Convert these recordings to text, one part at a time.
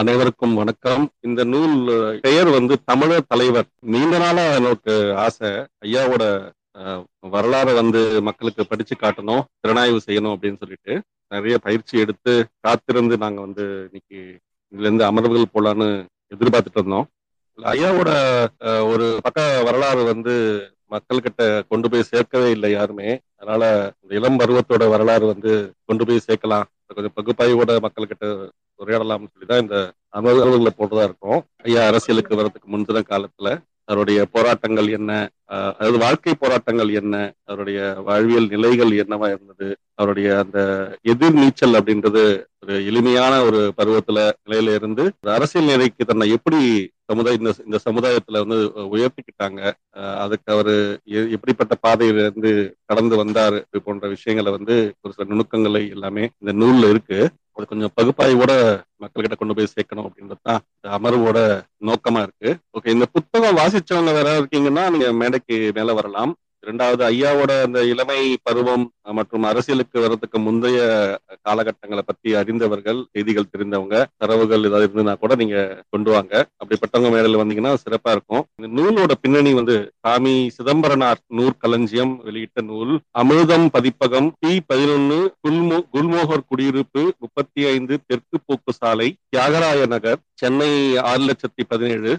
அனைவருக்கும் வணக்கம். இந்த நூல் பெயர் வந்து தமிழர் தலைவர். நீண்ட நாளா எனக்கு ஆசை. ஐயாவோட வரலாறு வரலாறை வந்து மக்களுக்கு படிச்சு காட்டணும் திறனாய்வு செய்யணும் அப்படின்னு சொல்லிட்டு. நிறைய பயிற்சி எடுத்து காத்திருந்து நாங்க வந்து இன்னைக்கு இதுல இருந்து அமர்வுகள் போலான்னு எதிர்பார்த்துட்டு இருந்தோம். ஐயாவோட ஒரு பக்க வரலாறு வந்து மக்கள்கிட்ட கொண்டு போய் சேர்க்கவே இல்லை யாருமே. அதனால இந்த இளம் பருவத்தோட வரலாறு வந்து கொண்டு போய் சேர்க்கலாம். கொஞ்சம் பகுப்பாய்வோட மக்கள்கிட்ட உரையாடலாம்னு சொல்லி தான் இந்த அமர்வுகளை போட்டுதான் இருக்கும். ஐயா அரசியலுக்கு வர்றதுக்கு முந்தின காலத்துல அவருடைய போராட்டங்கள் என்ன அதாவது வாழ்க்கை போராட்டங்கள் என்ன அவருடைய வாழ்வியல் நிலைகள் என்னவா இருந்தது அவருடைய அந்த எதிர் நீச்சல் அப்படின்றது ஒரு எளிமையான ஒரு பருவத்துல நிலையில இருந்து அரசியல் நிலைக்கு தன்னை எப்படி சமுதாய இந்த இந்த சமுதாயத்துல வந்து உயர்த்திக்கிட்டாங்க அதுக்கு அவரு எ- எப்படிப்பட்ட பாதையில இருந்து கடந்து வந்தாரு இது போன்ற விஷயங்களை வந்து ஒரு சில நுணுக்கங்களை எல்லாமே இந்த நூல்ல இருக்கு. அது கொஞ்சம் பகுப்பாய்வோட மக்கள்கிட்ட கொண்டு போய் சேர்க்கணும் அப்படின்றது தான் இந்த அமர்வோட நோக்கமா இருக்கு. ஓகே இந்த புத்தகம் வாசிச்சவங்க வேற இருக்கீங்கன்னா நீங்க மேடைக்கு மேல வரலாம். இரண்டாவது ஐயாவோட அந்த இளமை பருவம் மற்றும் அரசியலுக்கு வர்றதுக்கு முந்தைய காலகட்டங்களை பத்தி அறிந்தவர்கள் செய்திகள் தெரிந்தவங்க தரவுகள் ஏதாவது இருந்ததுன்னா கூட நீங்க கொண்டு வாங்க. அப்படிப்பட்டவங்க மேடையில் வந்தீங்கன்னா சிறப்பா இருக்கும். இந்த நூலோட பின்னணி வந்து சாமி சிதம்பரனார் நூற்களஞ்சியம் வெளியிட்ட நூல் அமிர்தம் பதிப்பகம் டி பதினொன்னு குல்மோ குல்மோகர் குடியிருப்பு முப்பத்தி ஐந்து தெற்கு போக்கு சாலை தியாகராய நகர் சென்னை ஆறு லட்சத்தி பதினேழு.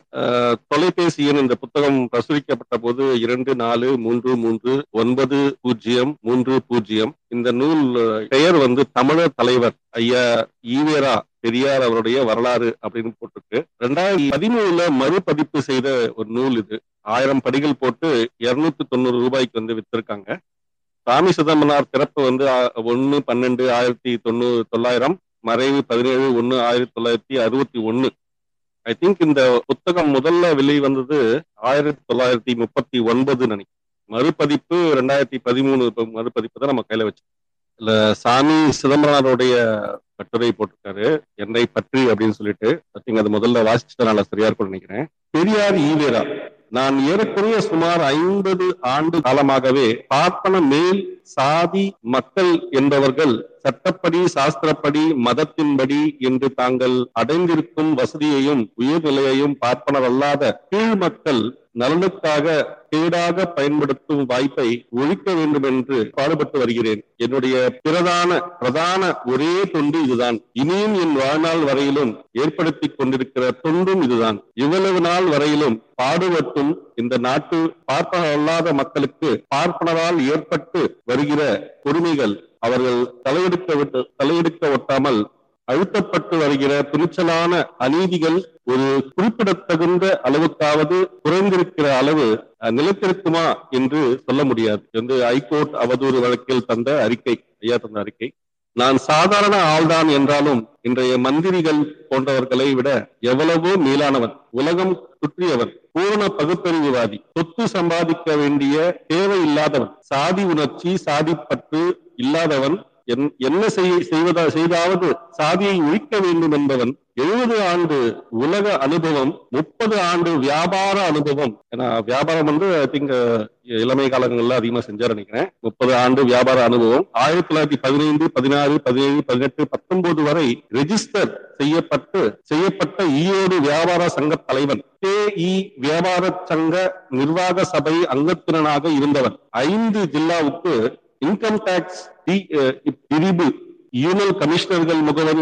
தொலைபேசி எண் இந்த புத்தகம் பிரசுரிக்கப்பட்ட போது இரண்டு நாலு மூன்று மூன்று ஒன்பது பூஜ்ஜியம் மூன்று பூஜ்ஜியம். இந்த நூல் பெயர் வந்து தமிழர் தலைவர் ஐயா ஈவேரா பெரியார் அவருடைய வரலாறு அப்படின்னு போட்டிருக்கு. ரெண்டாயிரத்தி பதிமூணுல மறுபதிப்பு செய்த ஒரு நூல் இது. ஆயிரம் படிகள் போட்டு இருநூத்தி தொண்ணூறு ரூபாய்க்கு வந்து வித்திருக்காங்க. சாமி சிதம்பரனார் பிறப்பு வந்து ஒன்னு பன்னெண்டு ஆயிரத்தி தொண்ணூறு தொள்ளாயிரம். மறைவு பதினேழு ஒன்னு ஆயிரத்தி தொள்ளாயிரத்தி அறுபத்தி ஒன்னு. ஐ திங்க் இந்த புத்தகம் முதல்ல வெளிவந்தது ஆயிரத்தி தொள்ளாயிரத்தி முப்பத்தி ஒன்பது நினைக்கிறேன். மறுபதிப்பு ரெண்டாயிரத்தி பதிமூணு மறுபதிப்பு தான் நம்ம கையில வச்சு இல்ல சாமி சிதம்பரனாருடைய கட்டுரை போட்டிருக்காரு. என்னை பற்றி அப்படின்னு சொல்லிட்டு I think அது முதல்ல வாசிச்சதுனால சரியா இருக்கும்னு நினைக்கிறேன். பெரியார் ஈவேரா. நான் ஏறக்குறைய சுமார் ஐம்பது ஆண்டு காலமாகவே பார்ப்பன மேல் சாதி மக்கள் என்பவர்கள் சட்டப்படி சாஸ்திரப்படி மதத்தின்படி என்று தாங்கள் அடைந்திருக்கும் வசதியையும் உயர்நிலையையும் பார்ப்பனர் அல்லாத கீழ் மக்கள் நலனுக்காக கேடாக பயன்படுத்தும் வாய்ப்பை ஒழிக்க வேண்டும் என்று பாடுபட்டு வருகிறேன். என்னுடைய பிரதான பிரதான ஒரே தொண்டு இதுதான். இனியும் என் வாழ்நாள் வரையிலும் ஏற்படுத்தி கொண்டிருக்கிற தொண்டும் இதுதான். இவ்வளவு நாள் வரையிலும் பாடுபட்டும் இந்த நாட்டு பார்ப்பனர் அல்லாத மக்களுக்கு பார்ப்பனரால் ஏற்பட்டு வருகிற கொடுமைகள் அவர்கள் தலையெடுக்க விட்டு தலையெடுக்க ஒட்டாமல் அழுத்தப்பட்டு வருகிற துணிச்சலான அநீதிகள் ஒரு குறிப்பிடத்தகுந்த அளவுக்காவது குறைந்திருக்கிற அளவு நிலைத்திருக்குமா என்று சொல்ல முடியாது. என்று ஹைகோர்ட் அவதூறு வழக்கில் தந்த அறிக்கை ஐயா தந்த அறிக்கை. நான் சாதாரண ஆள்தான் என்றாலும் இன்றைய மந்திரிகள் போன்றவர்களை விட எவ்வளவோ மேலானவன் உலகம் சுற்றியவன். பூரண பகுத்தறிவுவாதி. சொத்து சம்பாதிக்க வேண்டிய தேவை இல்லாதவன் சாதி உணர்ச்சி சாதிப்பற்று இல்லாதவன். என்ன செய் செய்வதா செய்தாவது சாதியை ஒழிக்க வேண்டும் என்பவன் எழுபது ஆண்டு உலக அனுபவம் முப்பது ஆண்டு வியாபார அனுபவம். ஏன்னா வியாபாரம் வந்து ஐ திங்க் இளமை காலங்கள்ல அதிகமா செஞ்சார் நினைக்கிறேன். முப்பது ஆண்டு வியாபார அனுபவம். ஆயிரத்தி தொள்ளாயிரத்தி பதினைந்து பதினாறு பதினேழு பதினெட்டு பத்தொன்பது வரை ரெஜிஸ்டர் செய்யப்பட்டு செய்யப்பட்ட ஈரோடு வியாபார சங்க தலைவன். கே இ வியாபார சங்க நிர்வாக சபை அங்கத்தினனாக இருந்தவன். ஐந்து ஜில்லாவுக்கு இன்கம் டாக்ஸ் பிரிவு யூனியன் கமிஷனர்கள் முகவர்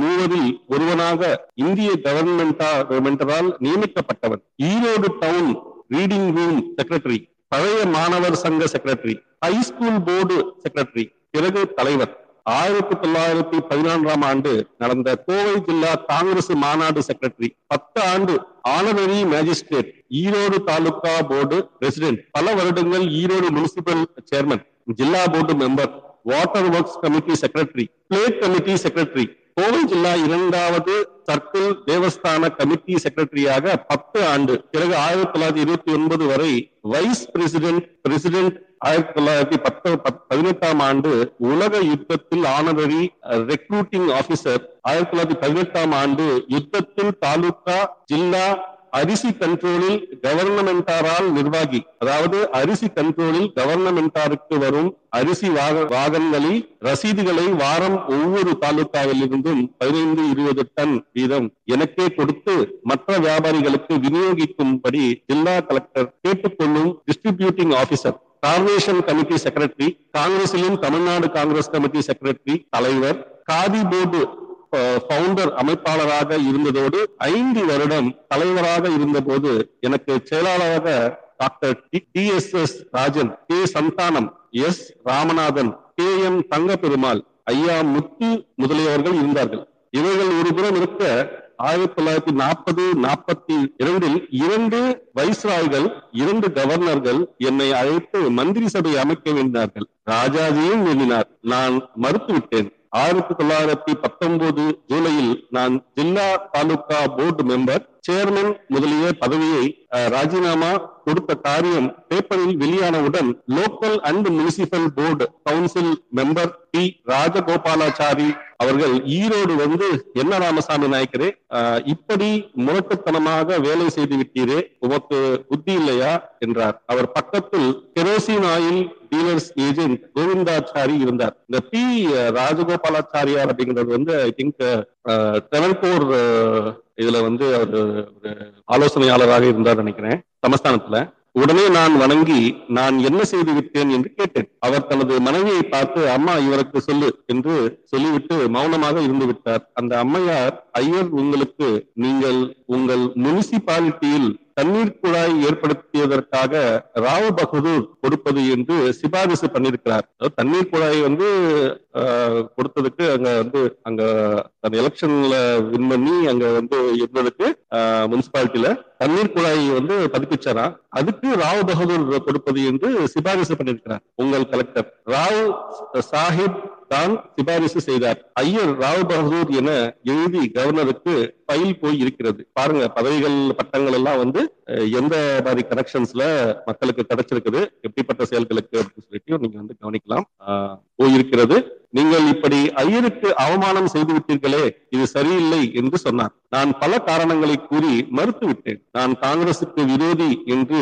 மூவரில் ஒருவனாக இந்திய கவர்மெண்டால் நியமிக்கப்பட்டவர். Erode town reading room secretary பழைய மாணவர் சங்க செக்ரட்டரி ஹைஸ்கூல் போர்டு செக்ரட்டரி பிறகு தலைவர். ஆயிரத்தி தொள்ளாயிரத்தி பதினான்காம் ஆண்டு நடந்த கோவை ஜில்லா காங்கிரஸ் மாநாடு செக்ரட்டரி பத்து ஆண்டு honorary magistrate Erode taluka board president. பல வருடங்கள் ஈரோடு முனிசிபல் சேர்மன் ஜில்லா board member. Water works committee secretary plate committee secretary Kovai ஜில்லா இரண்டாவது சர்க்கிள் தேவஸ்தான கமிட்டி செக்ரட்டரியாக பத்து ஆண்டு பிறகு ஆயிரத்தி தொள்ளாயிரத்தி இருபத்தி ஒன்பது வரை வைஸ் பிரசிடென்ட் பிரசிடென்ட் ஆயிரத்தி தொள்ளாயிரத்தி பத்து பத்- பதினெட்டாம் ஆண்டு உலக யுத்தத்தில் ஆனரரி ரெக்ரூட்டிங் ஆபீசர் ஆயிரத்தி தொள்ளாயிரத்தி பதினெட்டாம் ஆண்டு யுத்தத்தில் தாலுகா ஜில்லா அரிசி கண்ட்ரோலில் கவர்னமெண்டாரால் நிர்வாகி அதாவது அரிசி கண்ட்ரோலில் கவர்னமெண்டாருக்கு வரும் அரிசி வாகனங்களில் ரசீதுகளை வாரம் ஒவ்வொரு தாலுகாவில் இருந்தும் பதினைந்து இருபது டன் வீதம் எனக்கே கொடுத்து மற்ற வியாபாரிகளுக்கு விநியோகிக்கும்படி ஜில்லா collector கேட்டுக்கொள்ளும் distributing officer coronation committee secretary காங்கிரசிலும் Tamil Nadu Congress committee secretary தலைவர் காதி போர்டு பவுண்டர் அமைப்பாளராக இருந்ததோடு ஐந்து வருடம் தலைவராக இருந்தபோது எனக்கு செயலாளராக doctor T S S Rajan K Santhanam S Ramanathan K M Thanga Perumal ஐயா முத்து முதலியவர்கள் இருந்தார்கள். இவர்கள் ஒருபுறம் இருக்க ஆயிரத்தி தொள்ளாயிரத்தி நாற்பது நாற்பத்தி இரண்டில் இரண்டு வைஸ்ராய்கள் இரண்டு கவர்னர்கள் என்னை அழைத்து மந்திரி சபை அமைக்க வேண்டினார்கள். ராஜாஜியும் வேண்டினார். நான் மறுத்துவிட்டேன். ஆயிரத்தி தொள்ளாயிரத்தி பத்தொன்பது ஜூலையில் நான் ஜில்லா தாலுகா போர்டு மெம்பர் சேர்மன் முதலிய பதவியை ராஜினாமா கொடுத்த காரியம் பேப்பரில் வெளியானவுடன் local and municipal board council member P Rajagopalachari அவர்கள் ஈரோடு வந்து என்ன ராமசாமி நாயக்கரே இப்படி முரட்டுத்தனமாக வேலை செய்து விட்டீரே உமக்கு புத்தி இல்லையா? என்றார். அவர் பக்கத்தில் kerosene oil dealers agent Govindachari இருந்தார். இந்த பி ராஜகோபாலாச்சாரியார் அப்படிங்கிறது வந்து ஐ திங்க் டெவல்கோர் இதுல வந்து அவர் ஒரு ஆலோசனையாளராக இருந்தார் நினைக்கிறேன் சமஸ்தானத்துல. உடனே நான் வணங்கி நான் என்ன செய்து விட்டேன் என்று கேட்டேன். அவர் தனது மனைவியை பார்த்து அம்மா இவருக்கு சொல்லு என்று சொல்லிவிட்டு மௌனமாக இருந்து விட்டார். அந்த அம்மையார் ஐயர் உங்களுக்கு நீங்கள் உங்கள் முனிசிபாலிட்டியில் தண்ணீர் குழாய் ஏற்படுத்தியதற்காக ராவ் பகதூர் கொடுப்பது என்று சிபாரிசு பண்ணியிருக்கிறார். தண்ணீர் குழாய் வந்து கொடுத்ததுக்கு அங்க வந்து அங்க அந்த எலெக்ஷன்ல வின் பண்ணி அங்க வந்து இருந்ததுக்கு முனிசிபாலிட்டியில தண்ணீர் குழாய் வந்து பதிப்பிச்சாராம் அதுக்கு ராவ் பகதூர் கொடுப்பது என்று சிபாரிசு பண்ணியிருக்கிறார். உங்கள் கலெக்டர். ராவ் சாஹிப் தான் சிபாரிசு செய்தார். ஐயர் ராவ் பகதூர் என எழுதி கவர்னருக்கு ஃபைல் போய் இருக்கிறது. பாருங்க பதவிகள் பட்டங்கள் எல்லாம் வந்து எந்த மாதிரி கனெக்ஷன்ஸ்ல மக்களுக்கு கிடைச்சிருக்குது எப்படிப்பட்ட செயல்களுக்கு அப்படின்னு சொல்லிட்டு நீங்க வந்து கவனிக்கலாம். போயிருக்கிறது. நீங்கள் இப்படி ஐயருக்கு அவமானம் செய்து விட்டீர்களே இது சரியில்லை என்று சொன்னார். நான் பல காரணங்களை கூறி மறுத்து விட்டேன். நான் காங்கிரசுக்கு விரோதி என்று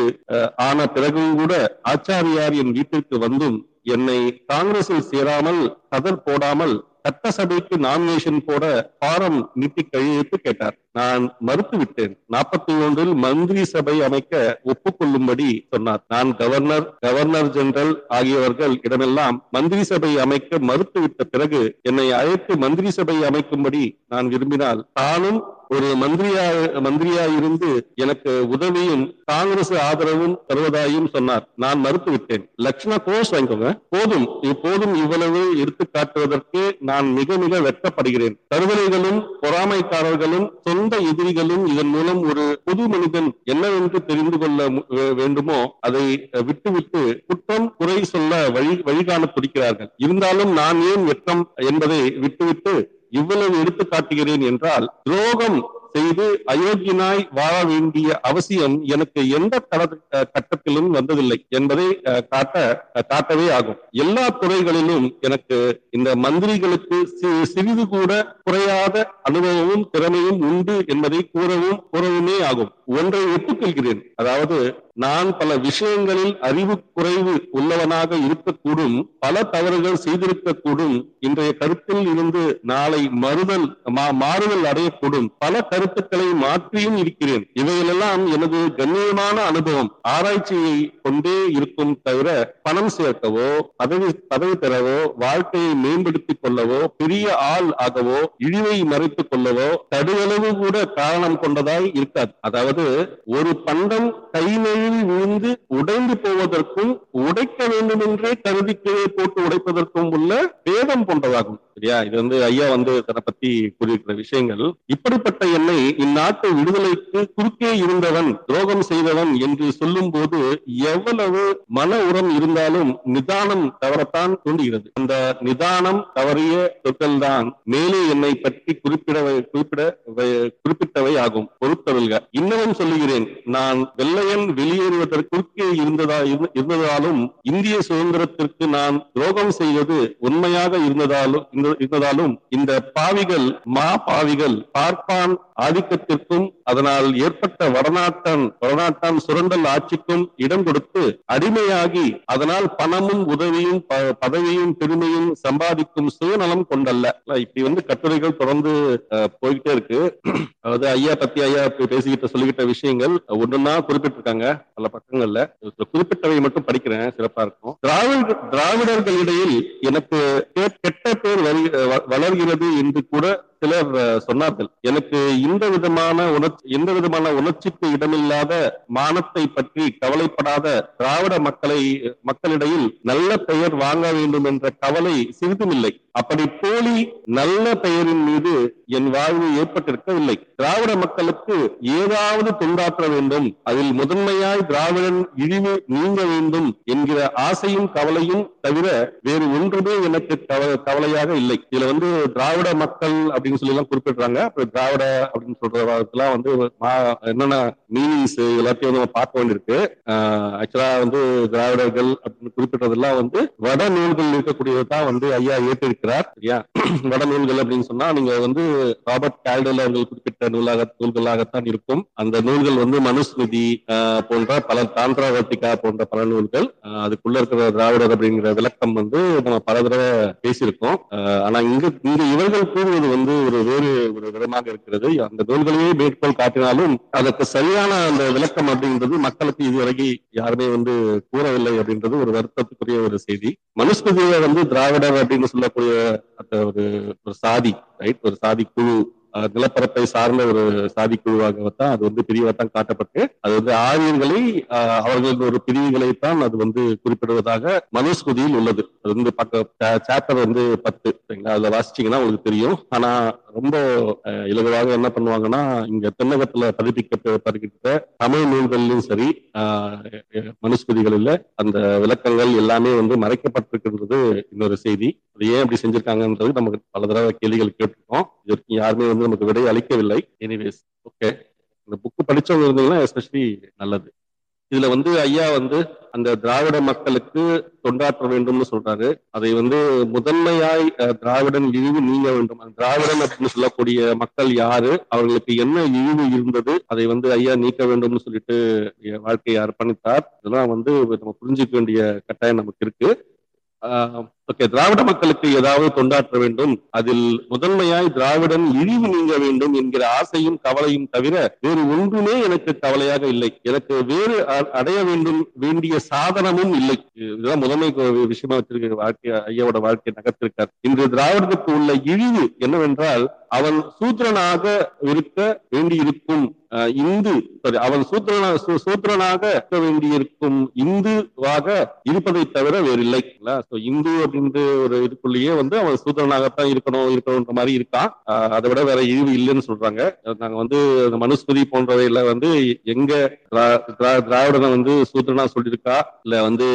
ஆன பிறகும் கூட ஆச்சாரியார் என் வீட்டிற்கு வந்தும் என்னை காங்கிரஸில் சேராமல் கதர் போடாமல் சட்டசபைக்கு நாமினேஷன் போட ஃபாரம் நீட்டி கையெழுத்து கேட்டார். நான் மறுத்துவிட்டேன். நாற்பத்தி ஒன்றில் மந்திரி சபை அமைக்க ஒப்புக்கொள்ளும்படி சொன்னார். நான் கவர்னர் கவர்னர் ஜெனரல் ஆகியவர்கள் இடமெல்லாம் மந்திரி சபை அமைக்க மறுத்துவிட்ட பிறகு என்னை அழைத்து மந்திரி சபை அமைக்கும்படி நான் விரும்பினால் தானும் ஒரு மந்திரியா மந்திரியாயிருந்து எனக்கு உதவியும் காங்கிரஸ் ஆதரவும் தருவதாயும் சொன்னார். நான் மறுத்துவிட்டேன். விட்டேன் கோர்ஸ் வாங்கிக்கோங்க. போதும். இப்போதும் இவ்வளவு எடுத்து காட்டுவதற்கு நான் மிக மிக வெட்கப்படுகிறேன். கருவறைகளும் பொறாமைக்காரர்களும் சொந்த எதிரிகளும் இதன் மூலம் ஒரு புது மனிதன் என்னவென்று தெரிந்து கொள்ள மு- வேண்டுமோ அதை விட்டுவிட்டு குற்றம் குறை சொல்ல வழி வழிகாண துடிக்கிறார்கள். இருந்தாலும் நான் ஏன் வெட்கம் என்பதை விட்டுவிட்டு இவ்வளவு எடுத்து காட்டுகிறேன் என்றால் துரோகம் செய்து அயோக்கியனாய் வாழ வேண்டிய அவசியம் எனக்கு எந்த தட- கட்டத்திலும் வந்ததில்லை என்பதை காட்ட காட்டவே ஆகும். எல்லா துறைகளிலும் எனக்கு இந்த மந்திரிகளுக்கு சிறிது கூட குறையாத அனுபவமும் திறமையும் உண்டு என்பதை கூறவும் கூறவுமே ஆகும். ஒன்றை ஒப்புக்கொள்கிறேன். அதாவது நான் பல விஷயங்களில் அறிவு குறைவு உள்ளவனாக இருக்கக்கூடும் பல தவறுகள் செய்திருக்கக்கூடும். இன்றைய கருத்தில் இருந்து நாளை மறுதல் மாறுதல் அடையக்கூடும். பல கருத்துக்களை மாற்றியும் இருக்கிறேன். இவைகளெல்லாம் எனது கண்ணியமான அனுபவம். ஆராய்ச்சியை கொண்டே இருக்கும் தவிர பணம் சேர்க்கவோ பதவி பதவி பெறவோ வாழ்க்கையை மேம்படுத்திக் கொள்ளவோ பெரிய ஆள் ஆகவோ இழிவை மறைத்துக் கொள்ளவோ தடுகளவு கூட காரணம் கொண்டதாய் இருக்காது. அதாவது ஒரு பண்டம் கை கீழ் விழுந்து உடைந்து போவதற்கும் உடைக்க வேண்டும் என்றே கருதி கீழே போட்டு உடைப்பதற்கும் உள்ள வேதம் போன்றதாகும் சரியா? இது வந்து ஐயா வந்து தன்னை பத்தி கூறியிருக்கிற விஷயங்கள். இப்படிப்பட்ட என்னை இந்நாட்டு விடுதலைக்கு குறுக்கே இருந்தவன் துரோகம் செய்தவன் என்று சொல்லும் போது எவ்வளவு மன உரம் இருந்தாலும் நிதானம் தவறத்தான் தூண்டுகிறது. அந்த நிதானம் தவறிய சொற்கள் தான் மேலே என்னை பற்றி குறிப்பிட குறிப்பிட குறிப்பிட்டவை ஆகும். பொறுத்தவர்கள் இன்னமும் சொல்லுகிறேன் நான் வெள்ளையன் வெளியேறுவதற்கு குறுக்கே இருந்ததா இருந்ததாலும் இந்திய சுதந்திரத்திற்கு நான் துரோகம் செய்வது உண்மையாக இருந்ததாலும் இருந்ததாலும் இந்த பாவிகள் மா பாவிகள் பார்ப்பான் ஆதிக்கத்திற்கும் அதனால் ஏற்பட்ட வடநாட்டான் வடநாட்டான் சுரண்டல் ஆட்சிக்கும் இடம் கொடுத்து அடிமையாகி அதனால் பணமும் உதவியும் ப- பதவியும் பெருமையும் சம்பாதிக்கும் சுயநலம் கொண்டல்ல. இப்படி வந்து கட்டுரைகள் தொடர்ந்து போய்கிட்டே இருக்கு. அதாவது ஐயா பத்தி ஐயா பேசிக்கிட்ட சொல்லிக்கிட்ட விஷயங்கள் ஒண்ணுன்னா குறிப்பிட்டிருக்காங்க பல பக்கங்கள்ல. குறிப்பிட்டவை மட்டும் படிக்கிறேன் சிறப்பா இருக்கும். திராவிட திராவிடர்களிடையில் எனக்கு கெட்ட பேர் வ- வளர்கிறது என்று கூட சிலர் சொன்னார்கள். எனக்கு இந்த விதமான உணர்ச்சி எந்த விதமான உணர்ச்சிக்கு இடமில்லாத மானத்தை பற்றி கவலைப்படாத திராவிட மக்களை மக்களிடையில் நல்ல பெயர் வாங்க வேண்டும் என்ற கவலை சிறிதுமில்லை அப்படி போலி நல்ல பெயரின் மீது என் வாழ்வு ஏற்பட்டிருக்கவில்லை. திராவிட மக்களுக்கு ஏதாவது தொண்டாற்ற வேண்டும் அதில் முதன்மையாய் திராவிடன் இழிவு நீங்க வேண்டும் என்கிற ஆசையும் கவலையும் தவிர வேறு ஒன்றுமே எனக்கு கவலையாக இல்லை. இதுல வந்து திராவிட மக்கள் அப்படின்னு சொல்லி எல்லாம் குறிப்பிடுறாங்க. அப்புறம் திராவிட அப்படின்னு சொல்றதுலாம் வந்து மா- என்னென்ன மீனிங்ஸ் எல்லாத்தையும் வந்து நம்ம பார்க்க வேண்டியிருக்கு. ஆக்சுவலா வந்து திராவிடர்கள் அப்படின்னு குறிப்பிட்டதெல்லாம் வந்து வட நூல்கள் இருக்கக்கூடியதான் வந்து ஐயா ஏற்றிருக்கிறார் சரியா வட நூல்கள் அப்படின்னு சொன்னா நீங்க வந்து ராபர்ட் கால்டல் அவர்கள் குறிப்பிட்ட நூலாக நூல்களாகத்தான் இருக்கும். அந்த நூல்கள் வந்து மனுஸ்மிருதி போன்ற பல தாந்திரவர்த்திகா போன்ற பல நூல்கள். அதுக்குள்ள இருக்கிற திராவிடர் அப்படிங்கிற விளக்கம் வந்து நம்ம பல தடவை பேசியிருக்கோம். ஆனா இங்க இங்க இவர்கள் கூறுவது வந்து ஒரு வேறு ஒரு விதமாக இருக்கிறது. அந்த நூல்களையே மேற்கோள் காட்டினாலும் அதற்கு சரியான அந்த விளக்கம் அப்படின்றது மக்களுக்கு இதுவரைக்கும் யாருமே வந்து கூறவில்லை அப்படின்றது ஒரு வருத்தத்துக்குரிய ஒரு செய்தி. மனுஸ்மிருதியில வந்து திராவிடர் அப்படின்னு சொல்லக்கூடிய அந்த ஒரு ஒரு சாதி ரைட் ஒரு சாதி குழு நிலப்பரப்பை சார்ந்த ஒரு சாதி குழுவாகத்தான் அது வந்து பிரிவாகத்தான் காட்டப்பட்டு அது வந்து ஆரியர்களை அவர்களின் ஒரு பிரிவுகளைத்தான் அது வந்து குறிப்பிடுவதாக மனுஸ்மதியில் உள்ளது. அது வந்து சாப்டர் வந்து பத்து. சரிங்களா? அதுல வாசிச்சீங்கன்னா உங்களுக்கு தெரியும். ஆனா ரொம்ப இலகுவாக என்ன பண்ணுவாங்கன்னா இங்க தென்னகத்துல பதிப்பிக்கப்படுகின்ற தமிழ் நூல்களிலும் சரி மனுஸ்மதிகளில் அந்த விளக்கங்கள் எல்லாமே வந்து மறைக்கப்பட்டிருக்கின்றது இன்னொரு செய்தி. அது ஏன் அப்படி செஞ்சிருக்காங்கன்றது நமக்கு பல தடவை கேள்விகள் கேட்டிருக்கோம். இது யாருமே வந்து நமக்கு விடை அளிக்கவில்லை. எனிவேஸ் ஓகே இந்த புக்கு படிச்சவங்க இருந்தீங்கன்னா எஸ்பெஷலி நல்லது. இதுல வந்து ஐயா வந்து அந்த திராவிட மக்களுக்கு தொண்டாற்ற வேண்டும்னு சொல்றாரு. அதை வந்து முதன்மையாய் திராவிடன் இழிவு நீங்க வேண்டும். அந்த திராவிடன் அப்படின்னு சொல்லக்கூடிய மக்கள் யாரு? அவர்களுக்கு என்ன இழிவு இருந்தது? அதை வந்து ஐயா நீக்க வேண்டும்னு சொல்லிட்டு வாழ்க்கையை அர்ப்பணித்தார். இதெல்லாம் வந்து நம்ம புரிஞ்சுக்க வேண்டிய கட்டாயம் நமக்கு இருக்கு. ஓகே திராவிட மக்களுக்கு ஏதாவது தொண்டாற்ற வேண்டும். அதில் முதன்மையாய் திராவிடன் இழிவு நீங்க வேண்டும் என்கிற ஆசையும் கவலையும் தவிர வேறு ஒன்றுமே எனக்கு கவலையாக இல்லை. எனக்கு வேறு அடைய வேண்டும் வேண்டிய சாதனமும் இல்லை. இதுதான் முதன்மை விஷயமா வச்சிருக்க வாழ்க்கை ஐயாவோட வாழ்க்கையை நகர்த்திருக்கார். இன்று திராவிடத்துக்கு உள்ள இழிவு என்னவென்றால் அவன் சூத்திரனாக இருக்க வேண்டியிருக்கும் இந்து சாரி அவன் சூத்திரனா சூ- சூத்திரனாக இருக்க வேண்டியிருக்கும் இந்துவாக இருப்பதை தவிர வேறு இல்லை இந்து அப்படின்ற ஒரு இதுக்குள்ளேயே வந்து அவன் சூத்திரனாகத்தான் இருக்கணும் இருக்கணும்ன்ற மாதிரி இருக்கான். அதை விட வேற இழிவு இல்லைன்னு சொல்றாங்க. நாங்க வந்து அந்த மனுஸ்மிருதி போன்றவையில வந்து எங்க திராவிடனை வந்து சூத்திரனா சொல்லியிருக்கா? இல்ல வந்து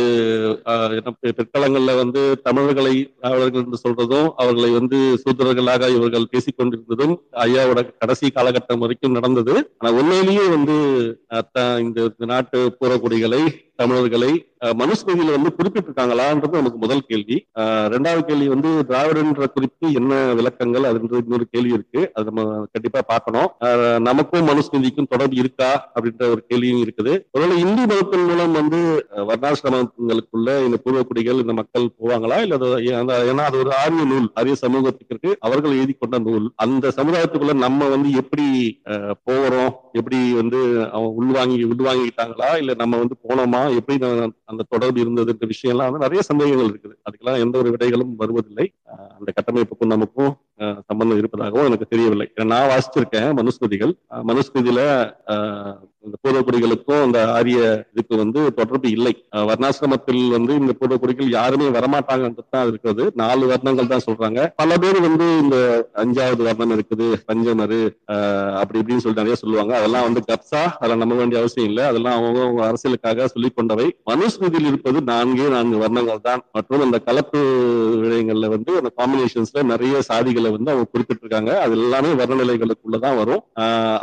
அஹ், பிற்காலங்கள்ல வந்து தமிழர்களை திராவிடர்கள் என்று சொல்றதும் அவர்களை வந்து சூத்திரர்களாக இவர்கள் பேசிக் கொண்டிருந்ததும் ஐயாவோட கடைசி காலகட்டம் வரைக்கும் நடந்தது. ஆனா உண்மையிலேயே வந்து த- இந்த இந்த நாட்டு பூரக்குடிகளை தமிழர்களை அஹ், மனுஸ்மிருதியில வந்து குறிப்பிட்டிருக்காங்களான்றது நமக்கு முதல் கேள்வி. ரெண்டாவது கேள்வி வந்து திராவிடன்ற குறிப்பு என்ன விளக்கங்கள் அதுன்ற இன்னொரு கேள்வி இருக்கு. அது நம்ம கண்டிப்பா பார்க்கணும். நமக்கும் மனுஸ்மிருதிக்கும் தொடர்பு இருக்கா அப்படின்ற ஒரு கேள்வியும் இருக்குது. ஒருவேளை இந்து மதத்தின் மூலம் வந்து வர்ணாசிரமங்களுக்குள்ள இந்த பூர்வக்குடிகள் இந்த மக்கள் போவாங்களா? இல்ல அது ஏன்னா- அது ஒரு ஆரிய நூல் ஆரிய சமூகத்துக்கு அவர்கள் எழுதி கொண்ட நூல். அந்த சமுதாயத்துக்குள்ள நம்ம வந்து எப்படி போகிறோம்? எப்படி வந்து அவன் உள்வாங்கி உள்வாங்கிட்டாங்களா இல்ல நம்ம வந்து போனோமா? எப்படி அந்த தொடர்பு இருந்ததுன்ற விஷயம்லாம் வந்து நிறைய சந்தேகங்கள் இருக்குது. அதுக்கெல்லாம் எந்த ஒரு விடைகளும் வருவதில்லை. அந்த கட்டமைப்புக்கும் நமக்கும் சம்பந்தம் இருப்பதாகவும் எனக்கு தெரியவில்லை. நான் வாசிச்சிருக்கேன் மனுஸ்மிருதிகள். மனுஸ்மிருதியில இந்த பூர்வக்குடிகளுக்கும் இந்த ஆரிய இதுக்கு வந்து தொடர்பு இல்லை. வர்ணாசிரமத்தில் வந்து இந்த பூர்வக்குடிகள் யாருமே வரமாட்டாங்கன்றது தான் இருக்கிறது. நாலு வர்ணங்கள் தான் சொல்றாங்க. பல பேர் வந்து இந்த அஞ்சாவது வர்ணம் இருக்குது பஞ்சமரு அப்படி இப்படின்னு சொல்லி நிறைய சொல்லுவாங்க. அதெல்லாம் வந்து கப்சா அதெல்லாம் நம்ப வேண்டிய அவசியம் இல்லை. அதெல்லாம் அவங்க அவங்க அரசியலுக்காக சொல்லிக் கொண்டவை. மனுஸ்மிருதியில் இருப்பது நான்கே நான்கு வர்ணங்கள் தான். மற்றும் அந்த கலப்பு விடயங்கள்ல வந்து அந்த காம்பினேஷன்ஸ்ல நிறைய சாதிகளை வந்து அவங்க குறிப்பிட்டிருக்காங்க. அது எல்லாமே வர்ணநிலைகளுக்குள்ளதான் வரும்.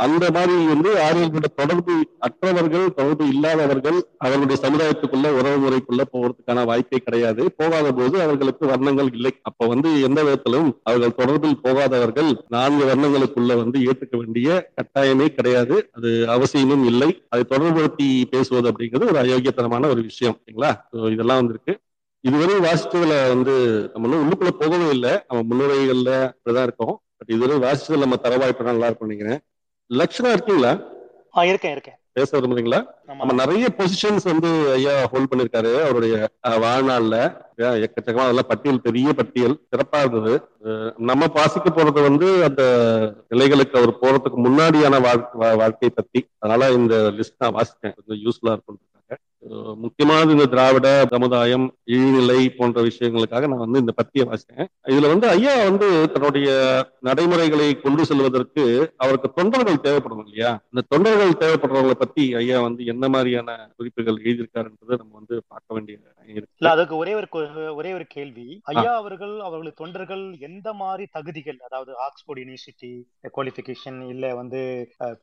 அந்த மாதிரி வந்து ஆரியர்களோட தொடர்பு அற்றவர்கள் தொடர்பு இல்லாதவர்கள் அவர்களுடைய சமுதாயத்துக்குள்ள உறவு முறைக்குள்ள போகிறதுக்கான வாய்ப்பே கிடையாது. போகாத போது அவர்களுக்கு வர்ணங்கள் இல்லை. அப்ப வந்து எந்த விதத்திலும் அவர்கள் தொடர்பில் போகாதவர்கள் நான்கு வர்ணங்களுக்குள்ள வந்து ஏற்றுக்க வேண்டிய கட்டாயமே கிடையாது. அது அவசியமும் இல்லை. அதை தொடர்புபடுத்தி பேசுவது அப்படிங்கிறது ஒரு அயோக்கியத்தனமான ஒரு விஷயம். ஓகேங்களா இதெல்லாம் வந்திருக்கு. இதுவரை வாசிச்சதுல வந்து நம்ம இன்னும் உள்ளுக்குள்ள போகவே இல்லை. நம்ம முன்னுரைகள்ல அப்படிதான் இருக்கோம். பட் இதுவரை வாசிச்சதுல நம்ம தரவாய்ப்பு நல்லா இருக்கும் நினைக்கிறேன். லட்சணம் இருக்கீங்களா? இருக்கேன் இருக்கேன். பேச விரும்புறீங்களா? நம்ம நிறைய பொசிஷன்ஸ் வந்து ஐயா ஹோல்ட் பண்ணிருக்காரு. அவருடைய வாழ்நாள்ல. எக்கச்சக்கமா அதெல்லாம் பட்டியல் பெரிய பட்டியல். சிறப்பா இருந்தது. நம்ம வாசிக்க போறது வந்து அந்த நிலைகளுக்கு அவர் போறதுக்கு முன்னாடியான வாழ்க்கை பத்தி. அதனால இந்த லிஸ்ட் நான் வாசிச்சேன் கொஞ்சம் யூஸ்ஃபுல்லா இருக்கும் முக்கியமானது இந்த திராவிட சமுதாயம் இழிநிலை போன்ற விஷயங்களுக்காக நான் வந்து இந்த பத்தியை வாசித்தேன். இதுல வந்து ஐயா வந்து தன்னுடைய நடைமுறைகளை கொண்டு செல்வதற்கு அவருக்கு தொண்டர்கள் தேவைப்படும் இல்லையா? இந்த தொண்டர்கள் தேவைப்படுறவங்களை பத்தி ஐயா வந்து என்ன மாதிரியான குறிப்புகள் எழுதியிருக்காருன்றதை நம்ம வந்து பார்க்க வேண்டிய இல்ல அதுக்கு ஒரே ஒரு ஒரே ஒரு கேள்வி. ஐயா அவர்கள் அவர்களுடைய தொண்டர்கள் எந்த மாதிரி தகுதிகள் அதாவது ஆக்ஸ்போர்ட் யூனிவர்சிட்டி குவாலிஃபிகேஷன் இல்ல வந்து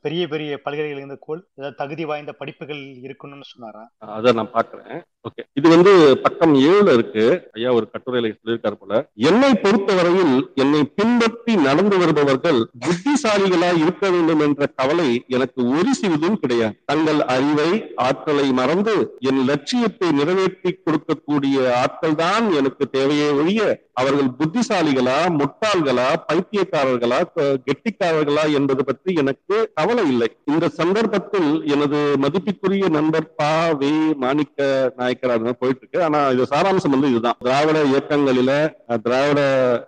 பெரிய பெரிய பல்கலைக்கழக கோல் ஏதாவது தகுதி வாய்ந்த படிப்புகள் இருக்கணும்னு சொன்னாரா? அதை நான் பார்க்குறேன். ஓகே. இது வந்து பக்கம் ஏழுல இருக்கு. ஐயா ஒரு கட்டுரையில சொல்லியிருக்காரு போல. என்னை பொறுத்தவரையில் என்னை பின்பற்றி நடந்து வருபவர்கள் புத்திசாலிகளா இருக்க வேண்டும் என்ற கவலை எனக்கு ஒரு சிறிதும் கிடையாது. தங்கள் அறிவை ஆற்றலை மறந்து என் லட்சியத்தை நிறைவேற்றி கொடுக்கக்கூடிய ஆட்கள் தான் எனக்கு தேவையே ஒழிய அவர்கள் புத்திசாலிகளா முட்டாள்களா பைத்தியக்காரர்களா கெட்டிக்காரர்களா என்பது பற்றி எனக்கு கவலை இல்லை. இந்த சந்தர்ப்பத்தில் எனது மதிப்பிற்குரிய நண்பர் பா வே மாணிக்க நாயக்கர் அது போயிட்டு இருக்கு ஆனா இது சாராம்சம் வந்து இதுதான். திராவிட இயக்கங்களில திராவிட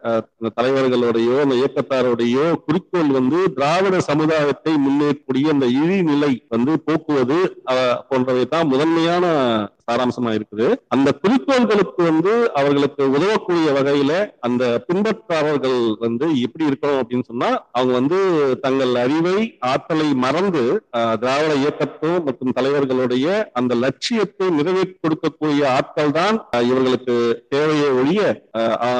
அஹ், தலைவர்களுடையோ அந்த இயக்கத்தாருடையோ குறிக்கோள் வந்து திராவிட சமுதாயத்தை முன்னேறக்கூடிய அந்த இழிநிலை வந்து போக்குவது போன்றவை தான் முதன்மையான சாராம்சமா இருக்குது. அந்த குறிக்கோள்களுக்கு வந்து அவர்களுக்கு உதவக்கூடிய வகையில அந்த பின்பற்றாளர்கள் வந்து எப்படி இருக்கணும் அப்படின்னு சொன்னா அவங்க வந்து தங்கள் அறிவை ஆற்றலை மறந்து திராவிட இயக்கத்தும் மற்றும் தலைவர்களுடைய அந்த லட்சியத்தை நிறைவேற்றி கொடுக்கக்கூடிய ஆட்கள் தான் இவர்களுக்கு தேவையை ஒழிய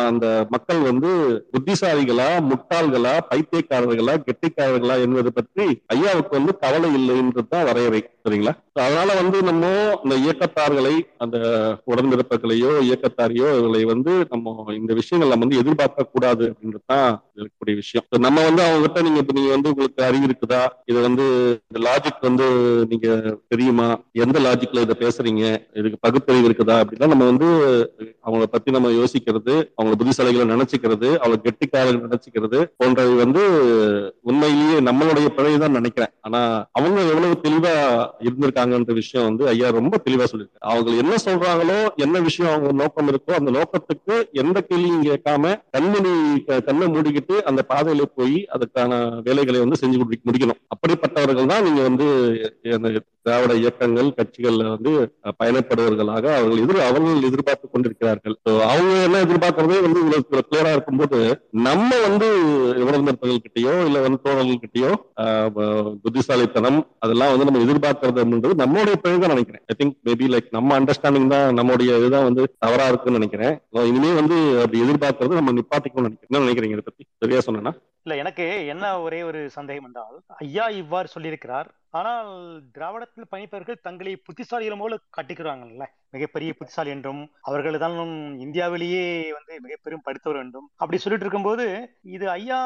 அந்த மக்கள் வந்து புத்திசாலிகளா முட்டாள்களா பைத்தியக்காரர்களா கெட்டிக்காரர்களா என்பது பற்றி ஐயாவுக்கு வந்து கவலை இல்லைன்றது தான் வரையறை. சரிங்களா? அதனால வந்து நம்ம இந்த இயக்கத்தார்களை அந்த உடன்பிறப்புகளையோ இயக்கத்தாரையோ இவர்களை வந்து நம்ம இந்த விஷயங்கள் நம்ம வந்து எதிர்பார்க்க கூடாது அப்படின்றது தான் இருக்கக்கூடிய விஷயம். நம்ம வந்து அவங்க கிட்ட நீங்க இப்ப நீங்க வந்து உங்களுக்கு அறிவு இருக்குதா? இது வந்து இந்த லாஜிக் வந்து நீங்க தெரியுமா? எந்த லாஜிக்ல இதை பேசுறீங்க? இதுக்கு பகுத்தறிவு இருக்குதா? அப்படின்னா நம்ம வந்து அவங்கள பத்தி நம்ம யோசிக்கிறது அவங்க புத்திசாலிகளை நினைச்சுக்கிறது அவங்க கெட்டிக்காரர்கள் நினைச்சுக்கிறது போன்றவை வந்து உண்மையிலேயே நம்மளுடைய பிழை தான் நினைக்கிறேன். ஆனா அவங்க எவ்வளவு தெளிவா இருந்திருக்காங்கன்ற விஷயம் வந்து ஐயா ரொம்ப தெளிவா சொல்லியிருக்காரு. அவங்க என்ன சொல்றாங்களோ என்ன விஷயம் அவங்க நோக்கம் இருக்கோ அந்த நோக்கத்துக்கு எந்த கேள்வியும் கேட்காம கண்மணி கண்ணை மூடிக்கிட்டு அந்த பாதையில போய் அதுக்கான வேலைகளை வந்து செஞ்சு முடிக்கணும். அப்படிப்பட்டவர்கள் தான் நீங்க வந்து திராவிட இயக்கங்கள் கட்சிகள்ல வந்து பயணப்படுவர்களாக அவர்கள் எதிர் அவர்கள் எதிர்பார்த்து கொண்டிருக்கிறார்கள். அவங்க என்ன எதிர்பார்க்கறதே வந்து இவ்வளவு கிளியரா இருக்கும்போது நம்ம வந்து விவரந்தர்கள் கிட்டயோ இல்ல வந்து தோழர்கள் கிட்டயோ புத்திசாலித்தனம் அதெல்லாம் வந்து நம்ம எதிர்பார்க்கறதுன்றது நம்மளுடைய பிழை தான் நினைக்கிறேன். ஐ திங்க் மேபி லைக் நம்ம அண்டர்ஸ்டாண்டிங் தான் நம்மளுடைய இதுதான் வந்து தவறா இருக்குன்னு நினைக்கிறேன். இனிமே வந்து அப்படி எதிர்பார்க்கறது நம்ம நிப்பாட்டிக்கணும்னு நினைக்கிறேன். என்ன நினைக்கிறீங்க இதை பத்தி? சரியா சொன்னா இல்ல எனக்கு என்ன ஒரே ஒரு சந்தேகம் என்றால் ஐயா இவ்வாறு சொல்லியிருக்கிறார் ஆனால் திராவிடத்தில் பயணிப்பவர்கள் தங்களை புத்திசாலிகள் போல காட்டிக்கிறாங்கல்ல. மிகப்பெரிய புத்திசாலி என்றும் அவர்கள் தான் இந்தியாவிலேயே வந்து மிக பெரும் படித்தவர் என்றும். அப்படி சொல்லிட்டு இருக்கும்போது இது ஐயா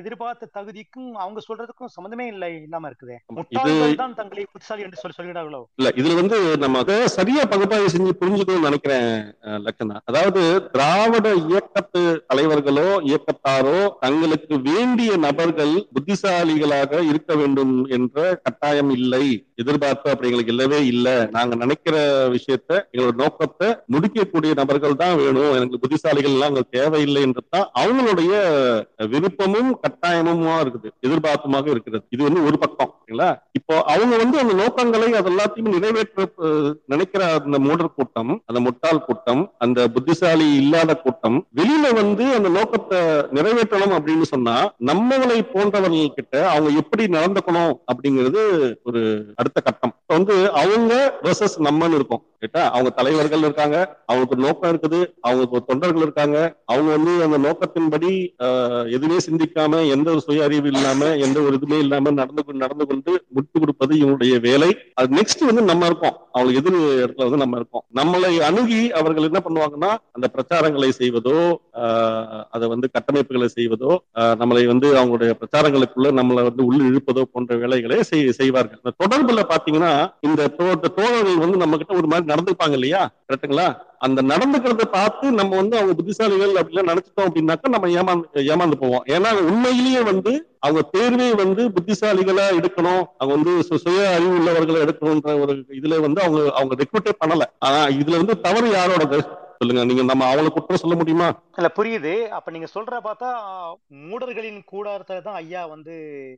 எதிர்பார்த்த தகுதிக்கும் அவங்க சொல்றதுக்கும் சம்மந்தமே இல்லை இல்லாம இருக்குதே. முட்டாள்கள் தான் தங்களை புத்திசாலி என்று சொல்லி சொல்கிறார்களோ? இல்ல இதுல வந்து நம்ம அதை சரியா பகுப்பாய்வு செஞ்சு புரிஞ்சுக்கணும்னு நினைக்கிறேன் லட்சணா அதாவது திராவிட இயக்கத்து தலைவர்களோ இயக்கத்தாரோ தங்களுக்கு வேண்டிய நபர்கள் புத்திசாலிகளாக இருக்க வேண்டும் என்ற கட்டாயம் இல்லை எதிர்பார்ப்பு அப்படி எங்களுக்கு இல்லவே இல்லை. நாங்க நினைக்கிற விஷயத்த எங்களோட நோக்கத்தை முடிக்கக்கூடிய நபர்கள் தான் வேணும். எனக்கு புத்திசாலிகள் எல்லாம் எங்களுக்கு தேவையில்லை என்றுதான் அவங்களுடைய விருப்பமும் கட்டாயமுமா இருக்குது எதிர்பார்ப்புமாக இருக்கிறது. இது வந்து ஒரு பக்கம் சரிங்களா இப்போ அவங்க வந்து அந்த நோக்கங்களை அது எல்லாத்தையும் நிறைவேற்ற நினைக்கிற அந்த மூடர் கூட்டம் அந்த முட்டாள் கூட்டம் அந்த புத்திசாலி இல்லாத கூட்டம் வெளியில வந்து அந்த நோக்கத்தை நிறைவேற்றணும் அப்படின்னு சொன்னா நம்மளை போன்றவர்கள் கிட்ட அவங்க எப்படி நடந்துக்கணும் அப்படிங்கிறது ஒரு அடுத்த கட்டம். வந்து அவங்க versus நம்மன்னு இருக்கும் கேட்டா? அவங்க தலைவர்கள் இருக்காங்க அவங்களுக்கு நோக்கம் இருக்குது அவங்களுக்கு தொண்டர்கள் இருக்காங்க. அவங்க வந்து அந்த நோக்கத்தின்படி எதுவுமே சிந்திக்காம எந்த ஒரு சுய அறிவு இல்லாம எந்த ஒரு இதுவுமே இல்லாம நடந்து கொண்டு நடந்து கொண்டு முட்டு கொடுப்பது இவங்களுடைய வேலை. அது நெக்ஸ்ட் வந்து நம்ம இருக்கோம். அவங்களுக்கு எதிர் இடத்துல வந்து நம்ம இருக்கோம். நம்மளை அணுகி அவர்கள் என்ன பண்ணுவாங்கன்னா அந்த பிரச்சாரங்களை செய்வதோ ஆஹ், அதை வந்து கட்டமைப்புகளை செய்வதோ நம்மளை வந்து அவங்களுடைய பிரச்சாரங்களுக்குள்ள நம்மளை வந்து உள்ள இழுப்பதோ போன்ற வேலைகளை செய்- செய்வார்கள். இந்த தொடர்புல பாத்தீங்கன்னா இந்த தோ- இந்த தோழர்கள் வந்து நம்ம கிட்ட ஒரு மாதிரி நடந்துப்பாங்க இல்லையா? கரெக்ட்டுங்களா? அந்த நடந்துக்கிறத பார்த்து நம்ம வந்து அவங்க புத்திசாலிகள் அப்படிலாம் நினைச்சிட்டோம் அப்படின்னாக்கா நம்ம ஏமாந்து ஏமாந்து போவோம். ஏன்னா உண்மையிலேயே வந்து அவங்க தேர்வே வந்து புத்திசாலிகளா எடுக்கணும். அவங்க வந்து சு- சுய அறிவு உள்ளவர்களை எடுக்கணும்ன்ற ஒரு இதுல வந்து அவங்க அவங்க ரெக்ரூட்டே பண்ணல. ஆனா இதுல வந்து தவறு யாரோடது? சொல்லுங்க. நீங்க நம்ம அவங்களை குற்றம் சொல்ல முடியுமா? இல்ல புரியுது. அப்ப நீங்க சொல்ற பார்த்தா மூடர்களின் கூடாரத்தை தான் ஐயா வந்து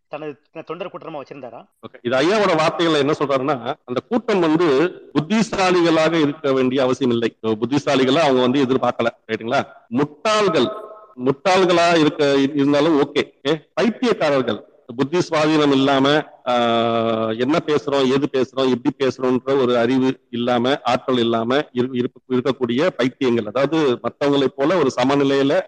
தனது தொண்டர் கூட்டமா வச்சிருந்தாரா? Okay. இது ஐயாவோட வார்த்தைகள்ல என்ன சொல்றாருன்னா அந்த கூட்டம் வந்து புத்திசாலிகளாக இருக்க வேண்டிய அவசியம் இல்லை. புத்திசாலிகளா அவங்க வந்து எதிர்பார்க்கல. ரைட்டுங்களா முட்டாள்கள் முட்டாள்களா இருக்க இருந்தாலும் ஓகே. பைத்தியக்காரர்கள். புத்தி சுவாதீனம் இல்லாம என்ன பேசுறோம் எது பேசுறோம் எப்படி பேசுறோம்ன்ற ஒரு அறிவு இல்லாம ஆற்றல் இல்லாம இரு- இருக்கக்கூடிய பைத்தியங்கள். அதாவது மற்றவங்களை போல ஒரு சமநிலையில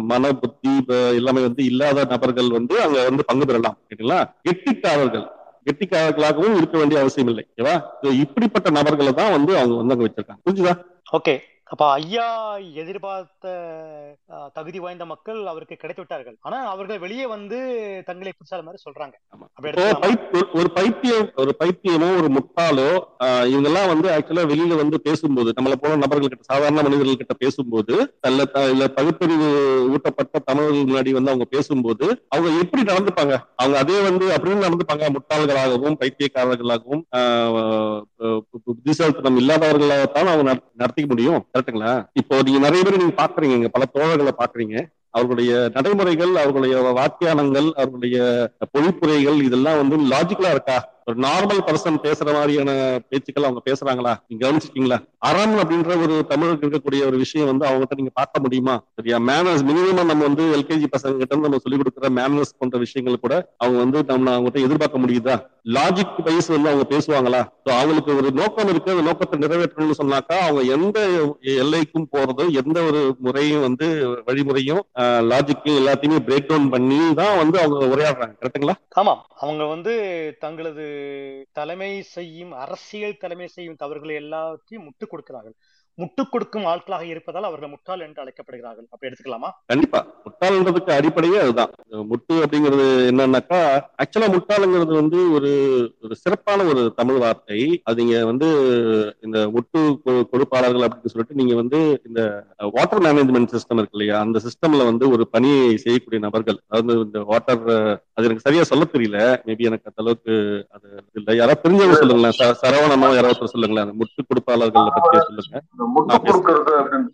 மன புத்தி எல்லாமே வந்து இல்லாத நபர்கள் வந்து அங்க வந்து பங்கு பெறலாம். கேட்டீங்களா? கெட்டிக்காரர்கள். கெட்டிக்காரர்களாகவும் இருக்க வேண்டிய அவசியம் இல்லை. ஓகேவா இப்படிப்பட்ட நபர்களை தான் வந்து அவங்க வந்து அங்க வச்சிருக்காங்க. புரிஞ்சுதா? ஓகே. அப்ப ஐயா எதிர்பார்த்த தகுதி வாய்ந்த மக்கள் அவருக்கு கிடைத்து விட்டார்கள் ஆனா அவர்கள் வெளியே வந்து தங்களை புதுசால மாதிரி சொல்றாங்க. ஒரு- பைத்தியம் ஒரு பைத்தியமோ ஒரு முட்டாளோ இவங்கெல்லாம் வந்து ஆக்சுவலா வெளியில வந்து பேசும்போது நம்மள போல நபர்கள் கிட்ட சாதாரண மனிதர்கள் கிட்ட பேசும்போது அல்ல த- இல்ல பகுத்தறிவு ஊட்டப்பட்ட தமிழர்கள் முன்னாடி வந்து அவங்க பேசும்போது அவங்க எப்படி நடந்துப்பாங்க? அவங்க அதே வந்து அப்படின்னு நடந்துப்பாங்க. முட்டாள்களாகவும் பைத்தியக்காரர்களாகவும் புத்திசாலித்தனம் இல்லாதவர்களாகத்தான் அவங்க நட- நடத்திக்க முடியும். கரெக்ட்டுங்களா இப்போ நீங்க நிறைய பேர் நீங்க பாக்குறீங்க இங்க பல தோழர்களை பாக்குறீங்க. அவர்களுடைய நடைமுறைகள் அவர்களுடைய வாக்கியானங்கள் அவர்களுடைய பொழிப்புரைகள் இதெல்லாம் வந்து லாஜிக்கலா இருக்கா? ஒரு நார்மல் பர்சன் பேசுற மாதிரியான பேச்சுக்கள் அவங்க பேசுறாங்களா? நீங்க கவனிச்சிருக்கீங்களா? அறம் அப்படின்ற ஒரு தமிழுக்கு இருக்கக்கூடிய ஒரு விஷயம் வந்து அவங்ககிட்ட நீங்க பார்க்க முடியுமா? சரியா? மேனர்ஸ் மினிமம் நம்ம வந்து எல்கேஜி பசங்க கிட்ட நம்ம சொல்லிக் கொடுக்குற மேனர்ஸ் போன்ற விஷயங்கள் கூட அவங்க வந்து நம்ம அவங்ககிட்ட எதிர்பார்க்க முடியுதா? லாஜிக் வைஸ் வந்து அவங்க பேசுவாங்களா? ஸோ அவங்களுக்கு ஒரு நோக்கம் இருக்கு. அந்த நோக்கத்தை நிறைவேற்றணும்னு சொன்னாக்கா அவங்க எந்த எல்லைக்கும் போறதும் எந்த ஒரு முறையும் வந்து வழிமுறையும் லாஜிக்கையும் எல்லாத்தையுமே பிரேக் டவுன் பண்ணி தான் வந்து அவங்க உரையாடுறாங்க. கரெக்ட்டுங்களா ஆமா அவங்க வந்து தங்களது தலைமை செய்யும் அரசியல் தலைமை செய்யும் தவறுகளை எல்லாத்தையும் முட்டு கொடுக்கிறார்கள். முட்டு கொடுக்கும் ஆட்களாக இருப்பதால் அவர்கள் முட்டாள் என்று அழைக்கப்படுகிறார்கள். அப்படி எடுத்துக்கலாமா? கண்டிப்பா. முட்டாள்ன்றதுக்கு அடிப்படையே அதுதான். முட்டு அப்படிங்கிறது என்னன்னாக்கா ஆக்சுவலா முட்டாளுங்கிறது வந்து ஒரு ஒரு சிறப்பான ஒரு தமிழ் வார்த்தை. அது நீங்க வந்து இந்த முட்டு கொடுப்பாளர்கள் அப்படின்னு சொல்லிட்டு நீங்க வந்து இந்த வாட்டர் மேனேஜ்மெண்ட் சிஸ்டம் இருக்கு இல்லையா? அந்த சிஸ்டம்ல வந்து ஒரு பணியை செய்யக்கூடிய நபர்கள். அதாவது இந்த வாட்டர் அது எனக்கு சரியா சொல்ல தெரியல. மேபி எனக்கு அந்த அளவுக்கு அது இல்ல. யாராவது தெரிஞ்சவங்க சொல்லுங்களேன். சரவணமா யாராவது சொல்லுங்களேன். அந்த முட்டு கொடுப்பாளர்களை பத்தி சொல்லுங்க. முட்டு கொடுக்கறது அப்படின்னு.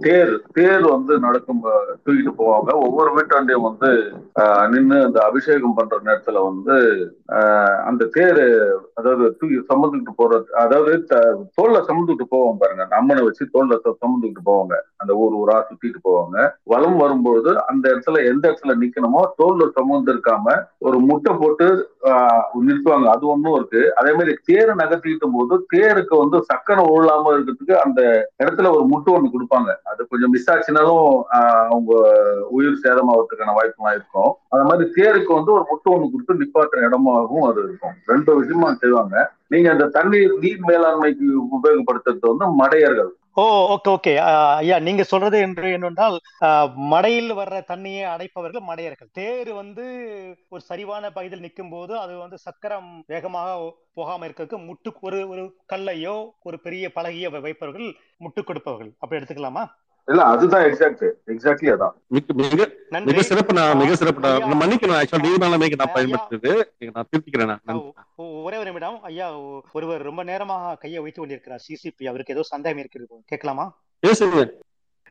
தேர் தேர் வந்து நடக்கும் தூக்கிட்டு போவாங்க. ஒவ்வொரு வீட்டாண்டையும் வந்து நின்று அந்த அபிஷேகம் பண்ற நேரத்துல வந்து அந்த தேர் அதாவது தூக்கி சுமந்துக்கிட்டு போற அதாவது த- தோல்ல சுமந்துக்கிட்டு போவாங்க பாருங்க. அம்மனை வச்சு தோல்ல சமந்துக்கிட்டு போவாங்க. அந்த ஊர் ஊரா சுத்திட்டு போவாங்க. வலம் வரும்போது அந்த இடத்துல எந்த இடத்துல நிக்கணுமோ தோல்ல சுமந்து இருக்காம ஒரு முட்டை போட்டு ஆஹ், நிறுத்துவாங்க. அது ஒண்ணும் இருக்கு. அதே மாதிரி தேரை நகர்த்திக்கிட்டும் போது தேருக்கு வந்து சக்கரம் உருளாம இருக்கிறதுக்கு அந்த இடத்துல ஒரு முட்டை ஒண்ணு கொடுப்பாங்க. அது கொஞ்சம் மிஸ் ஆச்சுனாலும் ஆஹ், அவங்க உயிர் சேதமாகிறதுக்கான வாய்ப்புலாம் இருக்கும். அந்த மாதிரி தேருக்கு வந்து ஒரு முட்டு ஒண்ணு கொடுத்து நிப்பாட்டுற இடமாகவும் அது இருக்கும். ரெண்டு விஷயமா செய்வாங்க. நீங்க அந்த தண்ணீர் நீர் மேலாண்மைக்கு உபயோகப்படுத்துறது வந்து மடையர்கள். ஓ ஓகே ஓகே ஐயா நீங்க சொல்றது என்று என்னென்றால் மடையில் வர்ற தண்ணியை அடைப்பவர்கள் மடையர்கள். தேர் வந்து ஒரு சரிவான பகுதியில் நிற்கும் போது அது வந்து சக்கரம் வேகமாக போகாம இருக்கிறதுக்கு முட்டு ஒரு ஒரு கல்லையோ ஒரு பெரிய பலகையோ வைப்பவர்கள் முட்டு கொடுப்பவர்கள் அப்படி எடுத்துக்கலாமா? இல்ல அதுதான் எக்ஸாக்ட் எக்ஸாக்ட்லி அதான். மிக மிக சிறப்பு நான் மிக சிறப்பு நான் மன்னிக்கணும் ஆக்சுவலா நான் ஐயா. பயன்படுத்துறது நான் திருத்திக்கிறேன் நான். ஒ- ஒரே ஒரு நிமிடம். ஐயா ஒருவர் ரொம்ப நேரமாக கையை வைத்து கொண்டிருக்கிறார். சிசிபி அவருக்கு ஏதோ சந்தேகம் இருக்கிறது கேட்கலாமா? பேசுங்க.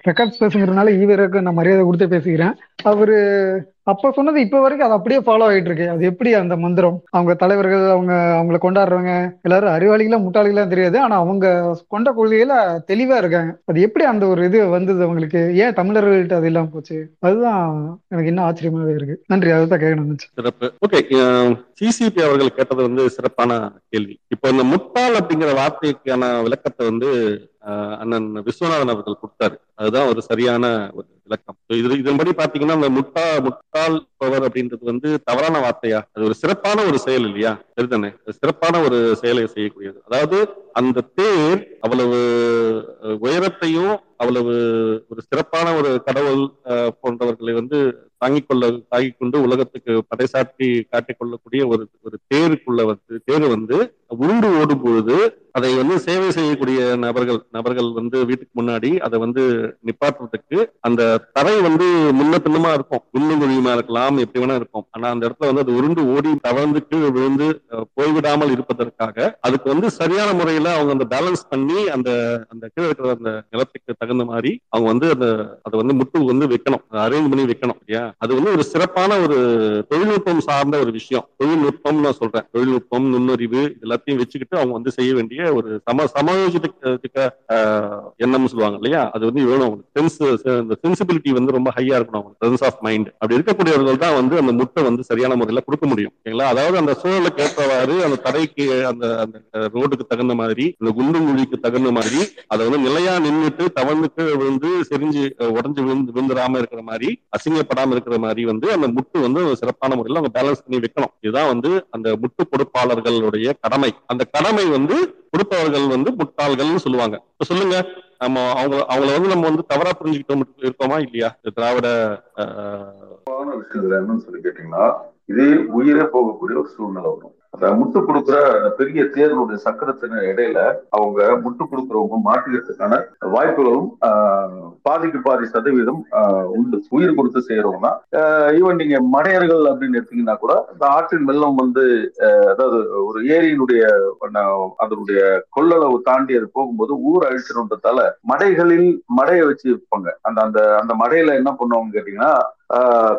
ரெக்கார்ட்ஸ் பேசுங்கிறதுனால ஈவருக்கு நான் மரியாதை கொடுத்து பேசுகிறேன். அவரு அப்ப சொன்னது இப்ப வரைக்கும் அது அப்படியே ஃபாலோ ஆயிட்டு இருக்கு. அது எப்படி அந்த மந்திரம்? அவங்க தலைவர்கள் அவங்க அவங்கள கொண்டாடுறவங்க எல்லாரும் அறிவாளிகளா முட்டாளிகளா தெரியாது. ஆனா அவங்க கொண்ட கொள்கையில தெளிவா இருக்காங்க. அது எப்படி அந்த ஒரு இது வந்தது அவங்களுக்கு? ஏன் தமிழர்கள்ட்ட அது இல்லாம போச்சு? அதுதான் எனக்கு இன்னும் ஆச்சரியமாவே இருக்கு. நன்றி. அதுதான் கேட்கணும் சிறப்பு. ஓகே சிசிபி அவர்கள் கேட்டது வந்து சிறப்பான கேள்வி. இப்போ இந்த முட்டாள் அப்படிங்கிற வார்த்தைக்கான விளக்கத்தை வந்து அண்ணன் விஸ்வநாதன் அவர்கள் கொடுத்தாரு. அதுதான் ஒரு சரியான ஒரு விளக்கம். இது இதன்படி பாத்தீங்கன்னா அந்த முட்டா முட்டாள் பவர் அப்படின்றது வந்து தவறான வார்த்தையா? அது ஒரு சிறப்பான ஒரு செயல் இல்லையா? சரிதானே? சிறப்பான ஒரு செயலை செய்யக்கூடியது. அதாவது அந்த தேர் அவ்வளவு உயரத்தையும் அவ்வளவு ஒரு சிறப்பான ஒரு கடவுள் போன்றவர்களை வந்து தாங்கிக் கொள்ள தாங்கிக் கொண்டு உலகத்துக்கு படைசாட்டி காட்டிக் கொள்ளக்கூடிய ஒரு ஒரு தேருக்குள்ள வந்து தேர் வந்து உருண்டு ஓடும் பொழுது அதை வந்து சேவை செய்யக்கூடிய நபர்கள் நபர்கள் வந்து வீட்டுக்கு முன்னாடி அதை வந்து நிப்பாட்டுறதுக்கு அந்த தரை வந்து முன்ன பின்னமா இருக்கும். குண்டு குழியுமா இருக்கலாம் எப்படி வேணா இருக்கும். ஆனா அந்த இடத்துல வந்து அது உருண்டு ஓடி தவழ்ந்து கீழே விழுந்து போய்விடாமல் இருப்பதற்காக அதுக்கு வந்து சரியான முறையில அவங்க அந்த பேலன்ஸ் பண்ணி அந்த அந்த கீழே இருக்கிற அந்த நிலத்துக்கு தகுந்த மாதிரி அவங்க வந்து அந்த அதை வந்து முட்டு வந்து வைக்கணும். அரேஞ்ச் பண்ணி வைக்கணும் இல்லையா? அது வந்து ஒரு சிறப்பான ஒரு தொழில்நுட்பம் சார்ந்த ஒரு விஷயம். தொழில்நுட்பம் நான் சொல்றேன். தொழில்நுட்பம் நுண்ணறிவு இதெல்லாம் எல்லாத்தையும் வச்சுக்கிட்டு அவங்க வந்து செய்ய வேண்டிய ஒரு சம சமயோஜித ஆஹ், எண்ணம் சொல்லுவாங்க இல்லையா? அது வந்து வேணும் சென்ஸ் இந்த சென்சிபிலிட்டி வந்து ரொம்ப ஹையா இருக்கணும் அவங்க சென்ஸ் ஆஃப் மைண்ட் அப்படி இருக்கக்கூடியவர்கள் தான் வந்து அந்த முட்டை வந்து சரியான முறையில கொடுக்க முடியும் ஓகேங்களா அதாவது அந்த சூழலுக்கு ஏற்றவாறு அந்த தடைக்கு அந்த அந்த ரோடுக்கு தகுந்த மாதிரி அந்த குண்டு குழிக்கு தகுந்த மாதிரி அதை வந்து நிலையா நின்றுட்டு தவழ்ந்துட்டு விழுந்து செறிஞ்சு உடஞ்சு விழுந்து விழுந்துடாம இருக்கிற மாதிரி அசிங்கப்படாம இருக்கிற மாதிரி வந்து அந்த முட்டு வந்து சிறப்பான முறையில் அவங்க பேலன்ஸ் பண்ணி வைக்கணும். இதுதான் வந்து அந்த முட்டு கொடுப்பாளர்களுடைய கடமை. அந்த கடமை வந்து கொடுப்பவர்கள் வந்து முட்டாள்கள்னு சொல்லுவாங்க. இப்ப சொல்லுங்க நம்ம அவங்க அவங்கள வந்து நம்ம வந்து தவறா புரிஞ்சுக்கிட்டோம் இருக்கோமா இல்லையா? திராவிட விஷயத்துல என்னன்னு சொல்லி கேட்டீங்கன்னா இதே உயிரே போகக்கூடிய ஒரு சூழ்நிலை வரும். அந்த முட்டு கொடுக்குற அந்த பெரிய தேர்வுடைய சக்கரத்தின இடையில அவங்க முட்டு கொடுக்குறவங்க மாற்றுகிறதுக்கான வாய்ப்புகளும் ஆஹ், பாதிக்கு பாதி சதவீதம் ஆஹ், உண்டு. உயிர் கொடுத்து செய்யறவங்க. ஈவன் நீங்க மடையர்கள் அப்படின்னு எடுத்தீங்கன்னா கூட இந்த ஆற்றின் வெள்ளம் வந்து ஆஹ், அதாவது ஒரு ஏரியினுடைய அதனுடைய கொள்ளளவு தாண்டி அது போகும்போது ஊர் அழிச்சிருன்றதால மடைகளில் மடையை வச்சு இருப்பாங்க அந்த அந்த அந்த மடையில என்ன பண்ணுவாங்க கேட்டீங்கன்னா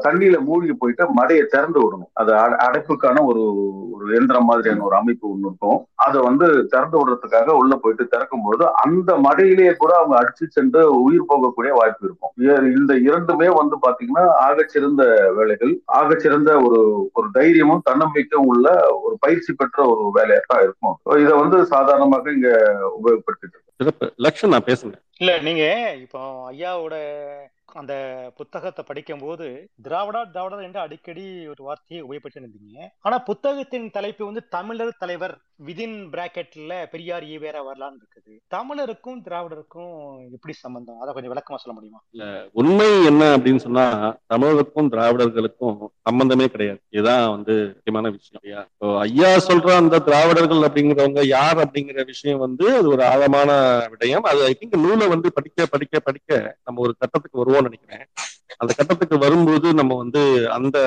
தண்ணியில மூழ்கி போயிட்டு மடையை திறந்து விடணும். அது அட- அடைப்புக்கான ஒரு ஒரு இயந்திரம் மாதிரியான ஒரு அமைப்பு ஒண்ணு இருக்கும். அதை வந்து திறந்து விடுறதுக்காக உள்ள போயிட்டு திறக்கும் பொழுது அந்த மடையிலேயே கூட அவங்க அடிச்சு சென்று உயிர் போகக்கூடிய வாய்ப்பு இருக்கும். இந்த இரண்டுமே வந்து பாத்தீங்கன்னா ஆகச்சிறந்த வேலைகள். ஆகச்சிறந்த ஒரு ஒரு தைரியமும் தன்னம்பிக்கையும் உள்ள ஒரு பயிற்சி பெற்ற ஒரு வேலையா தான் இருக்கும். இதை வந்து சாதாரணமாக இங்க உபயோகப்படுத்திட்டு இருக்கோம். சிறப்பு. லக்ஷன் நான் பேசுங்க இல்ல நீங்க இப்போ ஐயாவோட அந்த புத்தகத்தை படிக்கும்போது திராவிடா திராவிடர் என்று அடிக்கடி ஒரு வார்த்தையை உபயோகப்படுத்திருந்தீங்க ஆனா புத்தகத்தின் தலைப்பு வந்து தமிழர் தலைவர் விதின் பிராக்கெட்ல பெரியார் ஈவேரா வரலான்னு இருக்குது. தமிழருக்கும் திராவிடருக்கும் எப்படி சம்பந்தம்? அதை கொஞ்சம் விளக்கமா சொல்ல முடியுமா? இல்ல உண்மை என்ன அப்படின்னு சொன்னா தமிழருக்கும் திராவிடர்களுக்கும் சம்பந்தமே கிடையாது. இதுதான் வந்து முக்கியமான விஷயம் ஐயா ஐயா சொல்ற அந்த திராவிடர்கள் அப்படிங்கிறவங்க யார் அப்படிங்கிற விஷயம் வந்து அது ஒரு ஆழமான விடயம். அது ஐ திங்க் நூலை வந்து படிக்க படிக்க படிக்க நம்ம ஒரு கட்டத்துக்கு நினைக்கிறேன். அந்த கட்டத்துக்கு வரும்போது நம்ம வந்து அந்த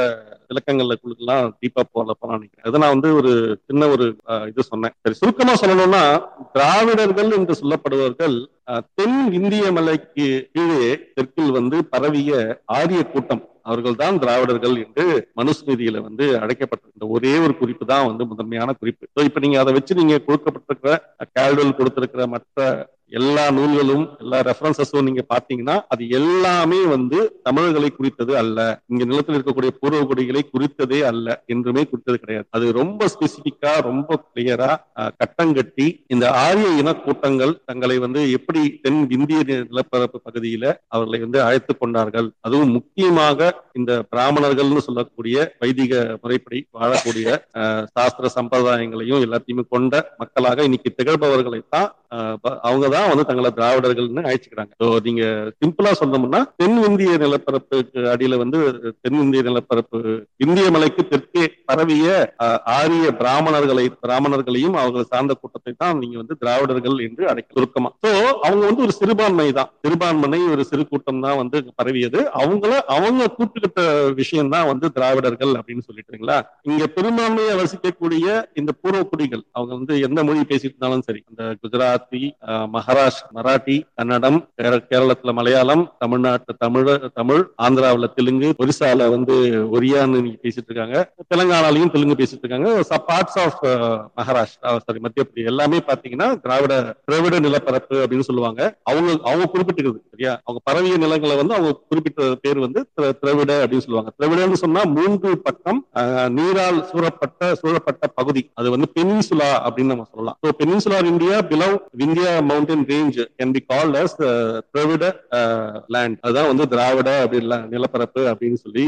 விளக்கங்கள்ல குழுக்கெல்லாம் டீப்பா போல நினைக்கிறேன். அதை நான் வந்து ஒரு சின்ன ஒரு இது சொன்னேன். சரி சுருக்கமா சொல்லணும்னா திராவிடர்கள் என்று சொல்லப்படுவர்கள் தென் இந்திய மலைக்கு கீழே தெற்கில் வந்து பரவிய ஆரிய கூட்டம் அவர்கள் தான் திராவிடர்கள் என்று மனுஸ்மிருதியில வந்து அழைக்கப்பட்டிருந்த ஒரே ஒரு குறிப்பு தான் வந்து முதன்மையான குறிப்பு. இப்ப நீங்க அதை வச்சு நீங்க கொடுக்கப்பட்டிருக்கிற கேல்டுவல் கொடுத்திருக்கிற மற்ற எல்லா நூல்களும் எல்லா ரெஃபரன்சஸும் நீங்க பாத்தீங்கன்னா அது எல்லாமே வந்து தமிழர்களை குறித்தது அல்ல. இங்க நிலத்தில் இருக்கக்கூடிய பூர்வ குடிகளை குறித்ததே அல்ல. என்றுமே குறித்தது கிடையாது. அது ரொம்ப ஸ்பெசிபிக்கா ரொம்ப கிளியரா கட்டங்கட்டி இந்த ஆரிய இன கூட்டங்கள் தங்களை வந்து எப்படி தென் இந்திய நிலப்பரப்பு பகுதியில அவர்களை வந்து அழைத்து கொண்டார்கள். அதுவும் முக்கியமாக இந்த பிராமணர்கள்னு சொல்லக்கூடிய வைதிக முறைப்படி வாழக்கூடிய சாஸ்திர சம்பிரதாயங்களையும் எல்லாத்தையுமே கொண்ட மக்களாக இன்னைக்கு திகழ்பவர்களை தான் அவங்க தான் வந்து தங்களை திராவிடர்கள்னு அழைச்சிக்கிறாங்க. ஸோ நீங்க சிம்பிளா சொன்னோம்னா தென் இந்திய நிலப்பரப்புக்கு அடியில வந்து தென் இந்திய நிலப்பரப்பு இந்திய மலைக்கு தெற்கே பரவிய ஆரிய பிராமணர்களை பிராமணர்களையும் அவர்கள் சார்ந்த கூட்டத்தை தான் நீங்க வந்து திராவிடர்கள் என்று அழைக்க சுருக்கமா. ஸோ அவங்க வந்து ஒரு சிறுபான்மை தான் சிறுபான்மை ஒரு சிறு கூட்டம் தான் வந்து பரவியது. அவங்கள அவங்க கூட்டுக்கிட்ட விஷயம் தான் வந்து திராவிடர்கள் அப்படின்னு சொல்லிட்டுங்களா? இங்க பெரும்பான்மையை வசிக்கக்கூடிய இந்த பூர்வ குடிகள் அவங்க வந்து எந்த மொழி பேசிட்டு இருந்தாலும் சரி அந்த குஜராத் குஜராத்தி மகாராஷ்டிர மராட்டி கன்னடம் கேர- கேரளத்துல மலையாளம் தமிழ்நாட்டு தமிழ் தமிழ் ஆந்திராவில் தெலுங்கு ஒரிசால வந்து ஒரியான்னு பேசிட்டு இருக்காங்க தெலுங்கானாலையும் தெலுங்கு பேசிட்டு இருக்காங்க பார்ட்ஸ் ஆஃப் மகாராஷ்டிரா சாரி மத்திய பிரதேசம் எல்லாமே பாத்தீங்கன்னா திராவிட திராவிட நிலப்பரப்பு அப்படின்னு சொல்லுவாங்க. அவங்க அவங்க குறிப்பிட்டுக்கிறது சரியா? அவங்க பரவிய நிலங்களை வந்து அவங்க குறிப்பிட்ட பேர் வந்து திர- திராவிட அப்படின்னு சொல்லுவாங்க. திராவிடன்னு சொன்னா மூன்று பக்கம் நீரால் சூழப்பட்ட சூழப்பட்ட பகுதி. அது வந்து பெனின்சுலா அப்படின்னு நம்ம சொல்லலாம். Peninsula India below India mountain range can be called as Dravida land அதுதான் வந்து திராவிட அப்படி நிலப்பரப்பு அப்படின்னு சொல்லி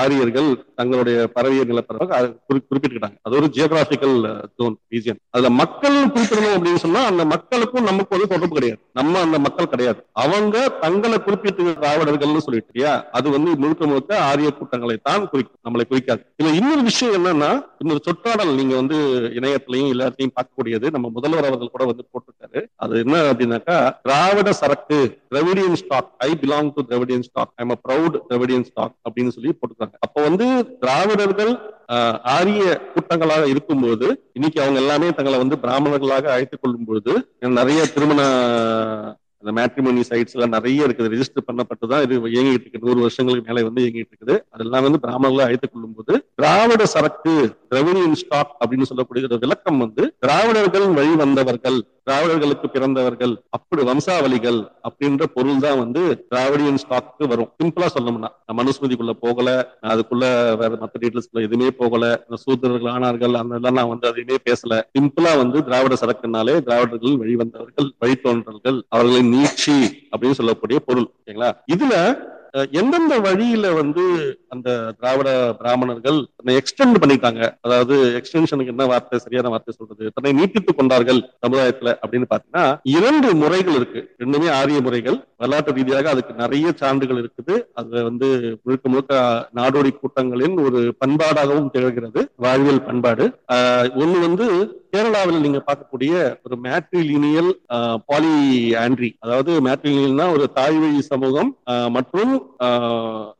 ஆரியர்கள் தங்களுடைய பரவிய நிலப்பரப்பு குறிப்பிட்டுக்கிட்டாங்க. அது ஒரு ஜியோகிராபிக்கல் ஜோன் ரீஜியன் அதுல மக்கள் குறிப்பிடணும் அப்படின்னு சொன்னா அந்த மக்களுக்கும் நமக்கு வந்து தொடர்பு கிடையாது. நம்ம அந்த மக்கள் கிடையாது. அவங்க தங்களை குறிப்பிட்டு திராவிடர்கள்னு சொல்லிட்டு இல்லையா அது வந்து முழுக்க முழுக்க ஆரிய கூட்டங்களை தான் குறிக்கும் நம்மளை குறிக்காது. இதுல இன்னொரு விஷயம் என்னன்னா இன்னொரு சொற்றாடல் நீங்க வந்து இணையத்திலையும் எல்லாத்தையும் பார்க்கக்கூடியது நம்ம முதல்வர் அவர்கள் கூட வந்து இருக்காரு அது என்ன அப்படின்னாக்கா திராவிட சரக்கு Dravidian stock I belong to Dravidian stock I am proud Dravidian stock அப்படின்னு சொல்லி போட்டிருக்காங்க. அப்போ வந்து திராவிடர்கள் ஆஹ், ஆரிய கூட்டங்களாக இருக்கும்போது இன்னைக்கு அவங்க எல்லாமே தங்களை வந்து பிராமணர்களாக அழைத்துக் கொள்ளும் பொழுது நிறைய திருமண அந்த மேட்ரிமோனி சைட்ஸ் எல்லாம் நிறைய இருக்குது. ரெஜிஸ்டர் பண்ணப்பட்டு தான் இது இயங்கிட்டு இருக்குது. நூறு வருஷங்களுக்கு மேலே வந்து இயங்கிட்டு இருக்குது. அதெல்லாம் வந்து பிராமணர்களை அழைத்துக் கொள்ளும் போது திராவிட சரக்கு திராவிடியன் ஸ்டாக் அப்படின்னு சொல்லக்கூடிய ஒரு விளக்கம் வந்து திராவிடர்கள் வழி வந்தவர்கள் திராவிடர்களுக்கு பிறந்தவர்கள் அப்படி வம்சாவளிகள் அப்படின்ற பொருள் தான் வந்து திராவிடியன் ஸ்டாக்கு வரும். சிம்பிளா சொல்லணும்னா நான் போகல அதுக்குள்ள வேற மத்த டீட்டெயில்ஸ் எதுவுமே போகல சூத்திரர்கள் ஆனார்கள் அந்த இதெல்லாம் நான் வந்து அதையுமே பேசல. சிம்பிளா வந்து திராவிட சரக்குனாலே திராவிடர்கள் வழி வந்தவர்கள் வழித்தோன்றல்கள் அவர்களின் நீட்சி அப்படின்னு சொல்லக்கூடிய பொருள் ஓகேங்களா இதுல எந்தெந்த வழியில வந்து அந்த திராவிட பிராமணர்கள் தன்னை எக்ஸ்டெண்ட் பண்ணிட்டாங்க? அதாவது எக்ஸ்டென்ஷனுக்கு என்ன வார்த்தை சரியான வார்த்தை சொல்றது? தன்னை நீட்டித்துக் கொண்டார்கள் சமுதாயத்துல அப்படின்னு பாத்தீங்கன்னா இரண்டு முறைகள் இருக்கு. ரெண்டுமே ஆரிய முறைகள் வரலாற்று ரீதியாக அதுக்கு நிறைய சான்றுகள் இருக்குது. அது வந்து முழுக்க முழுக்க நாடோடி கூட்டங்களின் ஒரு பண்பாடாகவும் திகழ்கிறது. வாழ்வியல் பண்பாடு. ஒண்ணு வந்து கேரளாவில் நீங்க பார்க்கக்கூடிய ஒரு மேட்ரிலினியல் பாலி ஆண்ட்ரி அதாவது மேட்ரிலினியல்னா ஒரு தாய்வழி சமூகம் மற்றும்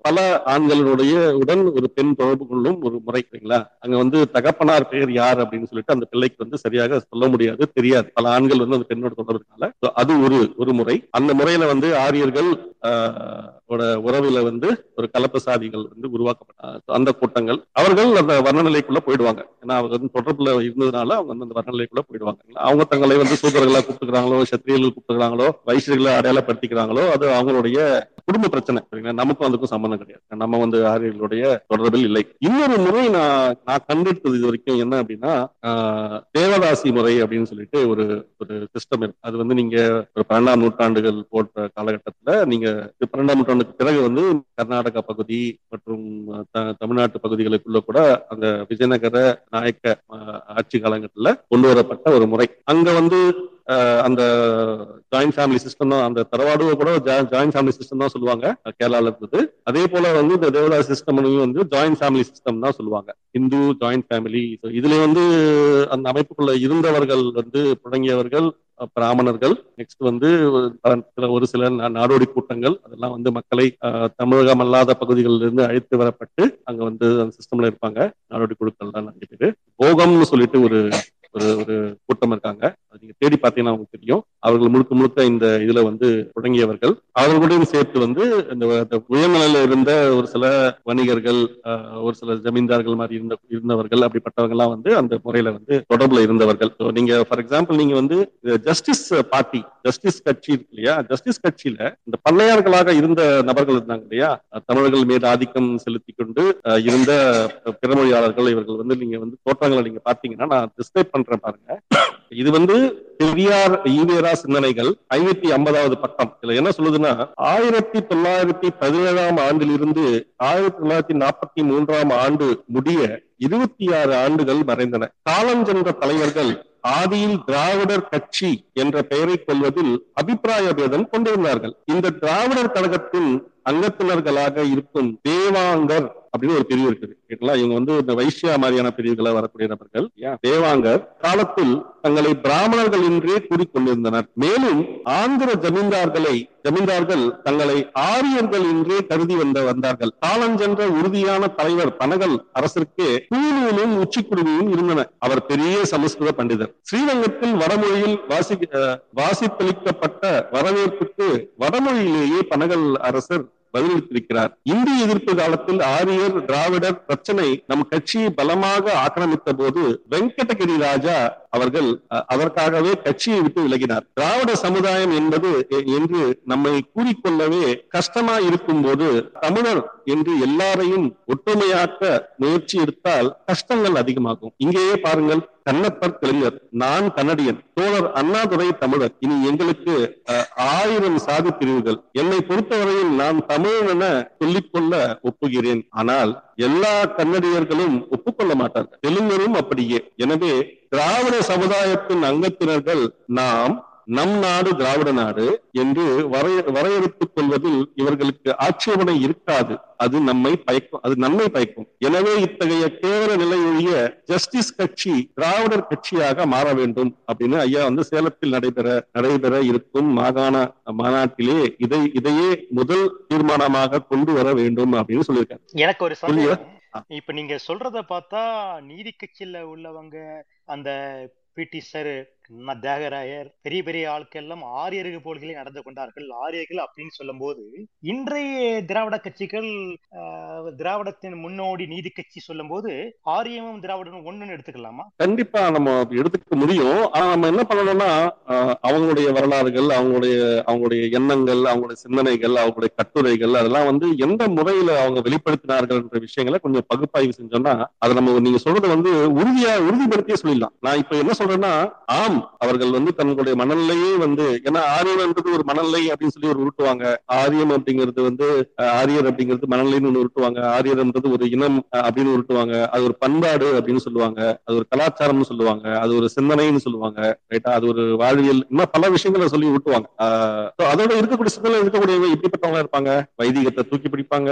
பல ஆண்களுடைய உடன் ஒரு பெண் தொடர்பு கொள்ளும் ஒரு முறை சரிங்களா? அங்க வந்து தகப்பனார் பெயர் யார் அப்படின்னு சொல்லிட்டு அந்த பிள்ளைக்கு வந்து சரியாக சொல்ல முடியாது தெரியாது. பல ஆண்கள் வந்து அந்த பெண்ணோட தொடர்புனால. அது ஒரு ஒரு முறை. அந்த முறையில வந்து ஆரியர்கள் ஆஹ் ஓட வந்து ஒரு கலப்பு சாதிகள் வந்து உருவாக்கப்பட்ட அந்த கூட்டங்கள் அவர்கள் அந்த வர்ணநிலைக்குள்ள போயிடுவாங்க. ஏன்னா அவங்க வந்து தொடர்புல இருந்ததுனால அவங்க வந்து அந்த வர்ணநிலைக்குள்ள போயிடுவாங்க. அவங்க தங்களை வந்து சூதர்களா கூப்பிட்டுக்கிறாங்களோ சத்திரியர்கள் கூப்பிட்டுக்கிறாங்களோ வைசியர்களை அடையாளப்படுத்திக்கிறாங்களோ அது அவங்களுடைய குடும்ப பிரச்சனை. சரிங்களா நமக்கும் அதுக்கும் சம்பந்தம் கிடையாது. நம்ம வந்து ஆரியர்களுடைய தொடர்பில் இல்லை. இன்னொரு முறை நான் நான் கண்டெடுத்தது இது வரைக்கும் என்ன அப்படின்னா தேவதாசி முறை அப்படின்னு சொல்லிட்டு ஒரு ஒரு சிஸ்டம் இருக்கு. அது வந்து நீங்க ஒரு பன்னெண்டாம் நூற்றாண்டுகள் போன்ற காலகட்டத்துல நீங்க பன்னெண்டாம் நூற்றாண்டுக்கு பிறகு வந்து கர்நாடகா பகுதி மற்றும் த- தமிழ்நாட்டு பகுதிகளுக்குள்ள கூட அந்த விஜயநகர நாயக்க ஆட்சி காலகட்டத்துல கொண்டு வரப்பட்ட ஒரு முறை. அங்க வந்து அந்த ஜாயிண்ட் ஃபேமிலி சிஸ்டம் தான் அந்த தரவாடுவை கூட ஜாயிண்ட் ஃபேமிலி சிஸ்டம் தான் சொல்லுவாங்க கேரளால இருந்தது அதே போல வந்து இந்த தேவதாஸ் சிஸ்டம் வந்து ஜாயிண்ட் ஃபேமிலி சிஸ்டம் தான் சொல்லுவாங்க. இந்து ஜாயிண்ட் ஃபேமிலி இதுல வந்து அந்த அமைப்புக்குள்ள இருந்தவர்கள் வந்து புழங்கியவர்கள் பிராமணர்கள். நெக்ஸ்ட் வந்து ஒரு சில நாடோடி கூட்டங்கள் அதெல்லாம் வந்து மக்களை அஹ், தமிழகம் அல்லாத பகுதிகளில் இருந்து அழைத்து வரப்பட்டு அங்க வந்து அந்த சிஸ்டம்ல இருப்பாங்க. நாடோடி குழுக்கள் தான் நிறைய பேரு. போகம்னு சொல்லிட்டு ஒரு ஒரு ஒரு கூட்டம் இருக்காங்க. அது நீங்க தேடி பார்த்தீங்கன்னா உங்களுக்கு தெரியும். அவர்கள் முழுக்க முழுக்க இந்த இதுல வந்து தொடங்கியவர்கள். அவர்களுடன் சேர்த்து வந்து இந்த உயர்நிலையில இருந்த ஒரு சில வணிகர்கள் ஒரு சில ஜமீன்தார்கள் மாதிரி இருந்த இருந்தவர்கள் அப்படிப்பட்டவங்க எல்லாம் வந்து அந்த முறையில வந்து தொடர்புல இருந்தவர்கள். நீங்க ஃபார் எக்ஸாம்பிள் நீங்க வந்து ஜஸ்டிஸ் பார்ட்டி ஜஸ்டிஸ் கட்சி இருக்கு இல்லையா? ஜஸ்டிஸ் கட்சியில இந்த பண்ணையார்களாக இருந்த நபர்கள் இருந்தாங்க இல்லையா? தமிழர்கள் மீது ஆதிக்கம் செலுத்தி கொண்டு இருந்த பிறமொழியாளர்கள் இவர்கள் வந்து நீங்க வந்து தோற்றங்களை நீங்க பார்த்தீங்கன்னா நான் டிஸ்கிரைப் பண்றேன் பாருங்க. இது வந்து பெரியார் ஈவேரா சிந்தனைகள் ஐநூத்தி ஐம்பதாவது பக்கம் இதுல என்ன சொல்லுதுன்னா ஆயிரத்தி தொள்ளாயிரத்தி பதினேழாம் ஆண்டிலிருந்து ஆயிரத்தி தொள்ளாயிரத்தி நாற்பத்தி மூன்றாம் ஆண்டு முடிய இருபத்தி ஆறு ஆண்டுகள் மறைந்தன. காலஞ்சென்ற தலைவர்கள் ஆதியில் திராவிடர் கட்சி என்ற பெயரை கொள்வதில் அபிப்பிராய பேதம் கொண்டிருந்தார்கள். இந்த திராவிடர் கழகத்தின் அங்கத்தினர்களாக இருக்கும் தேவாங்கர் அப்படின்னு ஒரு பிரிவு இருக்குது. கேட்டலாம் இவங்க வந்து இந்த வைஷ்யா மாதிரியான பிரிவுகளை வரக்கூடிய நபர்கள்? தேவாங்கர் காலத்தில் தங்களை பிராமணர்கள் என்றே கூறிக்கொண்டிருந்தனர். மேலும் ஆந்திர ஜமீன்தார்களை ஜமீன்தார்கள் தங்களை ஆரியர்கள் என்றே கருதி வந்த வந்தார்கள். காலஞ்சென்ற உறுதியான தலைவர் பனகல் அரசிற்கு பூநூலும் உச்சிக்குருவியும் இருந்தன. அவர் பெரிய சமஸ்கிருத பண்டிதர். ஸ்ரீரங்கத்தில் வடமொழியில் வாசி வாசித்தளிக்கப்பட்ட வரவேற்புக்கு வடமொழியிலேயே பனகல் அரசர் பதிலளித்திருக்கிறார். இந்திய எதிர்ப்பு காலத்தில் ஆரியர் திராவிடர் பிரச்சனை நம் கட்சியை பலமாக ஆக்கிரமித்த போது வெங்கடகிரி ராஜா அவர்கள் அதற்காகவே கட்சியை விட்டு விலகினார். திராவிட சமுதாயம் என்பது என்று நம்மை கூறிக்கொள்ளவே கஷ்டமா இருக்கும் போது தமிழர் என்று எல்லாரையும் ஒற்றுமையாக்க முயற்சி எடுத்தால் கஷ்டங்கள் அதிகமாகும். இங்கேயே பாருங்கள் கண்ணப்பர் தெலுங்கர் நான் கன்னடியன் தோழர் அண்ணாதுரை தமிழர். இனி எங்களுக்கு அஹ், ஆயிரம் சாதி பிரிவுகள். என்னை பொறுத்தவரையில் நான் தமிழன் என சொல்லிக்கொள்ள ஒப்புகிறேன். ஆனால் எல்லா கன்னடியர்களும் ஒப்புக்கொள்ள மாட்டார்கள். தெலுங்கரும் அப்படியே. எனவே திராவிட சமுதாயத்தின் அங்கத்தினர்கள் நாம் நம் நாடு திராவிட நாடு என்று வரைய வரையறுத்துக் கொள்வதில் இவர்களுக்கு ஆட்சேபனை இருக்காது. அது நம்மை பயக்கும் அது நன்மை பயக்கும். எனவே இத்தகைய கேவல நிலை ஒழிய ஜஸ்டிஸ் கட்சி திராவிடர் கட்சியாக மாற வேண்டும் அப்படின்னு ஐயா வந்து சேலத்தில் நடைபெற நடைபெற இருக்கும் மாகாண மாநாட்டிலே இதை இதையே முதல் தீர்மானமாக கொண்டு வர வேண்டும் அப்படின்னு சொல்லியிருக்காரு. எனக்கு ஒரு இப்ப நீங்க சொல்றத பார்த்தா நீதி கட்சியில உள்ளவங்க அந்த பிடி சார் தேகராயர் பெரிய பெரிய ஆட்கள் எல்லாம் ஆரியர்கள் போல்களை நடந்து கொண்டார்கள். ஆரியர்கள் அப்படின்னு சொல்லும்போது இன்றைய திராவிட கட்சிகள் திராவிடத்தின் முன்னோடி நீதி கட்சி சொல்லும்போது ஆரியமும் திராவிடமும் ஒண்ணுன்னு எடுத்துக்கலாமா? கண்டிப்பா நம்ம எடுத்துக்க முடியும். ஆனா நம்ம என்ன பண்ணணும்னா அவங்களுடைய வரலாறுகள் அவங்களுடைய அவங்களுடைய எண்ணங்கள் அவங்களுடைய சிந்தனைகள் அவங்களுடைய கட்டுரைகள் அதெல்லாம் வந்து எந்த முறையில அவங்க வெளிப்படுத்தினார்கள் என்ற விஷயங்களை கொஞ்சம் பகுப்பாய்வு செஞ்சோம்னா அதை நம்ம நீங்க சொல்றதை வந்து உறுதியா உறுதிப்படுத்தியே சொல்லிடலாம். நான் இப்ப என்ன சொல்றேன்னா ஆம் அவர்கள் வந்து தங்களுடைய மனநிலையே வந்து ஏன்னா ஆரியம்ன்றது ஒரு மனநிலை அப்படின்னு சொல்லி ஒரு உருட்டுவாங்க. ஆரியம் அப்படிங்கிறது வந்து ஆரியர் அப்படிங்கிறது மனநிலைன்னு ஒண்ணு உருட்டுவாங்க. ஆரியர்ன்றது ஒரு இனம் அப்படின்னு உருட்டுவாங்க. அது ஒரு பண்பாடு அப்படின்னு சொல்லுவாங்க. அது ஒரு கலாச்சாரம்னு சொல்லுவாங்க. அது ஒரு சிந்தனைன்னு சொல்லுவாங்க ரைட்டா அது ஒரு வாழ்வியல் இன்னும் பல விஷயங்களை சொல்லி உருட்டுவாங்க. அதோட இருக்கக்கூடிய சிந்தனை இருக்கக்கூடியவங்க எப்படிப்பட்டவங்க இருப்பாங்க. வைதிகத்தை தூக்கி பிடிப்பாங்க.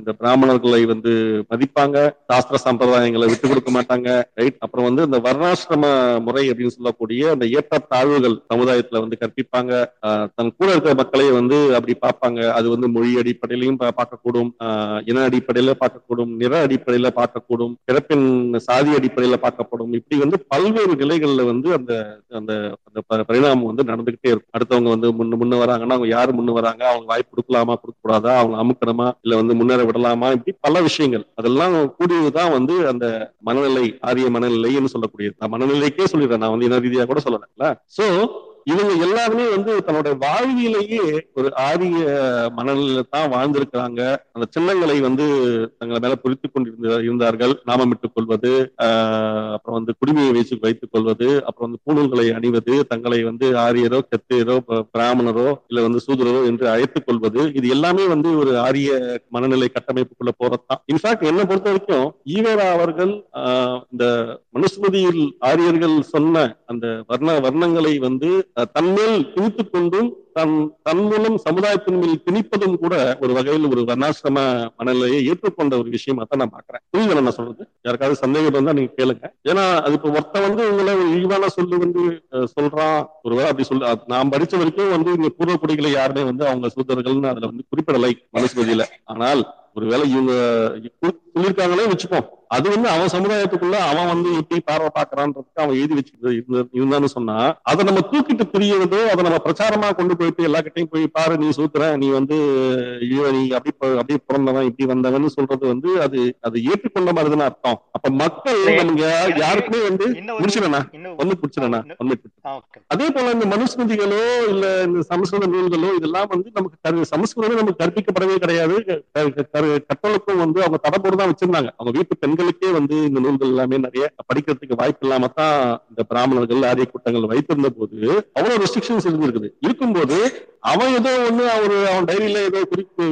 இந்த பிராமணர்களை வந்து மதிப்பாங்க. சாஸ்திர சம்பிரதாயங்களை விட்டு கொடுக்க மாட்டாங்க ரைட் அப்புறம் வந்து இந்த வர்ணாசிரம முறை அப்படின்னு சொல்லக்கூடிய அந்த ஏற்றத்தாழ்வுகள் சமுதாயத்துல வந்து கற்பிப்பாங்க. தன் கூட இருக்கிற மக்களை வந்து அப்படி பார்ப்பாங்க. அது வந்து மொழி அடிப்படையிலையும் பார்க்கக்கூடும். இன அடிப்படையில பார்க்கக்கூடும். நிற அடிப்படையில பார்க்கக்கூடும். பிறப்பின் சாதி அடிப்படையில பார்க்கப்படும். இப்படி வந்து பல்வேறு நிலைகள்ல வந்து அந்த அந்த அந்த ப- பரிணாமம் வந்து நடந்துகிட்டே இருக்கும். அடுத்தவங்க வந்து முன்ன முன்ன வராங்கன்னா அவங்க யாரு முன்ன வராங்க? அவங்க வாய்ப்பு கொடுக்கலாமா கொடுக்க கூடாதா அவங்க அமுக்கணுமா? இல்ல வந்து முன்னேற விடலாமா? இப்படி பல விஷயங்கள். அதெல்லாம் கூடியதுதான் வந்து அந்த மனநிலை ஆரிய மனநிலைன்னு சொல்லக்கூடியது. மனநிலை இன்னைக்கே சொல்லிடுறேன். நான் வந்து இன ரீதியா கூட சொல்லல. சோ இவங்க எல்லாருமே வந்து தன்னோட வாழ்வியலையே ஒரு ஆரிய மனநிலையில தான் வாழ்ந்திருக்கிறாங்க. அந்த சின்னங்களை வந்து தங்களை மேல பொறித்து கொண்டிருந்த இருந்தார்கள். நாமமிட்டுக் கொள்வது ஆஹ் அப்புறம் வந்து குடிமையை வைத்து வைத்துக் கொள்வது அப்புறம் வந்து பூணூல்களை அணிவது தங்களை வந்து ஆரியரோ கத்தியரோ பிராமணரோ இல்ல வந்து சூதரரோ என்று அழைத்துக் கொள்வது. இது எல்லாமே வந்து ஒரு ஆரிய மனநிலை கட்டமைப்புக்குள்ள போறதுதான். இன்ஃபேக்ட் என்னை பொறுத்த வரைக்கும் ஈவேரா அவர்கள் ஆஹ் இந்த மனுஸ்மதியில் ஆரியர்கள் சொன்ன அந்த வர்ண வர்ணங்களை வந்து தன்மேல் திணித்துக் கொண்டும் தன் தன் மூலம் சமுதாயத்தின் மேல் திணிப்பதும் கூட ஒரு வகையில் ஒரு வர்ணாசிரம மனநிலையை ஏற்றுக்கொண்ட ஒரு விஷயமா தான் நான் பாக்குறேன் புரியுது நான் சொல்றது? யாருக்காவது சந்தேகம் இருந்தா நீங்க கேளுங்க. ஏன்னா அது இப்ப ஒருத்தன் வந்து உங்களை இழிவான சொல்லு வந்து சொல்றான். ஒருவேளை அப்படி சொல்ல நான் படிச்ச வரைக்கும் வந்து இங்க பூர்வ குடிகளை யாருமே வந்து அவங்க சூதர்கள்னு அதுல வந்து குறிப்பிடலை மனுஸ்மிருதியில. ஆனால் ஒருவேளை இவங்க சொல்லியிருக்காங்களே வச்சுப்போம் அது வந்து அவன் சமுதாயத்துக்குள்ள அவன் வந்து எப்படி பார்வை பாக்குறான்றதுக்கு அவன் எழுதி வச்சு இருந்தான்னு சொன்னா அதை நம்ம தூக்கிட்டு பிரியறதோ அதை நம்ம பிரச்சாரமா கொண்டு போயிட்டு எல்லாக்கிட்டையும் போய் பாரு நீ சூத்துற நீ வந்து ஐயோ நீ அப்படி அப்படியே பிறந்தவன் இப்படி வந்தவன் சொல்றது வந்து அது அது ஏற்றுக்கொண்ட மாதிரிதானே அர்த்தம். அப்ப மக்கள் நமக்கு யாருக்குமே வந்து முடிச்சிடனா ஒண்ணு முடிச்சிடனா இன்னும்- ஒண்ணு. அதே போல இந்த மனுஸ்மிருதிகளோ இல்ல இந்த சமஸ்கிருத நூல்களோ இதெல்லாம் வந்து நமக்கு கரு- சமஸ்கிருதம் நமக்கு கற்பிக்கப்படவே கிடையாது. கற்றலுக்கும் வந்து அவங்க தடப்போடு தான் வச்சிருந்தாங்க. அவங்க வீட்டு பெண்களுக்கே வந்து இந்த நூல்கள் எல்லாமே நிறைய படிக்கிறதுக்கு வாய்ப்பு இல்லாம தான் இந்த பிராமணர்கள் ஆரிய கூட்டங்கள் வைத்திருந்த போது அவ்வளவு ரெஸ்ட்ரிக்ஷன்ஸ் இருந்திருக்குது. இருக்கும்போது அவன் ஏதோ ஒண்ணு அவரு அவன் டைரியில ஏதோ குறிப்பு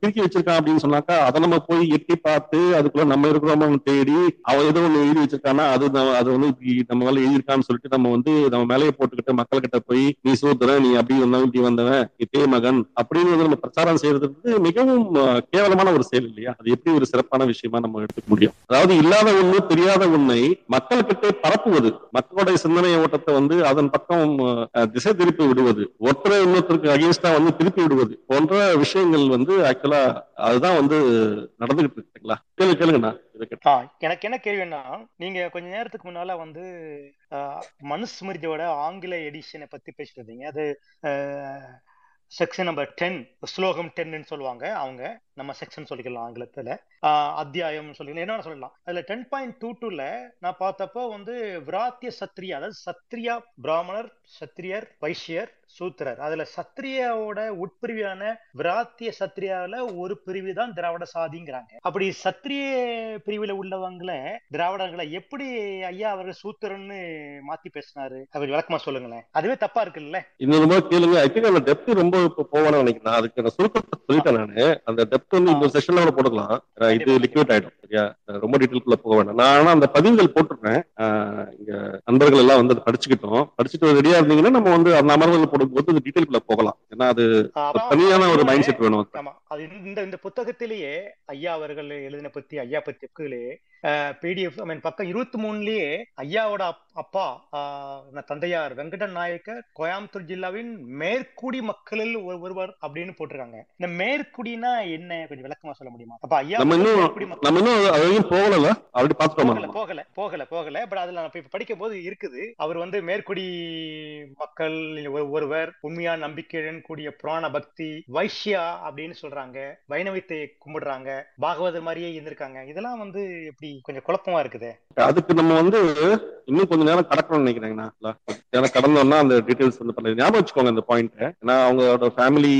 கிறுக்கி வச்சிருக்கான் அப்படின்னு சொன்னாக்கா அதை நம்ம போய் எட்டி பார்த்து அதுக்குள்ள நம்ம இருக்கிறோமோ தேடி அவன் ஏதோ ஒண்ணு எழுதி வச்சிருக்கானா அது அது வந்து நம்ம மேல எழுதியிருக்கான்னு சொல்லிட்டு நம்ம வந்து நம்ம மேலையை போட்டுக்கிட்டு மக்கள் கிட்ட போய் நீ சூத்திரன் நீ அப்படி வந்தவன் இப்படி வந்தவன் நீ தேமகன் அப்படின்னு வந்து நம்ம பிரச்சாரம் செய்யறது வந்து மிகவும் கேவலமான ஒரு செயல் இல்லையா? அது எப்படி ஒரு சிறப்பான விஷயமா நம்ம எடுத்துக்க முடியும்? அதாவது இல்லாத ஒண்ணு தெரியாத உண்மை மக்கள்கிட்ட பரப்புவது. மக்களுடைய சிந்தனை ஓட்டத்தை வந்து அதன் பக்கம் திசை திருப்பி விடுவது. ஒருத்தரை இன்னொருத்தருக்கு அகேன்ஸ்டா வந்து திருப்பி விடுவது போன்ற விஷயங்கள் வந்து ஆக்சுவலா அதுதான் வந்து நடந்துகிட்டு இருக்குங்களா கேளு கேளுங்கண்ணா எனக்கு என்ன கேள்வின்னா நீங்க கொஞ்ச நேரத்துக்கு முன்னால வந்து மனுஸ்மிருதியோட ஆங்கில எடிஷனை பத்தி பேசிட்டு இருந்தீங்க. அது செக்ஷன் நம்பர் டென் ஸ்லோகம் டென்னு சொல்லுவாங்க அவங்க. நம்ம செக்ஷன் சொல்லிக்கலாம் ஆங்கிலத்துல. அத்தியாயம் சொல்லிக்கலாம். என்ன சொல்லலாம்? அதுல டென் பாயிண்ட் டூ டூல நான் பார்த்தப்போ வந்து விராத்திய சத்திரியா அதாவது சத்திரியா பிராமணர் சத்திரியர் வைஷ்யர் சூத்திரர். அதுல சத்திரியாவோட உட்பிரிவான விராத்திய சத்திரியாவில ஒரு பிரிவு தான் திராவிட சாதிங்கிறாங்க. அப்படி சத்திரிய பிரிவுல உள்ளவங்கள திராவிடர்களை எப்படி ஐயா அவர்கள் சூத்திரன்னு மாத்தி பேசினாரு? அவர் விளக்கமா சொல்லுங்களேன். அதுவே தப்பா இருக்குல்ல? இன்னொரு கேளுங்க. ஐ திங்க் அந்த டெப்த் ரொம்ப போவானு நினைக்கிறேன். அதுக்கு நான் சுருக்கத்தை சொல்லிட்டேன் நானு. அந்த டெப்த் வந்து இந்த செஷன்ல கூட போட்டுக்கலாம். இது லிக்விட் ஆயிடும். சரியா? ரொம்ப டீட்டெயில்குள்ள போக வேண்டாம். நான் ஆனா அந்த பதிவுகள் போட்டுருக்கேன் இங்க நண்பர்கள் எல்லாம் வந்து அதை படிச்சுக்கிட்டோம். படிச்சுட்டு ரெடியா இருந்தீங்கன்னா நம்ம வந்து அந்த அமர்வுகள் போடும்போது அந்த டீட்டெயில்குள்ள போகலாம். ஏன்னா அது தனியான ஒரு மைண்ட் செட் வேணும். அது இந்த இந்த புத்தகத்திலேயே ஐயா அவர்கள் எழுதின பத்தி ஐயா பத்தி புக்கிலேயே பிடிஎஃப் ஐ மீன் பக்கம் இருபத்தி மூணுலயே ஐயாவோட அப்- அப்பா தந்தையார் வெங்கடன் நாயக்கர் கோயம்புத்தூர் ஜில்லாவின் மேற்குடி மக்களில் ஒரு- ஒருவர் அப்படின்னு போட்டிருக்காங்க. இந்த மேற்குடினா என்ன? கொஞ்சம் விளக்கமா சொல்ல முடியுமா? அப்ப ஐயா நம்ம இன்னும் போகல போகல போகல போகல. பட் அதுல நான் இப்ப படிக்கும் போது இருக்குது. அவர் வந்து மேற்குடி மக்கள் ஒரு- ஒருவர் உண்மையான நம்பிக்கையுடன் கூடிய புராண பக்தி வைஷ்யா அப்படின்னு சொல்றாங்க. வைணவத்தை கும்பிடுறாங்க. பாகவதர் மாதிரியே இருந்திருக்காங்க. இதெல்லாம் வந்து எப்படி கொஞ்சம் குழப்பமா இருக்குது. அதுக்கு நம்ம வந்து இன்னும் கொஞ்ச நேரம் கடக்கணும்னு நினைக்கிறேங்கண்ணா. ஏன்னா கடந்தோம்னா அந்த டீடைல்ஸ் வந்து பண்ணல ஞாபகம் வச்சுக்கோங்க அந்த பாயிண்ட் ஏன்னா அவங்களோட ஃபேமிலி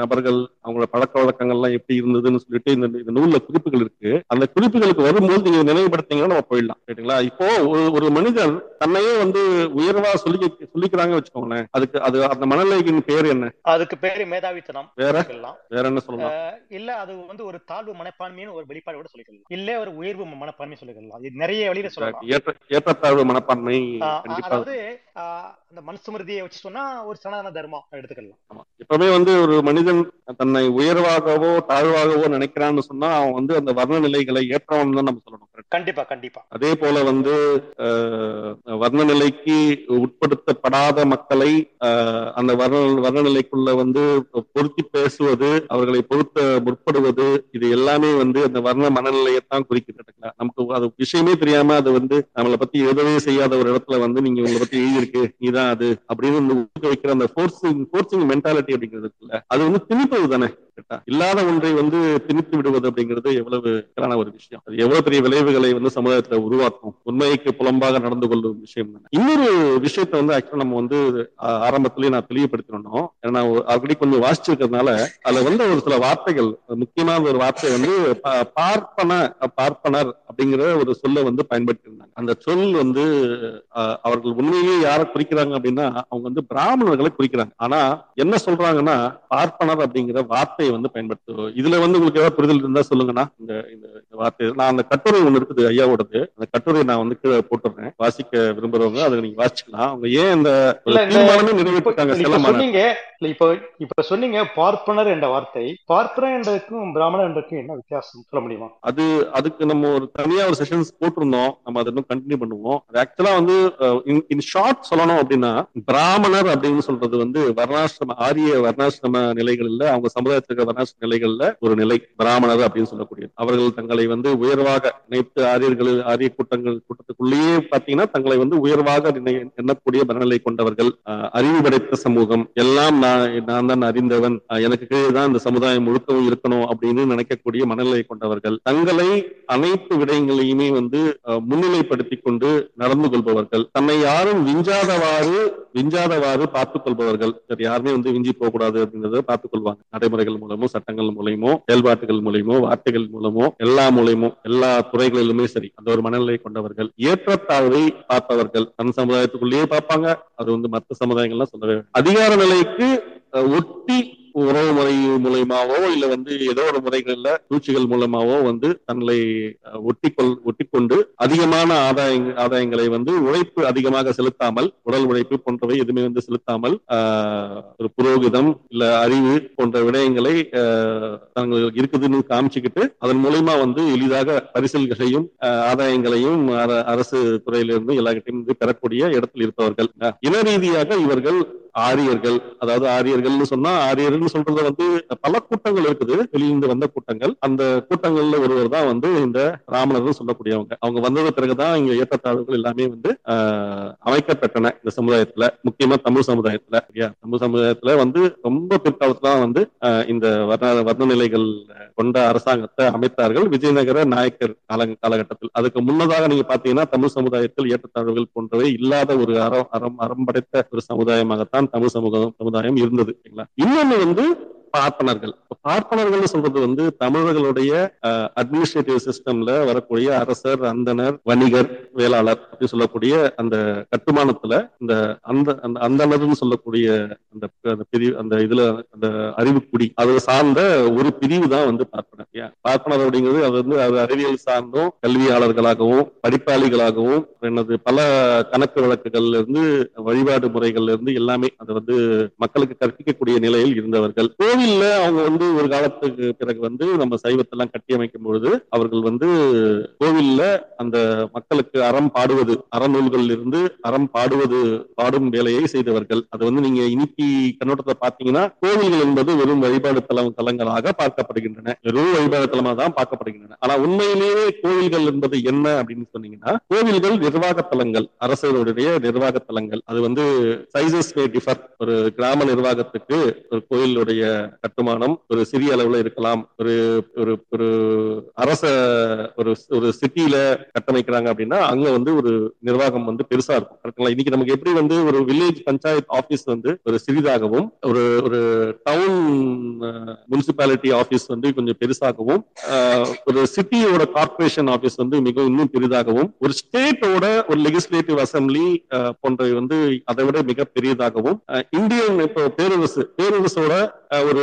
நபர்கள் அவங்களோட பழக்க வழக்கங்கள்லாம் எப்படி இருந்ததுன்னு சொல்லிட்டு இந்த இந்த நூல்ல குறிப்புகள் இருக்கு. அந்த குறிப்புகளுக்கு வரும்போது நீங்க நினைவுபடுத்தீங்கன்னா நம்ம போயிடலாம். ரைட்டுங்களா இப்போ ஒரு ஒரு மனிதர் தன்னையே வந்து உயர்வா சொல்லி சொல்லிக்கிறாங்க வச்சுக்கோங்களேன். அதுக்கு அது அந்த மனநிலையின் பேர் என்ன? அதுக்கு பேரு மேதாவித்தனம் வேற? வேற என்ன சொல்லலாம்? இல்ல அது வந்து ஒரு தாழ்வு மனப்பான்மைன்னு ஒரு வெளிப்பாடு கூட சொல்லிக்கலாம். இல்ல ஒரு உயர்வு மனப்பான்மை சொல்லிக்கலாம் இது நிறைய வழியில சொல்லலாம் ஏற்ற ஏற்றத்தாழ்வு மனப்பான்மை அதாவது அந்த மனுஸ்மிருதியை வச்சு சொன்னா ஒரு சனாதன தர்மம் எடுத்துக்கலாம். எப்பவுமே வந்து ஒரு மனிதன் தன்னை உயர்வாகவோ தாழ்வாகவோ நினைக்கிறான்னு சொன்னா அவன் வந்து அந்த வர்ண நிலைகளை ஏற்றவன் தான் நம்ம சொல்லணும்? கண்டிப்பா கண்டிப்பா அதே போல வந்து வர்ண நிலைக்கு உட்படுத்தப்படாத மக்களை அந்த வர்ண வர்ண நிலைக்குள்ள வந்து பொருத்தி பேசுவது அவர்களை பொருத்த முற்படுவது இது எல்லாமே வந்து அந்த வர்ண மனநிலையத்தான் குறிக்குது correct-ங்களா? நமக்கு அது விஷயமே தெரியாம அது வந்து நம்மளை பத்தி எழுதவே செய்யாத ஒரு இடத்துல வந்து நீங்க உங்களை பத்தி எழுதியிருக்கு நீதான் அது அப்படின்னு வந்து ஊக்க வைக்கிற அந்த ஃபோர்ஸிங் ஃபோர்ஸிங் மென்டாலிட்டி அப்படிங்கிறது இருக்குல்ல அது வந்து திணிப்பது தானே? இல்லாத ஒன்றை வந்து திணித்து விடுவது அப்படிங்கிறது எவ்வளவு சிக்கலான ஒரு விஷயம். அது எவ்வளவு பெரிய விளைவுகளை வந்து சமுதாயத்துல உருவாக்கும் உண்மைக்கு புலம்பாக நடந்து கொள்ளும் விஷயம் இன்னொரு விஷயத்த வந்து ஆக்சுவலா நம்ம வந்து ஆரம்பத்திலேயே நான் தெளிவுபடுத்தணும் ஏன்னா ஆல்ரெடி கொஞ்சம் வாசிச்சிருக்கிறதுனால அதுல வந்து ஒரு சில வார்த்தைகள் முக்கியமான ஒரு வார்த்தை வந்து பார்ப்பன பார்ப்பனர் அப்படிங்கிற ஒரு சொல்ல வந்து பயன்படுத்தியிருந்தாங்க. அந்த சொல் வந்து அவர்கள் உண்மையிலேயே யாரை குறிக்கிறாங்க அப்படின்னா அவங்க வந்து பிராமணர்களை குறிக்கிறாங்க. ஆனா என்ன சொல்றாங்கன்னா பார்ப்பனர் அப்படிங்கிற வார்த்தை வார்த்தையை வந்து பயன்படுத்துவோம் இதுல வந்து உங்களுக்கு ஏதாவது புரிதல் இருந்தா சொல்லுங்கண்ணா. இந்த இந்த வார்த்தை. நான் அந்த கட்டுரை ஒண்ணு இருக்குது ஐயாவோடது. அந்த கட்டுரையை நான் வந்து கீழே போட்டுறேன். வாசிக்க விரும்புறவங்க அதை நீங்க வாசிக்கலாம் அவங்க ஏன் இந்த தீர்மானமே நிறைவேற்றிருக்காங்க? இப்ப சொன்னீங்க. இப்ப பார்ப்பனர் என்ற வார்த்தை. பார்ப்பனர் என்றதுக்கும் பிராமணர் என்றதுக்கும் என்ன வித்தியாசம் சொல்ல முடியுமா? அது அதுக்கு நம்ம ஒரு தனியா ஒரு செஷன்ஸ் போட்டிருந்தோம். நம்ம அதை இன்னும் கண்டினியூ பண்ணுவோம். அது ஆக்சுவலா வந்து இன் ஷார்ட் சொல்லணும் அப்படின்னா பிராமணர் அப்படின்னு சொல்றது வந்து வர்ணாசிரம ஆரிய வர்ணாசிரம நிலைகள்ல அவங்க சமுதாயத்தில் இருக்கிற நிலைகள்ல ஒரு நிலை பிராமணர் அப்படின்னு சொல்லக்கூடியது. அவர்கள் தங்களை வந்து உயர்வாக அனைத்து ஆரியர்கள் ஆரிய கூட்டங்கள் கூட்டத்துக்குள்ளேயே பாத்தீங்கன்னா தங்களை வந்து உயர்வாக எண்ணக்கூடிய மனநிலை கொண்டவர்கள் அறிவு படைத்த சமூகம். எல்லாம் நான் நான் தான் அறிந்தவன். எனக்கு கீழே தான் இந்த சமுதாயம் முழுக்கவும் இருக்கணும் அப்படின்னு நினைக்கக்கூடிய மனநிலை கொண்டவர்கள். தங்களை அனைத்து விடயங்களையுமே வந்து முன்னிலைப்படுத்தி கொண்டு நடந்து கொள்பவர்கள். தன்னை யாரும் விஞ்சாதவாறு விஞ்சாதவாறு பார்த்துக் கொள்பவர்கள். யாருமே வந்து விஞ்சி போகக்கூடாது கூடாது அப்படிங்கறத பார்த்துக் கொள்வாங்க. நடைமுறைகள் மூலமோ சட்டங்கள் மூலயமோ செயல்பாட்டுகள் மூலயமோ வார்த்தைகள் மூலமோ எல்லா மூலயமோ எல்லா துறைகளிலுமே சரி அந்த ஒரு மனநிலை கொண்டவர்கள் ஏற்றத்தாழ்வை பார்ப்பவர்கள் தன் சமுதாயத்துக்குள்ளேயே பார்ப்பாங்க. அது வந்து மற்ற சமுதாயங்கள்லாம் சொல்லவே அதிகார நிலைக்கு ஒட்டி உறவு முறை மூலயமாவோ இல்ல வந்து ஏதோ ஒரு முறைகள்ல சூழ்ச்சிகள் மூலமாவோ வந்து தங்களை ஒட்டிக்கொள் ஒட்டிக்கொண்டு அதிகமான ஆதாய ஆதாயங்களை வந்து உழைப்பு அதிகமாக செலுத்தாமல் உடல் உழைப்பு போன்றவை எதுவுமே வந்து செலுத்தாமல் ஒரு புரோகிதம் இல்ல அறிவு போன்ற விடயங்களை ஆஹ், தாங்கள் இருக்குதுன்னு காமிச்சுக்கிட்டு அதன் மூலயமா வந்து எளிதாக பரிசல்களையும் ஆதாயங்களையும் அர- அரசு துறையிலிருந்து எல்லார்கிட்டையும் வந்து பெறக்கூடிய இடத்தில் இருப்பவர்கள். இன ரீதியாக இவர்கள் ஆரியர்கள் அதாவது ஆரியர்கள்னு சொன்னா ஆரியர்கள்னு சொல்றது வந்து பல கூட்டங்கள் இருக்குது. வெளியிருந்து வந்த கூட்டங்கள். அந்த கூட்டங்கள்ல ஒருவர் தான் வந்து இந்த ராமணர்கள் சொல்லக்கூடியவங்க. அவங்க வந்தது பிறகுதான் இங்க ஏற்றத்தாழ்வுகள் எல்லாமே வந்து அமைக்கப்பட்டன இந்த சமுதாயத்துல. முக்கியமா தமிழ் சமுதாயத்துல தமிழ் சமுதாயத்துல வந்து ரொம்ப பிற்காலத்துல தான் வந்து இந்த வர்ண வர்ணநிலைகள் கொண்ட அரசாங்கத்தை அமைத்தார்கள். விஜயநகர நாயக்கர் கால காலகட்டத்தில். அதுக்கு முன்னதாக நீங்க பாத்தீங்கன்னா தமிழ் சமுதாயத்தில் ஏற்றத்தாழ்வுகள் போன்றவை இல்லாத ஒரு அறம் அறம் அறம் படைத்த ஒரு சமுதாயமாகத்தான் தமிழ் சமூகம் சமுதாயம் இருந்தது சரிங்களா இன்னொன்னு வந்து பார்ப்பனர்கள். பார்ப்பனர்கள் சொல்றது வந்து தமிழர்களுடைய அட்மினிஸ்ட்ரேட்டிவ் சிஸ்டம்ல வரக்கூடிய அரசர் அந்தனர் வணிகர் வேளாளர் அப்படின்னு சொல்லக்கூடிய அந்த கட்டுமானத்துல இந்த அந்த அந்த அந்தனர்னு சொல்லக்கூடிய அந்த அந்த பிரிவு அந்த இதுல அந்த அறிவுக்குடி அதை சார்ந்த ஒரு பிரிவு தான் வந்து பார்ப்பனர். பார்ப்பனர் அப்படிங்கிறது அது வந்து அது அறிவியல் சார்ந்தும் கல்வியாளர்களாகவும் படிப்பாளிகளாகவும் என்னது பல கணக்கு வழக்குகள்ல இருந்து வழிபாடு முறைகள்ல இருந்து எல்லாமே அது வந்து மக்களுக்கு கற்பிக்கக்கூடிய நிலையில் இருந்தவர்கள். கோவில்ல அவங்க வந்து ஒரு காலத்துக்கு பிறகு வந்து நம்ம சைவத்தெல்லாம் கட்டி அமைக்கும் பொழுது அவர்கள் வந்து கோவில்ல அந்த மக்களுக்கு அறம் பாடுவது அறநூல்களில் இருந்து அறம் பாடுவது பாடும் வேலையை செய்தவர்கள். அது வந்து நீங்க இன்னைக்கு கண்ணோட்டத்தை பார்த்தீங்கன்னா கோவில்கள் என்பது வெறும் வழிபாடு தலம் தலங்களாக பார்க்கப்படுகின்றன. வெறும் வழிபாடு தலமாக தான் பார்க்கப்படுகின்றன. ஆனா உண்மையிலேயே கோவில்கள் என்பது என்ன அப்படின்னு சொன்னீங்கன்னா கோவில்கள் நிர்வாக தலங்கள் அரசருடைய நிர்வாக தலங்கள். அது வந்து சைசஸ் மே டிஃபர். ஒரு கிராம நிர்வாகத்துக்கு ஒரு கோயிலுடைய கட்டுமானம் ஒரு சிறிய அளவுல இருக்கலாம். ஒரு ஒரு ஒரு அரச ஒரு ஒரு சிட்டியில கட்டமைக்கிறாங்க அப்படின்னா அங்க வந்து ஒரு நிர்வாகம் வந்து பெருசா இருக்கும். கரெக்டுங்களா இன்னைக்கு நமக்கு எப்படி வந்து ஒரு வில்லேஜ் பஞ்சாயத்து ஆபீஸ் வந்து ஒரு சிறிதாகவும் ஒரு ஒரு டவுன் முனிசிபாலிட்டி ஆபீஸ் வந்து கொஞ்சம் பெருசாகவும் ஒரு சிட்டியோட கார்பரேஷன் ஆபீஸ் வந்து மிகவும் இன்னும் பெரிதாகவும் ஒரு ஸ்டேட்டோட ஒரு லெகிஸ்லேட்டிவ் அசம்பிளி போன்றவை வந்து அதை விட மிக பெரியதாகவும் இந்தியன் இப்போ பேரரசு பேரரசோட ஒரு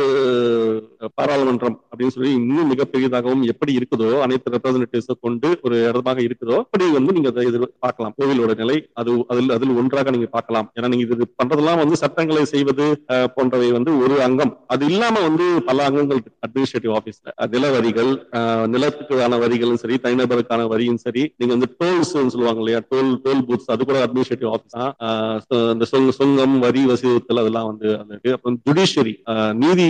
பாராளுமன்றம் அப்படின்னு சொல்லி இன்னும் மிகப்பெரியதாகவும் எப்படி இருக்குதோ அனைத்து ரெப்ரசன்டேட்டிவ்ஸ் கொண்டு ஒரு இடமாக இருக்குதோ அப்படி வந்து நீங்க அதை பார்க்கலாம். கோவிலோட நிலை அது அதில் அதில் ஒன்றாக நீங்க பார்க்கலாம். ஏன்னா நீங்க இது பண்றதெல்லாம் வந்து சட்டங்களை செய்வது போன்றவை வந்து ஒரு அங்கம். அது இல்லாம வந்து பல அங்கங்கள் அட்மினிஸ்ட்ரேட்டிவ் ஆபீஸ்ல நில வரிகள் நிலத்துக்கான வரிகளும் சரி தனிநபருக்கான வரியும் சரி நீங்க வந்து டோல்ஸ் சொல்லுவாங்க இல்லையா? டோல் டோல் பூத்ஸ் அது கூட அட்மினிஸ்ட்ரேட்டிவ் ஆபீஸ் தான். இந்த சொங்கம் வரி வசூலத்தில் அதெல்லாம் வந்து அது அப்புறம் ஜுடிஷியரி நீதி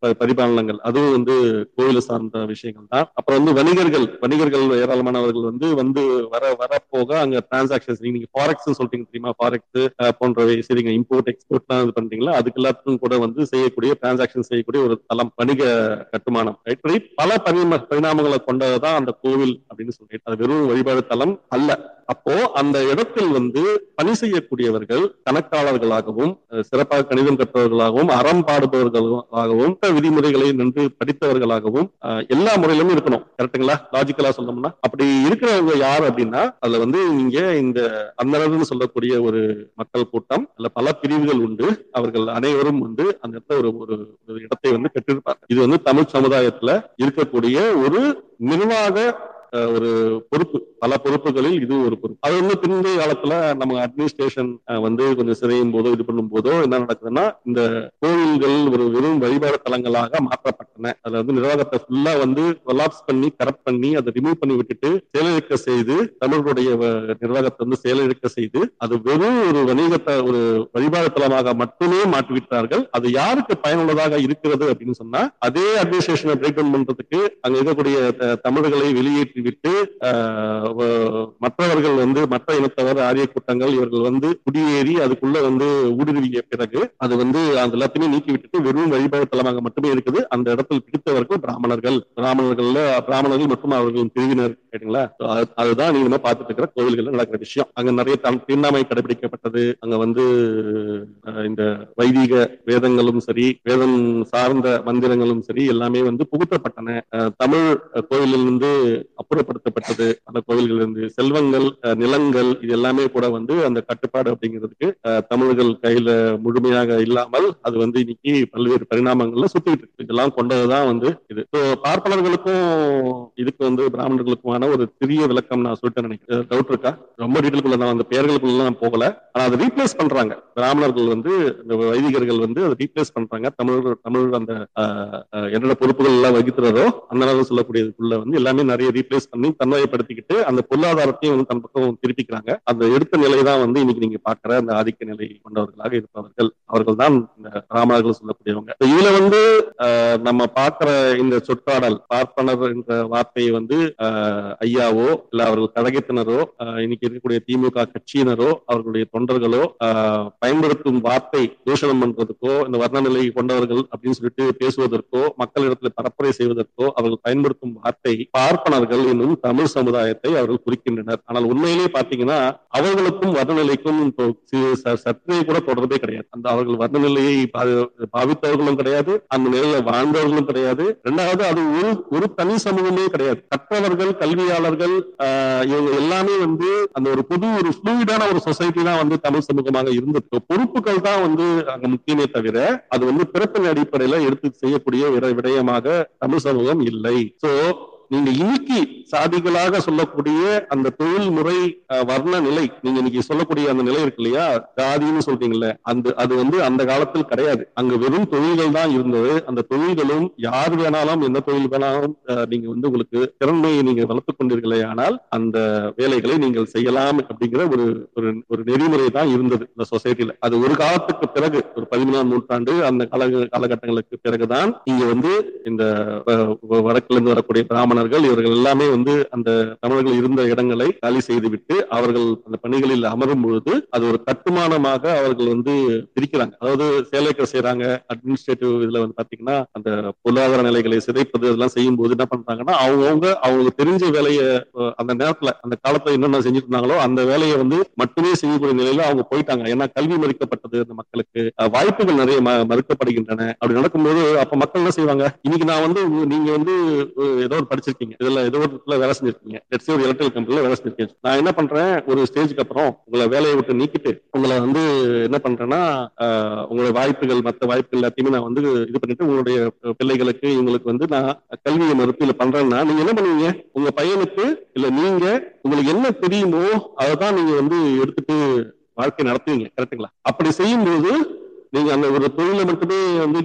ப- பரிபாலனங்கள் அதுவும் வந்து கோயில சார்ந்த விஷயங்கள் தான். அப்புறம் வந்து வணிகர்கள் வணிகர்கள் ஏராளமானவர்கள் வந்து வந்து வர வர போக அங்க டிரான்சாக்சன்ஸ் நீங்க ஃபாரெக்ஸ் சொல்றீங்க தெரியுமா? ஃபாரெக்ஸ் போன்றவை சரிங்க இம்போர்ட் எக்ஸ்போர்ட்லாம் இது பண்றீங்களா? அதுக்கு எல்லாத்துக்கும் கூட வந்து செய்யக்கூடிய டிரான்சாக்சன் செய்யக்கூடிய ஒரு தளம் வணிக கட்டுமானம் இப்படி பல பரிணாமங்களை கொண்டதுதான் அந்த கோவில் அப்படின்னு சொல்லிட்டு அது வெறும் வழிபாடு தலம் அல்ல. அப்போ அந்த இடத்தில் வந்து பணி செய்யக்கூடியவர்கள் கணக்காளர்களாகவும் சிறப்பாக கணிதம் கற்றவர்களாகவும் அறம் பாடுபவர்களாகவும் விதிமுறைகளை நின்று படித்தவர்களாகவும் எல்லா முறையிலும் இருக்கணும். கரெக்டுங்களா லாஜிக்கலா சொல்லணும்னா. அப்படி இருக்கிறவங்க யார் அப்படின்னா அதுல வந்து இங்க இந்த அந்தனர்னு சொல்லக்கூடிய ஒரு மக்கள் கூட்டம் அதுல பல பிரிவுகள் உண்டு. அவர்கள் அனைவரும் வந்து அந்த இடத்துல ஒரு ஒரு இடத்தை வந்து பெற்றிருப்பாங்க இது வந்து தமிழ் சமுதாயத்துல இருக்கக்கூடிய ஒரு நிர்வாக ஒரு பொறுப்பு. பல பொறுப்புகளில் இது ஒரு பொறுப்பு. அது வந்து பிந்தைய காலத்துல நம்ம அட்மினிஸ்ட்ரேஷன் வந்து கொஞ்சம் சிதையும் போதோ இது பண்ணும் போதோ என்ன நடக்குதுன்னா இந்த கோவில்கள் ஒரு வெறும் வழிபாடு தலங்களாக மாற்றப்பட்டன. அதுல வந்து நிர்வாகத்தை ஃபுல்லா வந்து கொலாப்ஸ் பண்ணி கரப்ட் பண்ணி அதை ரிமூவ் பண்ணி விட்டுட்டு செயலிழக்க செய்து தமிழர்களுடைய நிர்வாகத்தை வந்து செயலிழக்க செய்து அது வெறும் ஒரு வணிகத்தை ஒரு வழிபாடு தலமாக மட்டுமே மாற்றிவிட்டார்கள். அது யாருக்கு பயனுள்ளதாக இருக்கிறது அப்படின்னு சொன்னா அதே அட்மினிஸ்ட்ரேஷனை பிரேக் டவுன் பண்றதுக்கு அங்க இருக்கக்கூடிய தமிழர்களை வெளியேற்றி விட்டு மற்றவர்கள் வந்து மற்ற இனத்தவர் ஆரிய கூட்டங்கள் இவர்கள் வந்து குடியேறி அதுக்குள்ள வந்து ஊடுருவிய பிறகு அது வந்து அது எல்லாத்தையுமே நீக்கி விட்டுட்டு வெறும் வழிபாடு தலமாக மட்டுமே இருக்குது. அந்த இடத்தில் பிடித்தவர்கள் பிராமணர்கள். பிராமணர்கள்ல பிராமணர்கள் மற்றும் அவர்களின் பிரிவினர் கேட்டீங்களா? அதுதான் நீங்க நம்ம பார்த்துட்டு இருக்கிற கோயில்கள் நடக்கிற விஷயம். அங்க நிறைய தீண்டாமை கடைபிடிக்கப்பட்டது. அங்க வந்து இந்த வைதிக வேதங்களும் சரி வேதம் சார்ந்த மந்திரங்களும் சரி எல்லாமே வந்து புகுத்தப்பட்டன. தமிழ் கோயிலிருந்து அப்புறப்படுத்தப்பட்டது. அந்த கோவில்கள் இருந்து செல்வங்கள் நிலங்கள் இது எல்லாமே கூட வந்து அந்த கட்டுப்பாடு அப்படிங்கிறதுக்கு தமிழர்கள் கையில முழுமையாக இல்லாமல் அது வந்து இன்னைக்கு பல்வேறு பரிணாமங்கள்ல சுத்திட்டு இருக்கு. இதெல்லாம் கொண்டதுதான் வந்து இது. ஸோ பார்ப்பனர்களுக்கும் இதுக்கு வந்து பிராமணர்களுக்குமான ஒரு சிறிய விளக்கம் நான் சொல்லிட்டு நினைக்கிறேன். டவுட் இருக்கா? ரொம்ப டீட்டெயிலுக்குள்ள நான் அந்த பெயர்களுக்குள்ள நான் போகல. ஆனா அதை ரீப்ளேஸ் பண்றாங்க. பிராமணர்கள் வந்து இந்த வைதிகர்கள் வந்து அதை ரீப்ளேஸ் பண்றாங்க. தமிழர்கள் தமிழ் அந்த என்னென்ன பொறுப்புகள் எல்லாம் வகிக்கிறதோ அந்த அளவு சொல்லக்கூடியதுக்குள்ள வந்து எல்லாமே நிறைய ரீப்ளேஸ் பண்ணி தன்மையப்படுத்திக்கிட்டு அந்த பொருளாதாரத்தையும் வந்து தன் பக்கம் திருப்பிக்கிறாங்க. அந்த எடுத்த நிலை தான் வந்து இன்னைக்கு நீங்க பாக்குற அந்த ஆதிக்க நிலை கொண்டவர்களாக இருப்பவர்கள். அவர்கள் தான் இந்த பிராமணர்கள் சொல்லக்கூடியவங்க. இதுல வந்து ஆஹ், நம்ம பார்க்கிற இந்த சொற்பாடல் பார்ப்பனர் என்ற வார்த்தையை வந்து ஆஹ், ஐயாவோ இல்ல அவர்கள் கழகத்தினரோ இன்னைக்கு இருக்கக்கூடிய திமுக கட்சியினரோ அவர்களுடைய தொண்டர்களோ பயன்படுத்தும் வார்த்தை தூஷணம் பண்றதுக்கோ இந்த வர்ணநிலை கொண்டவர்கள் அப்படின்னு சொல்லிட்டு பேசுவதற்கோ மக்களிடத்துல பரப்புரை செய்வதற்கோ அவர்கள் பயன்படுத்தும் வார்த்தை பார்ப்பனர்கள் என்னும் தமிழ் சமுதாயத்தை அவர்கள் குறிக்கின்றனர். ஆனால் உண்மையிலேயே பாத்தீங்கன்னா அவர்களுக்கும் வர்ணநிலைக்கும் சற்றே கூட தொடர்பே கிடையாது. அந்த அவர்கள் வர்ணநிலையை பாவித்தவர்களும் கிடையாது அந்த நிலையில வாழ்ந்தவர்களும் கிடையாது. இரண்டாவது அது ஒரு ஒரு தனி சமூகமே கிடையாது. கற்றவர்கள் கல்வியாளர்கள் ஆஹ், இவங்க எல்லாமே வந்து அந்த ஒரு புது ஒரு ஃப்ளூயிடான ஒரு சொசைட்டி தான் வந்து தமிழ் சமூகமாக இருந்தது பொறுப்புகள் தான் வந்து அங்க முக்கியமே தவிர அது வந்து பிறப்பின் அடிப்படையில எடுத்து செய்யக்கூடிய விட- விடயமாக தமிழ் சமூகம் இல்லை. சோ நீங்க இன்னைக்கு சாதிகளாக சொல்லக்கூடிய அந்த தொழில் முறை வர்ண நிலை நீங்க இன்னைக்கு சொல்லக்கூடிய அந்த நிலை இருக்கு இல்லையா? ஜாதின்னு சொல்றீங்கல்ல அந்த அது வந்து அந்த காலத்தில் கிடையாது. அங்க வெறும் தொழில்கள் தான் இருந்தது. அந்த தொழில்களும் யார் வேணாலும் எந்த தொழில் வேணாலும் நீங்க வந்து உங்களுக்கு திறமையை நீங்க வளர்த்துக் கொண்டீர்களே ஆனால் அந்த வேலைகளை நீங்கள் செய்யலாம் அப்படிங்கிற ஒரு ஒரு ஒரு நெறிமுறை தான் இருந்தது இந்த சொசைட்டில. அது ஒரு காலத்துக்கு பிறகு ஒரு பதிமூணாம் நூற்றாண்டு அந்த கால காலகட்டங்களுக்கு பிறகுதான் இங்க வந்து இந்த அஹ், வரக்கூடிய பிராமண இருந்து இவர்கள் எல்லாமே வந்து அந்த தமிழர்கள் இருந்த இடங்களை காலி செய்துவிட்டு அவர்கள் அந்த பணிகளில் அமரும் பொழுது அது ஒரு கட்டுமானமாக அவர்கள் வந்து பிரிக்கிறாங்க. அதாவது சேலைக்கர் செய்யறாங்க அட்மினிஸ்ட்ரேட்டிவ் இதுல வந்து பாத்தீங்கன்னா அந்த பொருளாதார நிலைகளை சிதைப்பது இதெல்லாம் செய்யும் போது என்ன பண்றாங்கன்னா அவங்கவுங்க அவங்களுக்கு தெரிஞ்ச வேலையை அந்த நேரத்துல அந்த காலத்துல என்னென்ன செஞ்சுட்டு இருந்தாங்களோ அந்த வேலையை வந்து மட்டுமே செய்யக்கூடிய நிலையில அவங்க போயிட்டாங்க. ஏன்னா கல்வி மறுக்கப்பட்டது அந்த மக்களுக்கு வாய்ப்புகள் நிறைய ம- மறுக்கப்படுகின்றன. அப்படி நடக்கும்போது அப்ப மக்கள் என்ன செய்வாங்க? இன்னைக்கு நான் வந்து நீங்க வந்து ஏதோ ஒரு படிச்சிருக்கீங்க இதுல ஏதோ ஒரு இடத்துல வேலை செஞ்சிருக்கீங்க. லெட்ஸ் ஒரு எலக்ட்ரிக்கல் கம்பெனில வேலை செஞ்சிருக்கீங்க. நான் என்ன பண்றேன்? ஒரு ஸ்டேஜுக்கு அப்புறம் உங்களை வேலையை விட்டு நீக்கிட்டு உங்களை வந்து என்ன பண்றேன்னா உங்களுடைய உங்களோட வாய்ப்புகள் மற்ற வாய்ப்புகள் எல்லாத்தையுமே நான் வந்து இது பண்ணிட்டு உங்களுடைய பிள்ளைகளுக்கு இவங்களுக்கு வந்து நான் கல்வியை மறுப்பு இல்ல பண்றேன்னா நீங்க என்ன பண்ணுவீங்க? உங்க பையனுக்கு இல்ல நீங்க உங்களுக்கு என்ன தெரியுமோ அதை தான் நீங்க வந்து எடுத்துட்டு வாழ்க்கை நடத்துவீங்க. கரெக்ட்டுங்களா அப்படி செய்யும்போது நீங்க அந்த ஒரு தொழிலை மட்டுமே வந்து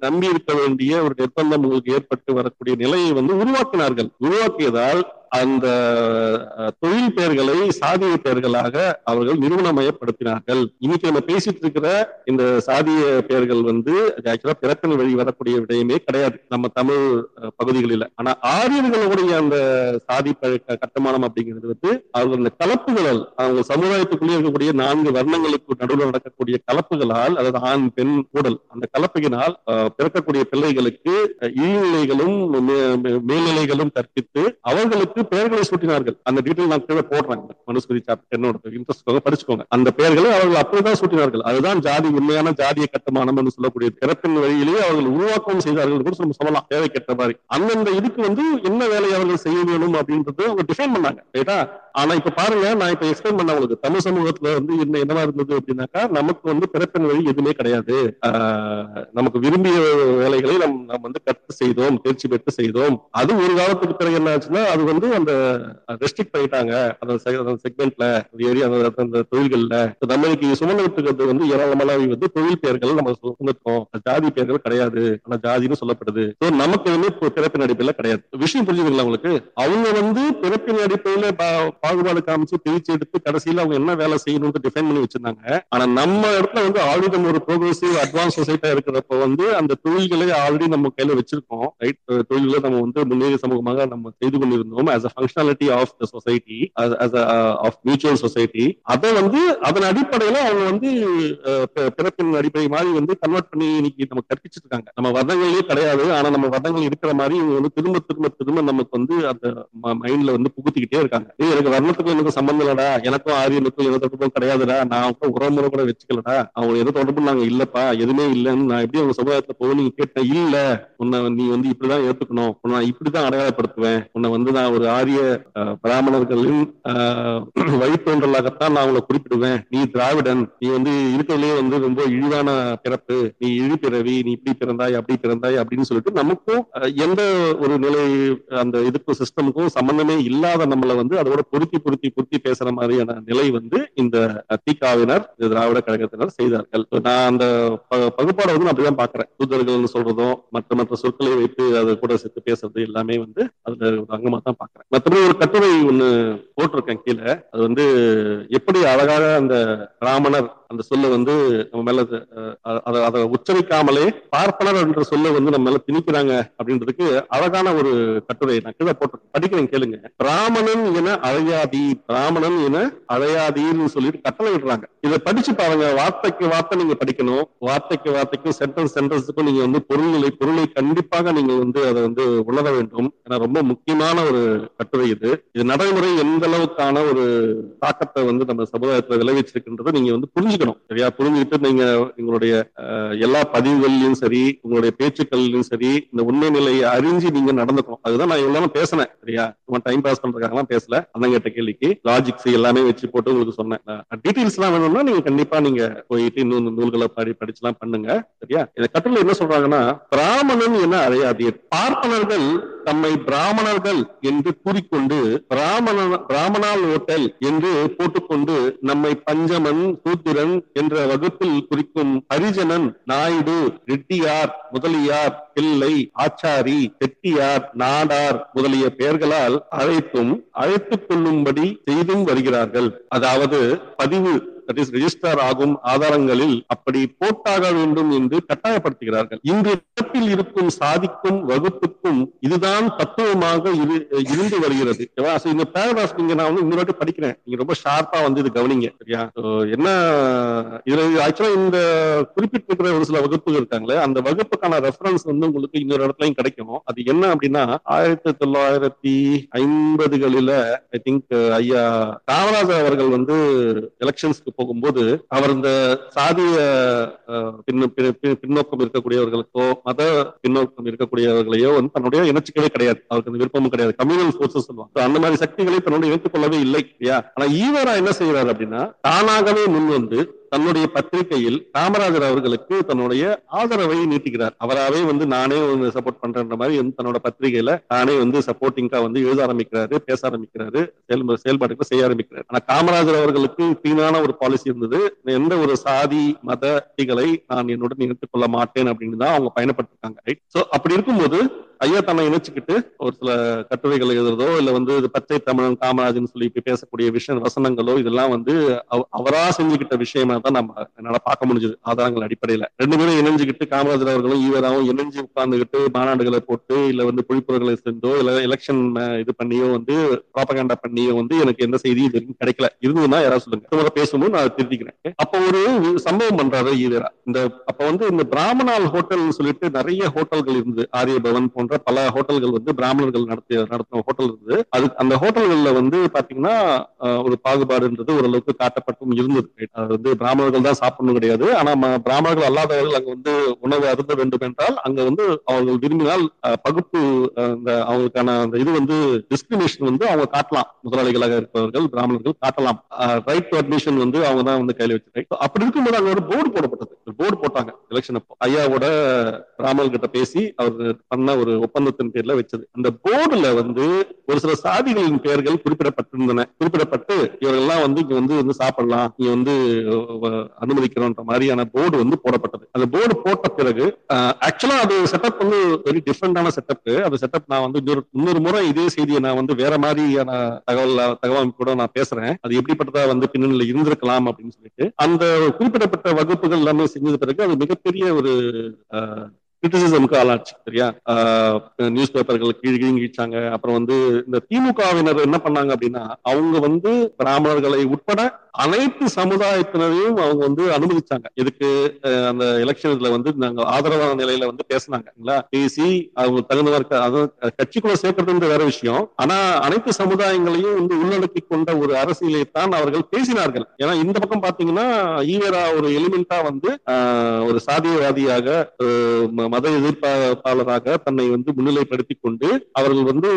நம்பி இருக்க வேண்டிய ஒரு நிர்பந்தம் உங்களுக்கு ஏற்பட்டு வரக்கூடிய நிலையை வந்து உருவாக்கினார்கள். உருவாக்கியதால் அந்த தொழில் பெயர்களை சாதிய பெயர்களாக அவர்கள் நிறுவனமயப்படுத்தினார்கள். இன்னைக்கு நம்ம பேசிட்டு இருக்கிற இந்த சாதிய பெயர்கள் வந்து ஆக்சுவலா பிறப்பின் வழி வரக்கூடிய விடயமே கிடையாது நம்ம தமிழ் பகுதிகளில். ஆனா ஆரியர்களுடைய அந்த சாதி பழக்க கட்டுமானம் அப்படிங்கிறது வந்து அவர்கள் அந்த கலப்புகளால் அவங்க சமுதாயத்துக்குள்ளே இருக்கக்கூடிய நான்கு வர்ணங்களுக்கு நடுவில் நடக்கக்கூடிய கலப்புகளால் அதாவது ஆண் பெண் கூடல் அந்த கலப்பையினால் பிறக்கக்கூடிய பிள்ளைகளுக்கு இழிநிலைகளும் மேல்நிலைகளும் கற்பித்து அவர்களுக்கு பெயர்களை சூட்டினார்கள். அந்த டீட்டெயில் நான் கீழே போடுறேன். மனுஸ்மிருதி சாப்டர் என்னோட இன்ட்ரெஸ்ட் படிச்சுக்கோங்க. அந்த பெயர்களை அவர்கள் அப்படிதான் சூட்டினார்கள். அதுதான் ஜாதி உண்மையான ஜாதிய கட்டுமானம் என்று சொல்லக்கூடிய பிறப்பின் வழியிலேயே அவர்கள் உருவாக்கம் செய்தார்கள் கூட நம்ம சொல்லலாம். தேவைக்கேற்ற மாதிரி. அந்தந்த இதுக்கு வந்து என்ன வேலை அவர்கள் செய்ய வேணும் அப்படின்றது அவங்க டிஃபைன் பண்ணாங்க. ரைட்டா ஆனா இப்ப பாருங்க நான் இப்ப எக்ஸ்பிளைன் பண்ண உங்களுக்கு. தமிழ் சமூகத்துல வந்து என்ன என்னவா இருந்தது அப்படின்னாக்கா நமக்கு வந்து பிறப்பின் வழி எதுவுமே கிடையாது. நமக்கு விரும்பிய வேலைகளை நம் நம்ம வந்து கற்று செய்தோம் தேர்ச்சி பெற்று செய்தோம். அது ஒரு காலத்துக்கு பிறகு என்ன ஆச்சுன்னா அது வந்து அந்த ரெஸ்ட்ரிக்ட் பண்ணிட்டாங்க. அந்த செக்மெண்ட்ல ஏரியா அந்த தொழில்கள்ல. இப்ப நம்ம இன்னைக்கு சுமந்துட்டு வந்து ஏராளமான வந்து தொழில் பெயர்கள் நம்ம சுமந்துட்டோம் ஜாதி பெயர்கள் கிடையாது. ஆனா ஜாதின்னு சொல்லப்படுது. நமக்கு வந்து இப்போ பிறப்பின் அடிப்படையில கிடையாது. விஷயம் புரிஞ்சுதுங்களா உங்களுக்கு? அவங்க வந்து பிறப்பின் அடிப்படையில பா- பாகுபாடு காமிச்சு பிரிச்சு எடுத்து கடைசியில அவங்க என்ன வேலை செய்யணும்னு டிஃபைன் பண்ணி வச்சிருந்தாங்க. ஆனா நம்ம இடத்துல வந்து ஆல்ரெடி நம்ம ஒரு ப்ரோக்ரஸிவ் அட்வான்ஸ் சொசைட்டா இருக்கிறப்ப வந்து அந்த தொழில்களை ஆல்ரெடி நம்ம கையில வச்சிருக்கோம். ரைட் தொழில்களை நம்ம வந்து முன்னேறிய சமூகமாக நம்ம செய்து கொண்டிருந்தோம். As a functionality of the society as as a uh, of mutual society. அதை வந்து அதன் அடிப்படையில அவங்க வந்து பிறப்பின் அடிப்படை மாதிரி வந்து கன்வெர்ட் பண்ணி இன்னைக்கு நம்ம கற்பிச்சிட்டு இருக்காங்க நம்ம வர்ணங்களே கிடையாது. ஆனா நம்ம வர்ணங்கள் இருக்கிற மாதிரி இவங்க வந்து திரும்ப திரும்ப திரும்ப நமக்கு வந்து அந்த மைண்ட்ல வந்து புகுத்திக்கிட்டே இருக்காங்க. எனக்கு வர்ணத்துக்கும் எனக்கு சம்பந்தம் இல்லடா. எனக்கும் ஆரியனுக்கும் எந்த தொடர்பும் கிடையாதுடா. நான் கூட உறவுமுறை கூட வச்சுக்கலடா. அவங்க எந்த தொடர்பும் நாங்க இல்லப்பா. எதுவுமே இல்லைன்னு நான் எப்படி அவங்க சமுதாயத்துல போக நீங்க கேட்டேன். இல்ல. உன்னை நீ வந்து இப்படிதான் ஏத்துக்கணும். நான் இப்படிதான் அடையாளப்படுத்துவேன். உன்னை வந்து நான் ஒரு ஆரிய பிராமணர்களின் வழித்தோன்றலாகத்தான் நான் அவங்களை குறிப்பிடுவேன். நீ திராவிடன். நீ வந்து இருக்கிறதுலயே வந்து ரொம்ப இழிவான பிறப்பு. நீ இழி பிறவி. நீ இப்படி பிறந்தாய் அப்படி பிறந்தாய் அப்படின்னு சொல்லிட்டு நமக்கும் எந்த ஒரு நிலை அந்த இதுக்கும் சிஸ்டமுக்கும் சம்பந்தமே இல்லாத நம்மளை வந்து அதோட பொருத்தி பொருத்தி பொருத்தி பேசுற மாதிரியான நிலை வந்து இந்த திகாவினர் திராவிட கழகத்தினர் செய்தார்கள். நான் அந்த ப- பகுப்பாடை வந்து நான் அப்படிதான் பாக்குறேன் தூதர்கள்னு சொல்றதும் மற்ற மற்ற சொற்களை வைத்து அதை கூட சேர்த்து பேசுறது எல்லாமே வந்து அதுல ஒரு அங்கமா தான் பாக்குறேன் மற்றபடி ஒரு கட்டுரை ஒன்று போட்டிருக்கேன் கீழே. அது வந்து எப்படி அழகாக அந்த ராமணர் அந்த சொல்ல வந்து நம்ம மேல அதை அதை உச்சரிக்காமலே பார்ப்பனர் என்ற சொல்ல வந்து நம்ம மேல திணிக்கிறாங்க அப்படின்றதுக்கு அழகான ஒரு கட்டுரை நான் கீழே போட்டு படிக்கிறேன் கேளுங்க. பிராமணன் என அழையாதி பிராமணன் என அழையாதின்னு சொல்லிட்டு கட்டளை விடுறாங்க. இதை படிச்சு பாருங்க. வார்த்தைக்கு வார்த்தை நீங்க படிக்கணும். வார்த்தைக்கு வார்த்தைக்கும் சென்டென்ஸ் சென்டென்ஸுக்கும் நீங்க வந்து பொருள்நிலை பொருளை கண்டிப்பாக நீங்க வந்து அதை வந்து உணர வேண்டும். ஏன்னா ரொம்ப முக்கியமான ஒரு கட்டுரை இது. இது நடைமுறை எந்த அளவுக்கான ஒரு தாக்கத்தை வந்து நம்ம சமுதாயத்துல விளைவிச்சிருக்கின்றது நீங்க வந்து புரிஞ்சுக்கணும். சரியா? புரிஞ்சுக்கிட்டு நீங்க உங்களுடைய எல்லா பதிவுகள்லயும் சரி உங்களுடைய பேச்சுக்கள்லயும் சரி இந்த உண்மை நிலையை அறிஞ்சு நீங்க நடந்துக்கணும். அதுதான் நான் இவ்வளவு பேசினேன் சரியா? சும்மா டைம் பாஸ் பண்றதுக்காகலாம் பேசல. அண்ணன் கேட்ட கேள்விக்கு. லாஜிக்ஸ் எல்லாமே வச்சு போட்டு உங்களுக்கு சொன்னேன். டீட்டெயில்ஸ் எல்லாம் வேணும்னா நீங்க கண்டிப்பா நீங்க போயிட்டு இன்னும் நூல்களை படி படிச்சு எல்லாம் பண்ணுங்க சரியா? இந்த கட்டுரையில என்ன சொல்றாங்கன்னா பிராமணன் என அழையாதீர் பார்ப்பனர்கள் தம்மை பிராமணர்கள் என்று கூறிக்கொண்டு பிராமண பிராமணால் ஓட்டல் என்று போட்டுக்கொண்டு நம்மை பஞ்சமன் சூத்திரன் என்ற வகுப்பில் குறிக்கும் ஹரிஜனன் நாயுடு ரெட்டியார் முதலியார் பிள்ளை ஆச்சாரி செட்டியார் நாடார் முதலிய பெயர்களால் அழைத்தும் அழைத்துக் கொள்ளும்படி செய்தும் வருகிறார்கள். அதாவது பதிவு தட் இஸ் ரெஜிஸ்டர் ஆகும் ஆதாரங்களில் அப்படி போட்டாக வேண்டும் என்று கட்டாயப்படுத்துகிறார்கள். இன்று இடத்தில் இருக்கும் சாதிக்கும் வகுப்புக்கும் இதுதான் தத்துவமாக இரு- இருந்து வருகிறது. இந்த பேராகிராஃப் நீங்க நான் வந்து இன்னொரு வாட்டி படிக்கிறேன். நீங்க ரொம்ப ஷார்ப்பா வந்து இது கவனிங்க சரியா? என்ன இதுல ஆக்சுவலா இந்த குறிப்பிட்டிருக்கிற ஒரு சில வகுப்புகள் இருக்காங்களே அந்த வகுப்புக்கான ரெஃபரன்ஸ் வந்து உங்களுக்கு இன்னொரு இடத்துலயும் கிடைக்கும் அது என்ன அப்படின்னா ஆயிரத்தி தொள்ளாயிரத்தி ஐம்பதுகளில ஐ திங்க் ஐயா காமராஜர் அவர்கள் வந்து எலெக்ஷன்ஸ்க்கு போகும்போது அவர் இந்த சாதிய பின்னோக்கம் இருக்கக்கூடியவர்களுக்கோ மத பின்னோக்கம் இருக்கக்கூடியவர்களையோ வந்து தன்னுடைய இணைச்சிக்கவே கிடையாது. அவருக்கு அந்த விருப்பமும் கிடையாது. கம்யூனல் சோர்சஸ் சொல்லுவாங்க. அந்த மாதிரி சக்திகளை தன்னோட இணைத்துக் கொள்ளவே இல்லை இல்லையா? ஆனா ஈவரா என்ன செய்யறாரு அப்படின்னா தானாகவே முன் வந்து தன்னுடைய பத்திரிகையில் காமராஜர் அவர்களுக்கு தன்னுடைய ஆதரவை நீட்டிக்கிறார். அவராவே வந்து நானே வந்து சப்போர்ட் பண்றேன்ற மாதிரி வந்து தன்னோட பத்திரிகையில நானே வந்து சப்போர்ட்டிங்கா வந்து எழுத ஆரம்பிக்கிறாரு பேச ஆரம்பிக்கிறாரு செயல் செயல்பாடுகளை செய்ய ஆரம்பிக்கிறார். ஆனா காமராஜர் அவர்களுக்கு தீனான ஒரு பாலிசி இருந்தது. எந்த ஒரு சாதி மத நான் என்னுடன் இணைத்துக் கொள்ள மாட்டேன் அப்படின்னு தான் அவங்க பயணப்பட்டிருக்காங்க ரைட் சோ அப்படி இருக்கும்போது ஐயா தன்னை இணைச்சுக்கிட்டு ஒரு சில கட்டுரைகள் எழுதுறதோ இல்ல வந்து இது பச்சை தமிழன் காமராஜன் சொல்லி இப்ப பேசக்கூடிய விஷயம் வசனங்களோ இதெல்லாம் வந்து அவ- அவரா செஞ்சுக்கிட்ட விஷயமா தான் நம்ம என்னால பார்க்க முடிஞ்சது ஆதாரங்கள் அடிப்படையில. ரெண்டு பேரும் இணைஞ்சுக்கிட்டு காமராஜர் அவர்களும் ஈவராவும் இணைஞ்சு உட்கார்ந்துகிட்டு மாநாடுகளை போட்டு இல்ல வந்து பொழிப்புரைகளை செஞ்சோ இல்ல எலெக்ஷன் இது பண்ணியோ வந்து ப்ராபகண்டா பண்ணியோ வந்து எனக்கு எந்த செய்தியும் இது கிடைக்கல. இருந்ததுன்னா யாராவது சொல்லுங்க. அடுத்த பேசும்போது நான் திருத்திக்கிறேன். அப்போ அப்ப ஒரு சம்பவம் பண்றாரு ஈவரா. இந்த அப்ப வந்து இந்த பிராமணால் ஹோட்டல்னு சொல்லிட்டு நிறைய ஹோட்டல்கள் இருந்தது. ஆரிய பவன் போன்ற பல ஹோட்டல்கள் வந்து பிராமணர்கள் நடத்திய நடத்தின ஹோட்டல் இருந்தது. அது அந்த ஹோட்டல்கள்ல வந்து பாத்தீங்கன்னா ஒரு பாகுபாடுன்றது ஓரளவுக்கு காட்டப்பட்டும் இருந்தது. அது வந்து பிராமணர்கள் தான் சாப்பிடணும் கிடையாது. ஆனா பிராமணர்கள் அல்லாதவர்கள் அங்க வந்து உணவு அருந்த வேண்டும் என்றால் அங்க வந்து அவர்கள் விரும்பினால் பகுப்பு அந்த அவங்களுக்கான அந்த இது வந்து டிஸ்கிரிமினேஷன் வந்து அவங்க காட்டலாம். முதலாளிகளாக இருப்பவர்கள் பிராமணர்கள் காட்டலாம். ரைட் டு அட்மிஷன் வந்து அவங்க தான் வந்து கையில வச்சு அப்படி இருக்கும்போது அங்க ஒரு போர்டு போடப்பட்டது. போர்டு போட்டாங்க எலெக்ஷன் அப்போ. ஐயாவோட ராமல் கிட்ட பேசி அவர் பண்ண ஒரு ஒப்பந்தத்தின் பேர்ல வச்சது. அந்த போர்டுல வந்து ஒரு சில சாதிகளின் பெயர்கள் குறிப்பிடப்பட்டிருந்தன. குறிப்பிடப்பட்டு இவர்கள்லாம் வந்து இங்க வந்து வந்து சாப்பிடலாம் இங்க வந்து அனுமதிக்கிறோன்ற மாதிரியான போர்டு வந்து போடப்பட்டது. அந்த போர்டு போட்ட பிறகு ஆக்சுவலா அது செட்டப் வந்து வெரி டிஃப்ரெண்டான செட்டப் அந்த செட்டப் நான் வந்து இன்னொரு இன்னொரு முறை இதே செய்தியை நான் வந்து வேற மாதிரியான தகவல் தகவல் கூட நான் பேசுறேன். அது எப்படிப்பட்டதா வந்து பின்னணியில் இருந்திருக்கலாம் அப்படின்னு சொல்லிட்டு அந்த குறிப்பிடப்பட்ட வகுப்புகள் எல்லாமே செஞ்சது பிறகு அது மிகப்பெரிய ஒரு கிரிட்டிசிசமுக்கு ஆளாச்சு சரியா? நியூஸ் பேப்பர்கள் கீழ் கீழ்ச்சாங்க அப்புறம் வந்து இந்த திமுகவினர் என்ன பண்ணாங்க அப்படின்னா அவங்க வந்து பிராமணர்களை உட்பட அனைத்து சமுதாயத்தினரையும் அவங்க வந்து அனுமதிச்சாங்க. இதுக்கு அந்த எலெக்ஷன்ல வந்து நாங்க ஆதரவான நிலையில வந்து பேசினாங்களா பேசி அவங்க தகுந்தவர் அதுவும் கட்சிக்குள்ள சேர்க்கறது வேற விஷயம். ஆனா அனைத்து சமுதாயங்களையும் வந்து உள்ளடக்கி கொண்ட ஒரு அரசியலை தான் அவர்கள் பேசினார்கள். ஏன்னா இந்த பக்கம் பாத்தீங்கன்னா ஈவேரா ஒரு எலிமெண்டா வந்து ஒரு சாதியவாதியாக மத எதிர்ப்பாளராக தன்னை வந்து முன்னிலைப்படுத்தி கொண்டு அவர்கள் வந்து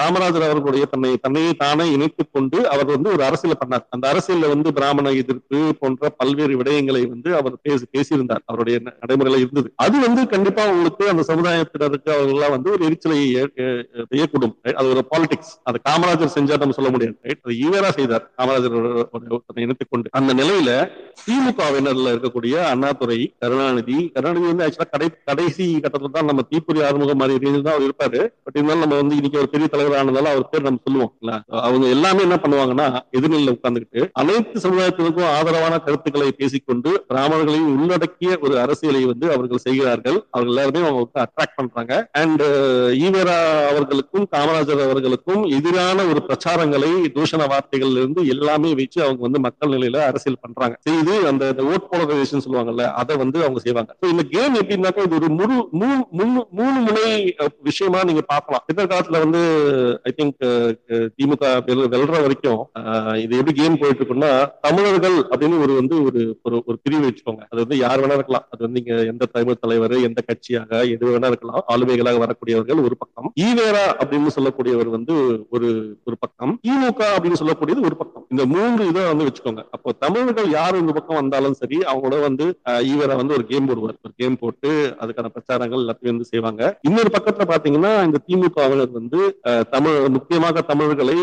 காமராஜர் அவர்களுடைய தன்னை தன்னையே தானே இணைத்துக் கொண்டு அவர் வந்து ஒரு அரசியல் பண்ணார். அந்த அரசியல்ல வந்து பிராமண எதிர்ப்பு போன்ற பல்வேறு விடயங்களை வந்து அவர் பேசி பேசியிருந்தார். அவருடைய நடைமுறையில இருந்தது. அது வந்து கண்டிப்பா உங்களுக்கு அந்த சமுதாயத்தினருக்கு அவர்கள்லாம் வந்து ஒரு எரிச்சலை செய்யக்கூடும் அது ஒரு பாலிடிக்ஸ் அது காமராஜர் செஞ்சா நம்ம சொல்ல முடியாது அது ஈவரா செய்தார் காமராஜர் இணைத்துக் கொண்டு. அந்த நிலையில திமுகவினர்ல இருக்கக்கூடிய அண்ணாதுரை கருணாநிதி கருணாநிதி வந்து ஆக்சுவலா கடை கடைசி கட்டத்துல தான் நம்ம தீப்புரி ஆறுமுகம் மாதிரி ரேஞ்சில் தான் அவர் இருப்பாரு. பட் இருந்தாலும் நம்ம வந்து இன்னைக்கு ஒரு பெரிய தலைவர் ஆனதால அவர் பேர் நம்ம சொல்லுவோம். இல்ல? அவங்க எல்லாமே என்ன பண்ணுவாங்கன்னா எதிர்நிலையில உட்கார்ந்துக்கிட்டு அனைத்து சமுதாயத்திற்கும் ஆதரவான கருத்துக்களை பேசிக்கொண்டு பிராமணர்களையும் உள்ளடக்கிய ஒரு அரசியலை வந்து அவர்கள் செய்கிறார்கள். அவர்கள் எல்லாருமே அவங்க வந்து அட்ராக்ட் பண்றாங்க. அண்ட் ஈவரா அவர்களுக்கும் காமராஜர் அவர்களுக்கும் எதிரான ஒரு பிரச்சாரங்களை தூஷண வார்த்தைகள் இருந்து எல்லாமே வச்சு அவங்க வந்து மக்கள் நிலையில அரசியல் பண்றாங்க. செய்து அந்த ஓட் போலரைசேஷன் சொல்லுவாங்கல்ல அதை வந்து அவங்க செய்வாங்க. இந்த கேம் எப்படின்னாக்க இது ஒரு முழு மூணு மூணு- முனை விஷயமா நீங்க பார்க்கலாம். எதிர்காலத்துல வந்து ஐ திங்க் திமுக வெல்- வெல்ற வரைக்கும் இது எப்படி கேம் போயிட்டு இருக்குன்னா தமிழர்கள் அப்படின்னு ஒரு வந்து ஒரு ஒரு ஒரு பிரிவு வச்சுக்கோங்க. அது வந்து யார் வேணா இருக்கலாம். அது வந்து இங்க எந்த தமிழ் தலைவர் எந்த கட்சியாக எது வேணா இருக்கலாம். ஆளுமைகளாக வரக்கூடியவர்கள் ஒரு பக்கம். ஈவேரா அப்படின்னு சொல்லக்கூடியவர் வந்து ஒரு ஒரு பக்கம். திமுக அப்படின்னு சொல்லக்கூடியது ஒரு பக்கம். இந்த மூன்று இதை வந்து வச்சுக்கோங்க. அப்போ தமிழர்கள் யார் இந்த பக்கம் வந்தாலும் சரி அவங்களோட வந்து ஈவேரா வந்து ஒரு கேம் போடுவார். ஒரு கேம் போட்டு அதுக்கான பிரச்சாரங்கள் எல்லாத்தையும் வந்து செய்வாங்க. இன்னொரு பக்கத்துல பாத்தீங்கன்னா இந்த திமுகவினர் வந்து தமிழ் முக்கியமாக தமிழர்களை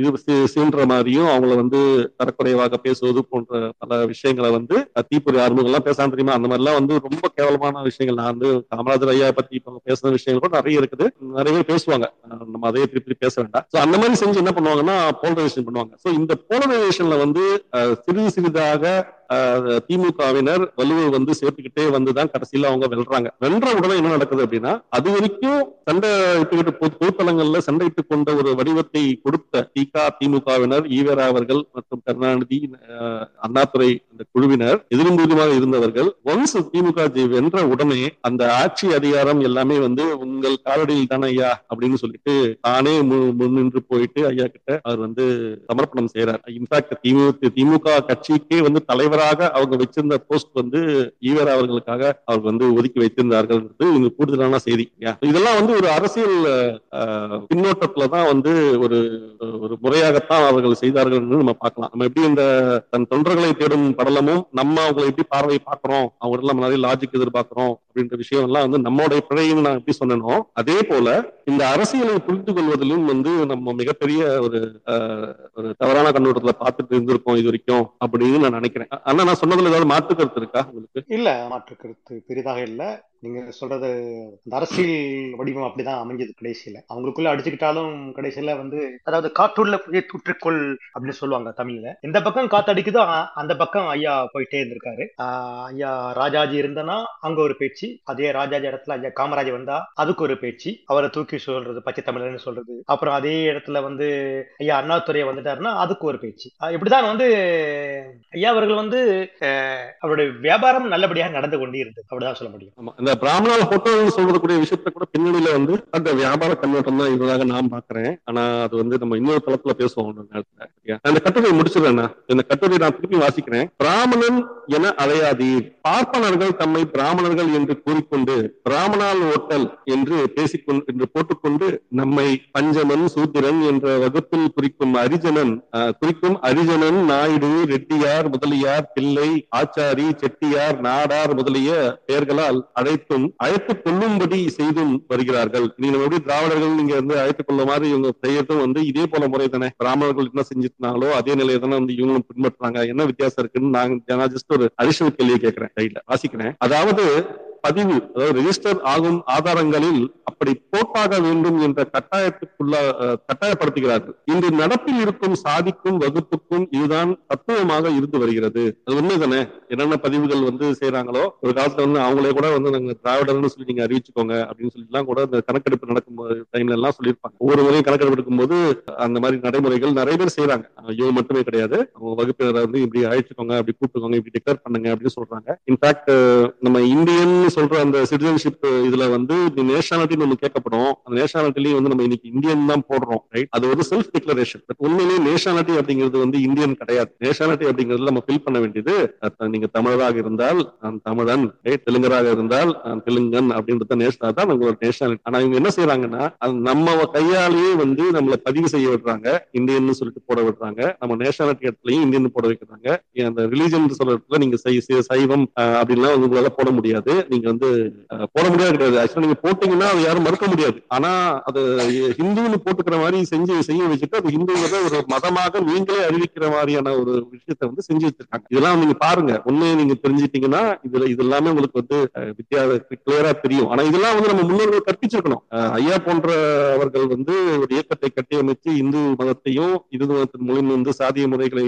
இது சீன்ற மாதிரியும் அவங்கள வந்து தரக்குறைவாக பேசுவது போன்ற பல விஷயங்களை வந்து அஹ், தீப்பொறி பேசாம தெரியுமா? அந்த மாதிரிலாம் வந்து ரொம்ப கேவலமான விஷயங்கள். நான் வந்து காமராஜர் ஐயா பத்தி இப்ப பேசுன விஷயங்கள் கூட நிறைய இருக்குது. நிறைய பேசுவாங்க. நம்ம அதையே திருப்பி பேச வேண்டாம். ஸோ அந்த மாதிரி செஞ்சு என்ன பண்ணுவாங்கன்னா போலரைசேஷன் பண்ணுவாங்க. சோ இந்த போலரைசேஷன்ல வந்து சிறிது சிறிதாக திமுகவினர் வலுவை வந்து சேர்த்துக்கிட்டே வந்துதான் கடைசியில அவங்க வெல்றாங்க. வென்ற உடனே என்ன நடக்குது அப்படின்னா அது வரைக்கும் சண்டை இட்டுக்கிட்டு பொது- பொதுத்தளங்கள்ல சண்டையிட்டுக் கொண்ட ஒரு வடிவத்தை கொடுத்த திக திமுகவினர் ஈவேரா அவர்கள் மற்றும் கருணாநிதி அண்ணாதுரை அந்த குழுவினர் எதிர்மூலமாக இருந்தவர்கள் ஒன்ஸ் திமுக வென்ற உடனே அந்த ஆட்சி அதிகாரம் எல்லாமே வந்து உங்கள் காலடியில் தானே ஐயா அப்படின்னு சொல்லிட்டு தானே முன்னின்று போயிட்டு ஐயா கிட்ட அவர் வந்து சமர்ப்பணம் செய்யறார் இன்ஃபேக்ட் திமுக திமுக கட்சிக்கே வந்து தலைவராக அவங்க வச்சிருந்த போஸ்ட் வந்து ஈவர் அவர்களுக்காக அவர் வந்து ஒதுக்கி வைத்திருந்தார்கள் இது கூடுதலான செய்தி. இதெல்லாம் வந்து ஒரு அரசியல் பின்னோட்டத்துல தான் வந்து ஒரு ஒரு முறையாகத்தான் அவர்கள் செய்தார்கள் என்று நம்ம பார்க்கலாம். நம்ம எப்படி இந்த தன் தொண்டர்களை தேடும் படலமும் நம்ம அவங்களை எப்படி பார்வை பார்க்கிறோம் அவங்க நம்ம நிறைய லாஜிக் எதிர்பார்க்கிறோம் அப்படின்ற விஷயம் எல்லாம் வந்து நம்மளுடைய பிழைன்னு நான் எப்படி சொன்னேனோ அதே போல இந்த அரசியலை புரிந்து கொள்வதிலும் வந்து நம்ம மிகப்பெரிய ஒரு ஒரு தவறான கண்ணோட்டத்துல பார்த்துட்டு இருந்திருக்கோம் இது வரைக்கும் அப்படின்னு நான் நினைக்கிறேன். ஆனா நான் சொன்னதுல ஏதாவது மாற்று கருத்து இருக்கா உங்களுக்கு? இல்ல மாற்று கருத்து பெரிதாக இல்ல. நீங்க சொல்றது அந்த அரசியல் வடிவம் அப்படிதான் அமைஞ்சது கடைசியில. அவங்களுக்குள்ள அடிச்சுக்கிட்டாலும் கடைசியில வந்து அதாவது காற்றுள்ள புதிய தூற்றுக்கொள் அப்படின்னு சொல்லுவாங்க தமிழ்ல. எந்த பக்கம் காத்து அடிக்குதோ அந்த பக்கம் ஐயா போயிட்டே இருந்திருக்காரு. ஆஹ் ஐயா ராஜாஜி இருந்தனா அங்க ஒரு பேச்சு. அதே ராஜாஜி இடத்துல ஐயா காமராஜ் வந்தா அதுக்கு ஒரு பேச்சு. அவரை தூக்கி சொல்றது பச்சை தமிழர்னு சொல்றது. அப்புறம் அதே இடத்துல வந்து ஐயா அண்ணாதுறையை வந்துட்டாருன்னா அதுக்கு ஒரு பேச்சு. இப்படிதான் வந்து ஐயா அவர்கள் வந்து அவருடைய வியாபாரம் நல்லபடியாக நடந்து கொண்டே இருந்தது அப்படிதான் சொல்ல முடியும். ஆமா பிராமணால் போட்டோன்னு சொல்றதுக்கூடிய விஷயத்த கூட பின்னணியில வந்து அந்த வியாபார கண்ணோட்டம் தான் இருந்ததாக நான் பாக்குறேன் ஆனா அது வந்து நம்ம இன்னொரு தளத்துல பேசுவோம் அந்த நேரத்துல. சரியா? இந்த கட்டுரையை முடிச்சிடுறேன் இந்த கட்டுரையை நான் திருப்பி வாசிக்கிறேன். பிராமணன் என அலையாதீர் பார்ப்பனர்கள் தம்மை பிராமணர்கள் என்று கூறிக்கொண்டு பிராமணால் ஓட்டல் என்று பேசிக்கொண்டு என்று போட்டுக்கொண்டு நம்மை பஞ்சமன் சூத்திரன் என்ற வகுப்பில் குறிக்கும் அரிஜனன் குறிக்கும் அரிஜனன் நாயுடு ரெட்டியார் முதலியார் பிள்ளை ஆச்சாரி செட்டியார் நாடார் முதலிய பெயர்களால் அழைத்தும் அழைத்துக் கொள்ளும்படி செய்தும் வருகிறார்கள். நீங்க எப்படி திராவிடர்கள் நீங்க வந்து அழைத்துக் கொள்ள மாதிரி இவங்க செய்யறதும் வந்து இதே போல முறை தானே பிராமணர்கள் என்ன செஞ்சிருந்தாங்களோ அதே நிலையை தானே வந்து இவங்களும் பின்பற்றாங்க என்ன வித்தியாசம் இருக்குன்னு நாங்க ஜஸ்ட் ஒரு அடிஷனல் கேள்வி கேட்கிறேன் ரைட்ல வாசிக்கிறேன். அதாவது பதிவு அதாவது ரெஜிஸ்டர் ஆகும் ஆதாரங்களில் அப்படி போட்டாக வேண்டும் என்ற கட்டாயத்துக்குள்ள கட்டாயப்படுத்துகிறார்கள். இன்று நடப்பில் இருக்கும் சாதிக்கும் வகுப்புக்கும் இதுதான் தத்துவமாக இருந்து வருகிறது. அது உண்மைதானே? என்னென்ன பதிவுகள் வந்து செய்யறாங்களோ ஒரு காலத்துல வந்து அவங்களே கூட வந்து நாங்க திராவிடர்னு சொல்லி நீங்க அறிவிச்சுக்கோங்க அப்படின்னு சொல்லி எல்லாம் கூட இந்த கணக்கெடுப்பு நடக்கும் டைம்ல எல்லாம் சொல்லியிருப்பாங்க. ஒவ்வொரு முறையும் கணக்கெடுப்பு எடுக்கும்போது அந்த மாதிரி நடைமுறைகள் நிறைய பேர் செய்யறாங்க இவங்க மட்டுமே கிடையாது. அவங்க வகுப்பினரை வந்து இப்படி அழைச்சுக்கோங்க அப்படி கூப்பிட்டுக்கோங்க இப்படி டிக்ளேர் பண்ணுங்க அப்படின்னு சொல்றாங்க. இன்ஃபேக்ட் நம்ம இந்தியன் சொல்ற அந்த சிட்டிசன்ஷிப் இதுல வந்து நேஷனாலிட்டின்னு நம்ம கேட்கப்படும். அந்த நேஷனாலிட்டிலையும் வந்து நம்ம இன்னைக்கு இந்தியன் தான் போடுறோம் ரைட் அது ஒரு செல்ஃப் டிக்ளரேஷன் பட் உண்மையிலேயே நேஷனாலிட்டி அப்படிங்கிறது வந்து இந்தியன் கிடையாது. நேஷனாலிட்டி அப்படிங்கிறது நம்ம ஃபில் பண்ண வேண்டியது நீங்க தமிழராக இருந்தால் நான் தமிழன் ரைட் தெலுங்கராக இருந்தால் நான் தெலுங்கன் அப்படின்றத நேஷனா தான் உங்களோட நேஷனாலிட்டி ஆனா இவங்க என்ன செய்யறாங்கன்னா நம்ம கையாலேயே வந்து நம்மளை பதிவு செய்ய விடுறாங்க. இந்தியன் சொல்லிட்டு போட விடுறாங்க. நம்ம நேஷனாலிட்டி இடத்துலயும் இந்தியன் போட வைக்கிறாங்க. அந்த ரிலீஜன் இடத்துல நீங்க சை- சைவம் அப்படின்லாம் உங்களால போட முடியாது. நீங்க வந்து போட முடியாது கிடையாது ஆக்சுவலா நீங்க போட்டீங்கன்னா அது யாரும் மறுக்க முடியாது. ஆனா அது ஹிந்துன்னு போட்டுக்கிற மாதிரி செஞ்சு செய்ய வச்சுட்டு அது ஹிந்துங்கிறத ஒரு மதமாக நீங்களே அறிவிக்கிற மாதிரியான ஒரு விஷயத்தை வந்து செஞ்சு வச்சிருக்காங்க. இதெல்லாம் நீங்க பாருங்க. உண்மையை நீங்க தெரிஞ்சிட்டீங்கன்னா இதுல இது எல்லாமே உங்களுக்கு வந்து அஹ், வித்தியா கிளியரா தெரியும். ஆனா இதெல்லாம் வந்து நம்ம முன்னோர்கள் கற்பிச்சிருக்கணும். ஐயா ஐயா போன்றவர்கள் வந்து ஒரு இயக்கத்தை கட்டியமைத்து இந்து மதத்தையும் இந்து மதத்தின் மூலியம் வந்து சாதிய முறைகளை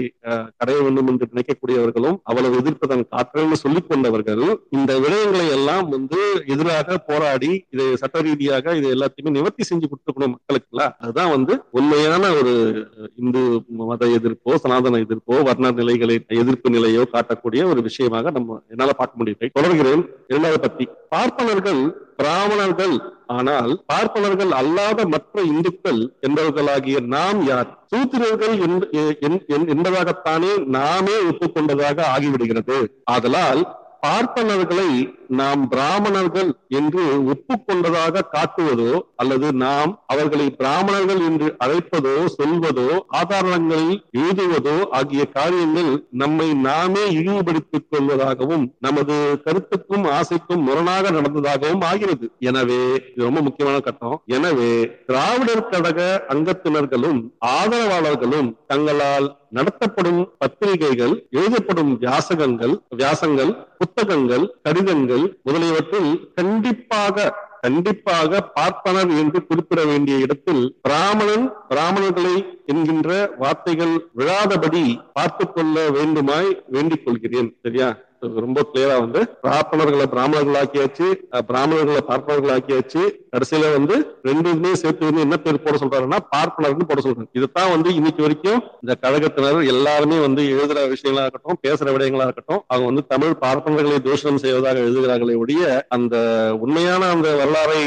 கடைய வேண்டும் என்று நினைக்கக்கூடியவர்களும் அவ்வளவு எதிர்ப்பதன் காற்றல்னு சொல்லிக் கொண்டவர்கள் இந்த விடயங்களை எல்லாம் வந்து எதிராக போராடி இதை சட்ட ரீதியாக இதை எல்லாத்தையுமே நிவர்த்தி செஞ்சு கொடுத்துக்கணும் மக்களுக்குலாம் அதுதான் வந்து உண்மையான ஒரு இந்து மத எதிர்ப்போ சனாதன எதிர்ப்போ வர்ண நிலைகளை எதிர்ப்பு நிலையோ காட்டக்கூடிய ஒரு விஷயமாக நம்ம என்னால பார்க்க முடியும் தொடர்கிறேன். இரண்டாவது பத்தி பார்ப்பனர்கள் பிராமணர்கள். ஆனால் பார்ப்பனர்கள் அல்லாத மற்ற இந்துக்கள் என்பவர்களாகிய நாம் யார்? சூத்திரர்கள் என்- என்- என்பதாகத்தானே நாமே ஒப்புக்கொண்டதாக ஆகிவிடுகிறது. ஆதலால் பார்ப்பனர்களை நாம் பிராமணர்கள் என்று ஒப்புக்கொண்டதாக காட்டுவதோ அல்லது நாம் அவர்களை பிராமணர்கள் என்று அழைப்பதோ சொல்வதோ ஆதாரங்களில் எழுதுவதோ ஆகிய காரியங்கள் நம்மை நாமே இழிவுபடுத்திக் கொள்வதாகவும் நமது கருத்துக்கும் ஆசைக்கும் முரணாக நடந்ததாகவும் ஆகிறது. எனவே இது ரொம்ப முக்கியமான கட்டம். எனவே திராவிடர் கழக அங்கத்தினர்களும் ஆதரவாளர்களும் தங்களால் நடத்தப்படும் பத்திரிகைகள் எழுதப்படும் வியாசகங்கள் வியாசங்கள் புத்தகங்கள் கடிதங்கள் முதலியவற்றில் கண்டிப்பாக கண்டிப்பாக பார்ப்பனர் என்று குறிப்பிட வேண்டிய இடத்தில் பிராமணன் பிராமணர்களை என்கின்ற வார்த்தைகள் விழாதபடி பார்த்துக் கொள்ள வேண்டுமாய் வேண்டிக் கொள்கிறேன் சரியா? ரொம்ப கிளியரா வந்து பார்ப்பனர்களை பிராமணர்களாக்கியாச்சு ஆக்கியாச்சு பிராமணர்களை பார்ப்பனர்களாக்கியாச்சு. கடைசியில வந்து ரெண்டுமே சேர்த்து வந்து என்ன பேர் போட சொல்றாருன்னா பார்ப்பனர்னு போட சொல்றாங்க இதுதான் வந்து இன்னைக்கு வரைக்கும் இந்த கழகத்தினர் எல்லாருமே வந்து எழுதுற விஷயங்களா இருக்கட்டும் பேசுற விடயங்களா இருக்கட்டும் அவங்க வந்து தமிழ் பார்ப்பனர்களை தூஷணம் செய்வதாக எழுதுகிறார்களே ஒழிய அந்த உண்மையான அந்த வரலாறை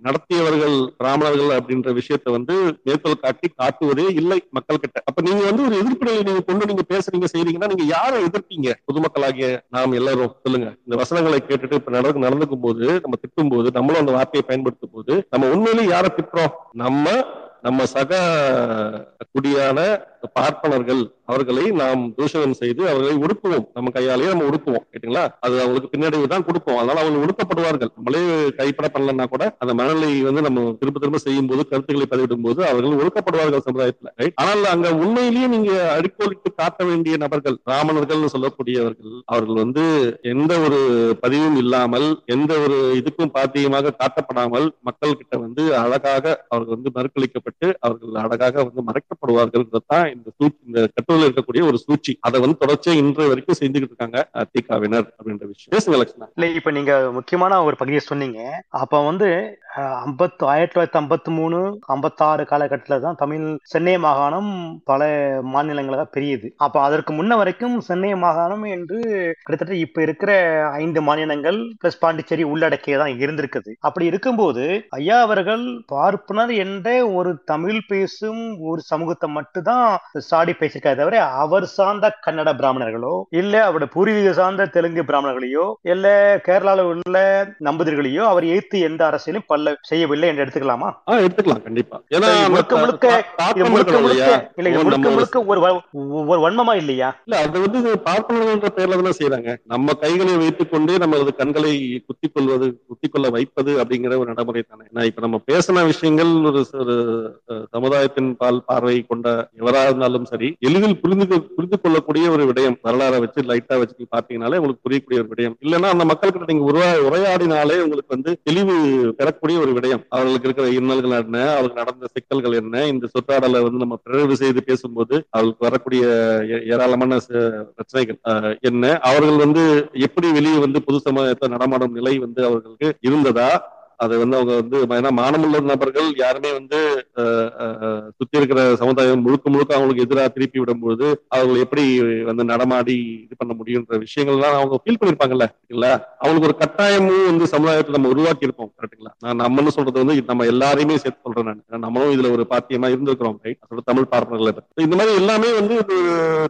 நடத்தியவர்கள் பிராமணர்கள் அப்படின்ற விஷயத்தை வந்து மேற்கோள் காட்டி காட்டுவதே இல்லை மக்கள் கிட்ட அப்ப நீங்க வந்து ஒரு எதிர்ப்பு நீங்க கொண்டு நீங்க பேசுறீங்க செய்றீங்கன்னா நீங்க யாரை எதிர்ப்பீங்க? பொதுமக்களாகிய நாம் எல்லாரும் சொல்லுங்க. இந்த வசனங்களை கேட்டுட்டு இப்ப நடந்து நடந்துக்கும் போது நம்ம திட்டும் போது நம்மளும் அந்த வார்த்தையை பயன்படுத்தும் போது நம்ம உண்மையிலேயே யாரை திட்டுறோம்? நம்ம நம்ம சக குடியான பார்ப்பனர்கள் அவர்களை நாம் தூஷணம் செய்து அவர்களை ஒடுக்குவோம் நம்ம கையாலேயே நம்ம ஒடுக்குவோம் கேட்டீங்களா? அது அவங்களுக்கு பின்னடைவு தான் கொடுப்போம். அதனால அவங்க ஒடுக்கப்படுவார்கள் நம்மளே கைப்பட பண்ணலன்னா கூட அந்த மனநிலை வந்து நம்ம திரும்ப திரும்ப செய்யும் போது கருத்துக்களை பதிவிடும் போது அவர்கள் ஒடுக்கப்படுவார்கள் சமுதாயத்துல ஆனால் அங்க உண்மையிலேயே நீங்க அடிக்கோலிட்டு காட்ட வேண்டிய நபர்கள் ராமணர்கள் சொல்லக்கூடியவர்கள் அவர்கள் வந்து எந்த ஒரு பதிவும் இல்லாமல் எந்த ஒரு இதுக்கும் பாத்தியமாக காட்டப்படாமல் மக்கள் கிட்ட வந்து அழகாக அவர்கள் வந்து மறுக்களிக்கப்பட்டு அவர்கள் அழகாக வந்து மறைக்கப்படுவார்கள். தான் இந்த சூ இந்த சூழல் இருக்கக்கூடிய ஒரு சூழ்ச்சி. அதை வந்து தொடர்ச்சியா இன்று வரைக்கும் செஞ்சுக்கிட்டு இருக்காங்க திகாவினர் அப்படின்ற விஷயம். பேசுங்க லட்சுமணா. இல்ல இப்ப நீங்க முக்கியமான ஒரு பகுதியை சொன்னீங்க. அப்ப வந்து ஐம்பத்து ஆயிரத்தி தொள்ளாயிரத்தி ஐம்பத்தி மூணு ஐம்பத்தாறு காலகட்டத்துல தான் தமிழ் சென்னை மாகாணம் பல மாநிலங்களாக பெரியது. அப்ப அதற்கு முன்ன வரைக்கும் சென்னை மாகாணம் என்று கிட்டத்தட்ட இப்ப இருக்கிற ஐந்து மாநிலங்கள் பிளஸ் பாண்டிச்சேரி உள்ளடக்கியதான் இருந்திருக்குது. அப்படி இருக்கும்போது ஐயா அவர்கள் பார்ப்பனர் என்ற ஒரு தமிழ் பேசும் ஒரு சமூகத்தை மட்டும்தான் சாடி பேசியிருக்காரு. தவிர அவர் சார்ந்த கன்னட பிராமணர்களோ இல்ல அவருடைய பூர்வீக சார்ந்த தெலுங்கு பிராமணர்களையோ இல்ல கேரளால உள்ள நம்புதிர்களையோ அவர் எய்த்து எந்த அரசியலும் பல்ல செய்யவில்லை என்று எடுத்துக்கலாமா? எடுத்துக்கலாம் கண்டிப்பா. முழுக்க முழுக்க முழுக்க முழுக்க இல்ல முழுக்க ஒரு முழுக்க ஒரு வ- ஒரு வன்மமா இல்லையா? இல்ல அது வந்து பார்ப்பனர்கள்ன்ற பேர்ல தானே செய்யறாங்க நம்ம கைகளை வைத்துக் கொண்டு நம்மளது கண்களை குத்திக் கொள்வது குத்திக் கொள்ள வைப்பது அப்படிங்கிற ஒரு நடைமுறை தானே. இப்ப நம்ம பேசின விஷயங்கள் ஒரு சமுதாயத்தின் பால் பார்வை கொண்ட எவரா இருந்தாலும் சரி எளிதில் புரிந்து புரிந்து கொள்ளக்கூடிய ஒரு விடயம் வரலாறை வச்சு லைட்டா வச்சு பார்த்தீங்கனாலே உங்களுக்கு புரியக்கூடிய ஒரு விடயம். இல்லைன்னா அந்த மக்கள்கிட்ட நீங்க உருவா உரையாடினாலே உங்களுக்கு வந்து தெளிவு பெறக்கூடிய ஒரு விடயம். அவர்களுக்கு இருக்கிற இன்னல்கள் என்ன அவர்களுக்கு நடந்த சிக்கல்கள் என்ன இந்த சொற்றாடலை வந்து நம்ம பிறகு செய்து பேசும்போது அவர்களுக்கு வரக்கூடிய ஏராளமான பிரச்சனைகள் என்ன? அவர்கள் வந்து எப்படி வெளியே வந்து புது சமுதாயத்தை நடமாடும் நிலை வந்து அவர்களுக்கு இருந்ததா? அதை வந்து அவங்க வந்து ஏன்னா மானமுள்ள நபர்கள் யாருமே வந்து சுத்தி இருக்கிற சமுதாயம் முழுக்க முழுக்க அவங்களுக்கு எதிராக திருப்பி விடும்போது அவங்களை எப்படி வந்து நடமாடி இது பண்ண முடியுன்ற விஷயங்கள்லாம் அவங்க ஃபீல் பண்ணிருப்பாங்கல்ல இல்ல அவங்களுக்கு ஒரு கட்டாயமும் வந்து சமுதாயத்தை நம்ம உருவாக்கி இருப்போம் கரெக்டுங்களா நான் நம்மன்னு சொல்றது வந்து நம்ம எல்லாரையுமே சேர்த்து சொல்றேன் நான். நம்மளும் இதுல ஒரு பாத்தியமா இருந்திருக்கிறோம் ரைட் தமிழ் பார்ப்பனர்கள் இந்த மாதிரி எல்லாமே வந்து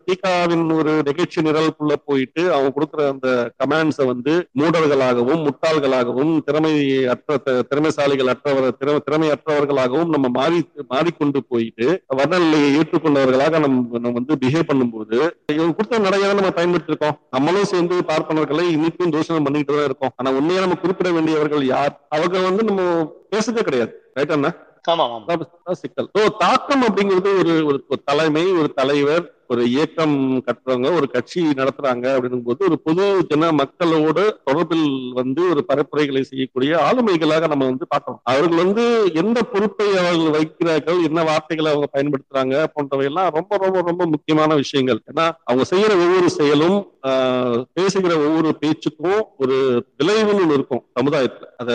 தீகாவின் ஒரு நிகழ்ச்சி நிரலுக்குள்ள போயிட்டு அவங்க கொடுக்குற அந்த கமாண்ட்ஸை வந்து மூடர்களாகவும் முட்டாள்களாகவும் திறமை அற்ற திறமைசாலிகள் அற்றவர் திறமை திறமையற்றவர்களாகவும் நம்ம மாறி மாறிக்கொண்டு போயிட்டு வர்ணநிலையை ஏற்றுக்கொண்டவர்களாக நம்ம நம்ம வந்து பிஹேவ் பண்ணும்போது இவங்க கொடுத்த நடையை தான் நம்ம பயன்படுத்திருக்கோம். நம்மளும் சேர்ந்து பார்ப்பனர்களை இன்னைக்கும் தூஷணம் பண்ணிட்டு தான் இருக்கோம். ஆனா உண்மையா நம்ம குறிப்பிட வேண்டியவர்கள் யார்? அவங்க வந்து நம்ம பேசுறதே கிடையாது. ரைட் அதான் சிக்கல் தாக்கம் அப்படிங்கிறது ஒரு ஒரு தலைமை ஒரு தலைவர் ஒரு இயக்கம் கட்டுறவங்க ஒரு கட்சி நடத்துறாங்க அப்படின்னும் போது ஒரு பொது ஜன மக்களோட தொடர்பில் வந்து ஒரு பரப்புரைகளை செய்யக்கூடிய ஆளுமைகளாக நம்ம வந்து பார்க்கணும். அவர்கள் வந்து எந்த பொறுப்பை அவர்கள் வைக்கிறார்கள் என்ன வார்த்தைகளை அவங்க பயன்படுத்துறாங்க போன்றவை எல்லாம் ரொம்ப ரொம்ப ரொம்ப முக்கியமான விஷயங்கள். ஏன்னா அவங்க செய்யற ஒவ்வொரு செயலும் பேசுகிற ஒவ்வொரு பேச்சுக்கும் ஒரு விளைவுன்னு இருக்கும் சமுதாயத்துல. அத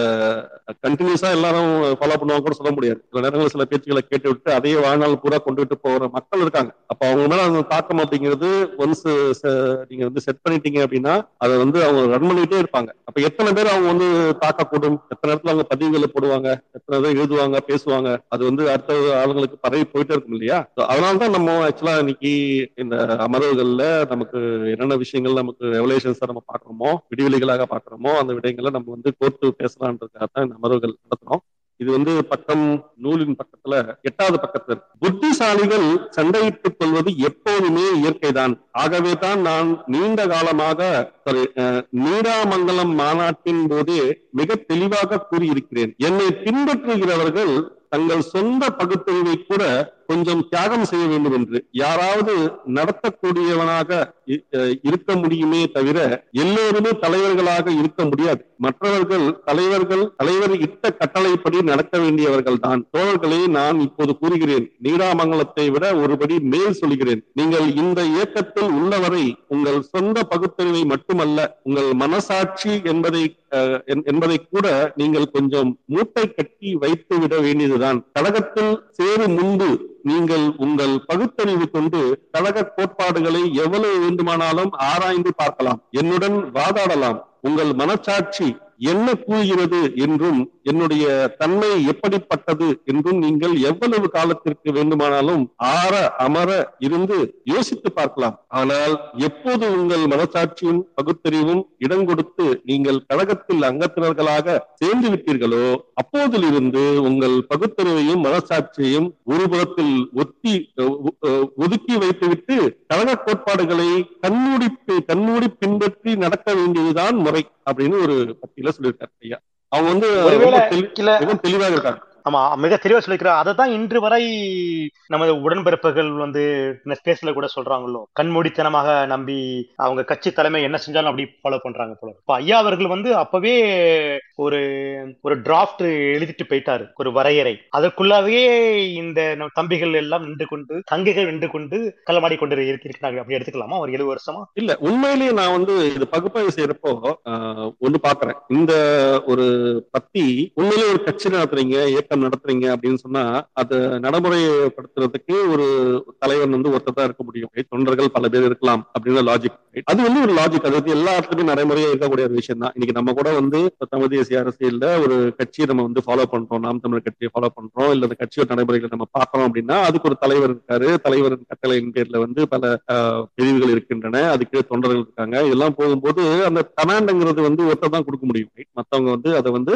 கண்டினியூஸா எல்லாரும் ஃபாலோ பண்ணுவாங்க கூட சொல்ல முடியாது. சில நேரங்களில் சில பேச்சுகளை கேட்டு விட்டு அதையே வாழ்நாள் பூரா கொண்டுட்டு போகிற மக்கள் இருக்காங்க. அப்ப அவங்க மேல அந்த தாக்கம் அப்படிங்கிறது ஒன்ஸ் நீங்க வந்து செட் பண்ணிட்டீங்க அப்படின்னா அதை வந்து அவங்க ரன் பண்ணிட்டே இருப்பாங்க. அப்ப எத்தனை பேர் அவங்க வந்து தாக்கக்கூடும் எத்தனை இடத்துல அவங்க பதிவுகளை போடுவாங்க? எத்தனை பேர் எழுதுவாங்க பேசுவாங்க? அது வந்து அடுத்த ஆளுங்களுக்கு பரவி போயிட்டே இருக்கும் இல்லையா? So தான் நம்ம ஆக்சுவலா இன்னைக்கு இந்த அமர்வுகள்ல நமக்கு என்னென்ன விஷயங்கள் நமக்கு ரெவலேஷன்ஸ் நம்ம பாக்குறோமோ விடிவெளிகளாக பாக்குறோமோ அந்த விடயங்களை நம்ம வந்து கோர்த்து பேசலான்றதுக்காக தான் இந்த அமர்வுகள் நடத்துறோம். இது வந்து பக்கம் நூலின் பக்கத்துல எட்டாவது பக்கத்துல இருக்கு. புத்திசாலிகள் சண்டையிட்டுக் கொள்வது எப்போதுமே இயற்கைதான் ஆகவே தான் நான் நீண்ட காலமாக நீடாமங்கலம் மாநாட்டின் போதே மிக தெளிவாக கூறியிருக்கிறேன் என்னை பின்பற்றுகிறவர்கள் தங்கள் சொந்த பகுத்தறிவை கூட கொஞ்சம் தியாகம் செய்ய வேண்டும் என்று. யாராவது நடத்தக்கூடியவனாக இருக்க முடியுமே தவிர எல்லோருமே தலைவர்களாக இருக்க முடியாது. மற்றவர்கள் தலைவர்கள் தலைவர் இட்ட கட்டளைப்படி நடக்க வேண்டியவர்கள் தான். தோழர்களே நான் இப்போது கூறுகிறேன். நீடாமங்கலத்தை விட ஒருபடி மேல் சொல்கிறேன். நீங்கள் இந்த இயக்கத்தில் உள்ளவரை உங்கள் சொந்த பகுத்தறிவை மட்டுமல்ல உங்கள் மனசாட்சி என்பதை என்பதை கூட நீங்கள் கொஞ்சம் மூட்டை கட்டி வைத்து விட வேண்டியதுதான். கழகத்தில் சேரும் முன்பு நீங்கள் உங்கள் பகுத்தறிவு கொண்டு கழக கோட்பாடுகளை எவ்வளவு வேண்டுமானாலும் ஆராய்ந்து பார்க்கலாம். என்னுடன் வாதாடலாம். உங்கள் மனச்சாட்சி என்ன கூறுகிறது என்றும் என்னுடைய தன்மை எப்படிப்பட்டது என்றும் நீங்கள் எவ்வளவு காலத்திற்கு வேண்டுமானாலும் ஆற அமர இருந்து யோசித்து பார்க்கலாம். ஆனால் எப்போது உங்கள் மனசாட்சியும் பகுத்தறிவும் இடம் கொடுத்து நீங்கள் கழகத்தில் அங்கத்தினர்களாக சேர்ந்து விட்டீர்களோ அப்போதிலிருந்து உங்கள் பகுத்தறிவையும் மனசாட்சியையும் ஒரு புறத்தில் ஒத்தி ஒ- ஒதுக்கி வைத்துவிட்டு கழக கோட்பாடுகளை கண்மூடி கண்மூடி பின்பற்றி நடக்க வேண்டியதுதான் முறை. அப்படின்னு ஒரு பத்தியில சொல்லியிருக்காரு ஐயா. அவங்க வந்து தெளிவாக இருக்காங்க. ஆமா மிக தெளிவா சொல்லிக்கிறார் அதை தான் இன்று வரை நமது உடன்பிறப்புகள் வந்து ஸ்பேஸ்ல கூட சொல்றாங்களோ. கண்மூடித்தனமாக நம்பி அவங்க கட்சி தலைமை என்ன செஞ்சாலும் அப்படி ஃபாலோ பண்றாங்க போல இப்ப ஐயா அவர்கள் வந்து அப்பவே ஒரு ஒரு டிராஃப்ட் எழுதிட்டு போயிட்டாரு. ஒரு வரையறை. அதற்குள்ளாவே இந்த நம்ம தம்பிகள் எல்லாம் நின்று கொண்டு தங்கைகள் நின்று கொண்டு களமாடி கொண்டு இருக்கிறாங்க அப்படி எடுத்துக்கலாமா? ஒரு எழுபது வருஷமா? இல்ல உண்மையிலேயே நான் வந்து இது பகுப்பாய்வு செய்யறப்போ ஆஹ், ஒண்ணு பாக்குறேன். இந்த ஒரு பத்தி உண்மையிலேயே ஒரு கட்சி நடத்துறீங்க இயக்கம் நடத்துறீங்க அப்படின்னு சொன்னா அதை நடைமுறைப்படுத்துறதுக்கு ஒரு தலைவன் வந்து ஒருத்தர் தான் இருக்க முடியும். தொண்டர்கள் பல பேர் இருக்கலாம் அப்படின்னு லாஜிக் அது வந்து ஒரு லாஜிக் அது வந்து எல்லா இடத்துலயும் நடைமுறையா இருக்கக்கூடிய ஒரு விஷயம் தான் இன்னைக்கு நம்ம கூட வந்து தமிழ் தேசிய அரசியல்ல ஒரு கட்சியை நம்ம வந்து ஃபாலோ பண்றோம். நாம் தமிழர் கட்சியை ஃபாலோ பண்றோம். இல்ல அந்த கட்சியோட நடைமுறைகளை நம்ம பார்க்கறோம் அப்படின்னா அதுக்கு ஒரு தலைவர் இருக்காரு. தலைவரின் கட்டளையின் பேர்ல வந்து பல பிரிவுகள் இருக்கின்றன. அதுக்கு தொண்டர்கள் இருக்காங்க. இதெல்லாம் போகும்போது அந்த கமாண்டுங்கிறது வந்து ஒருத்தர் தான் கொடுக்க முடியும். மத்தவங்க வந்து அதை வந்து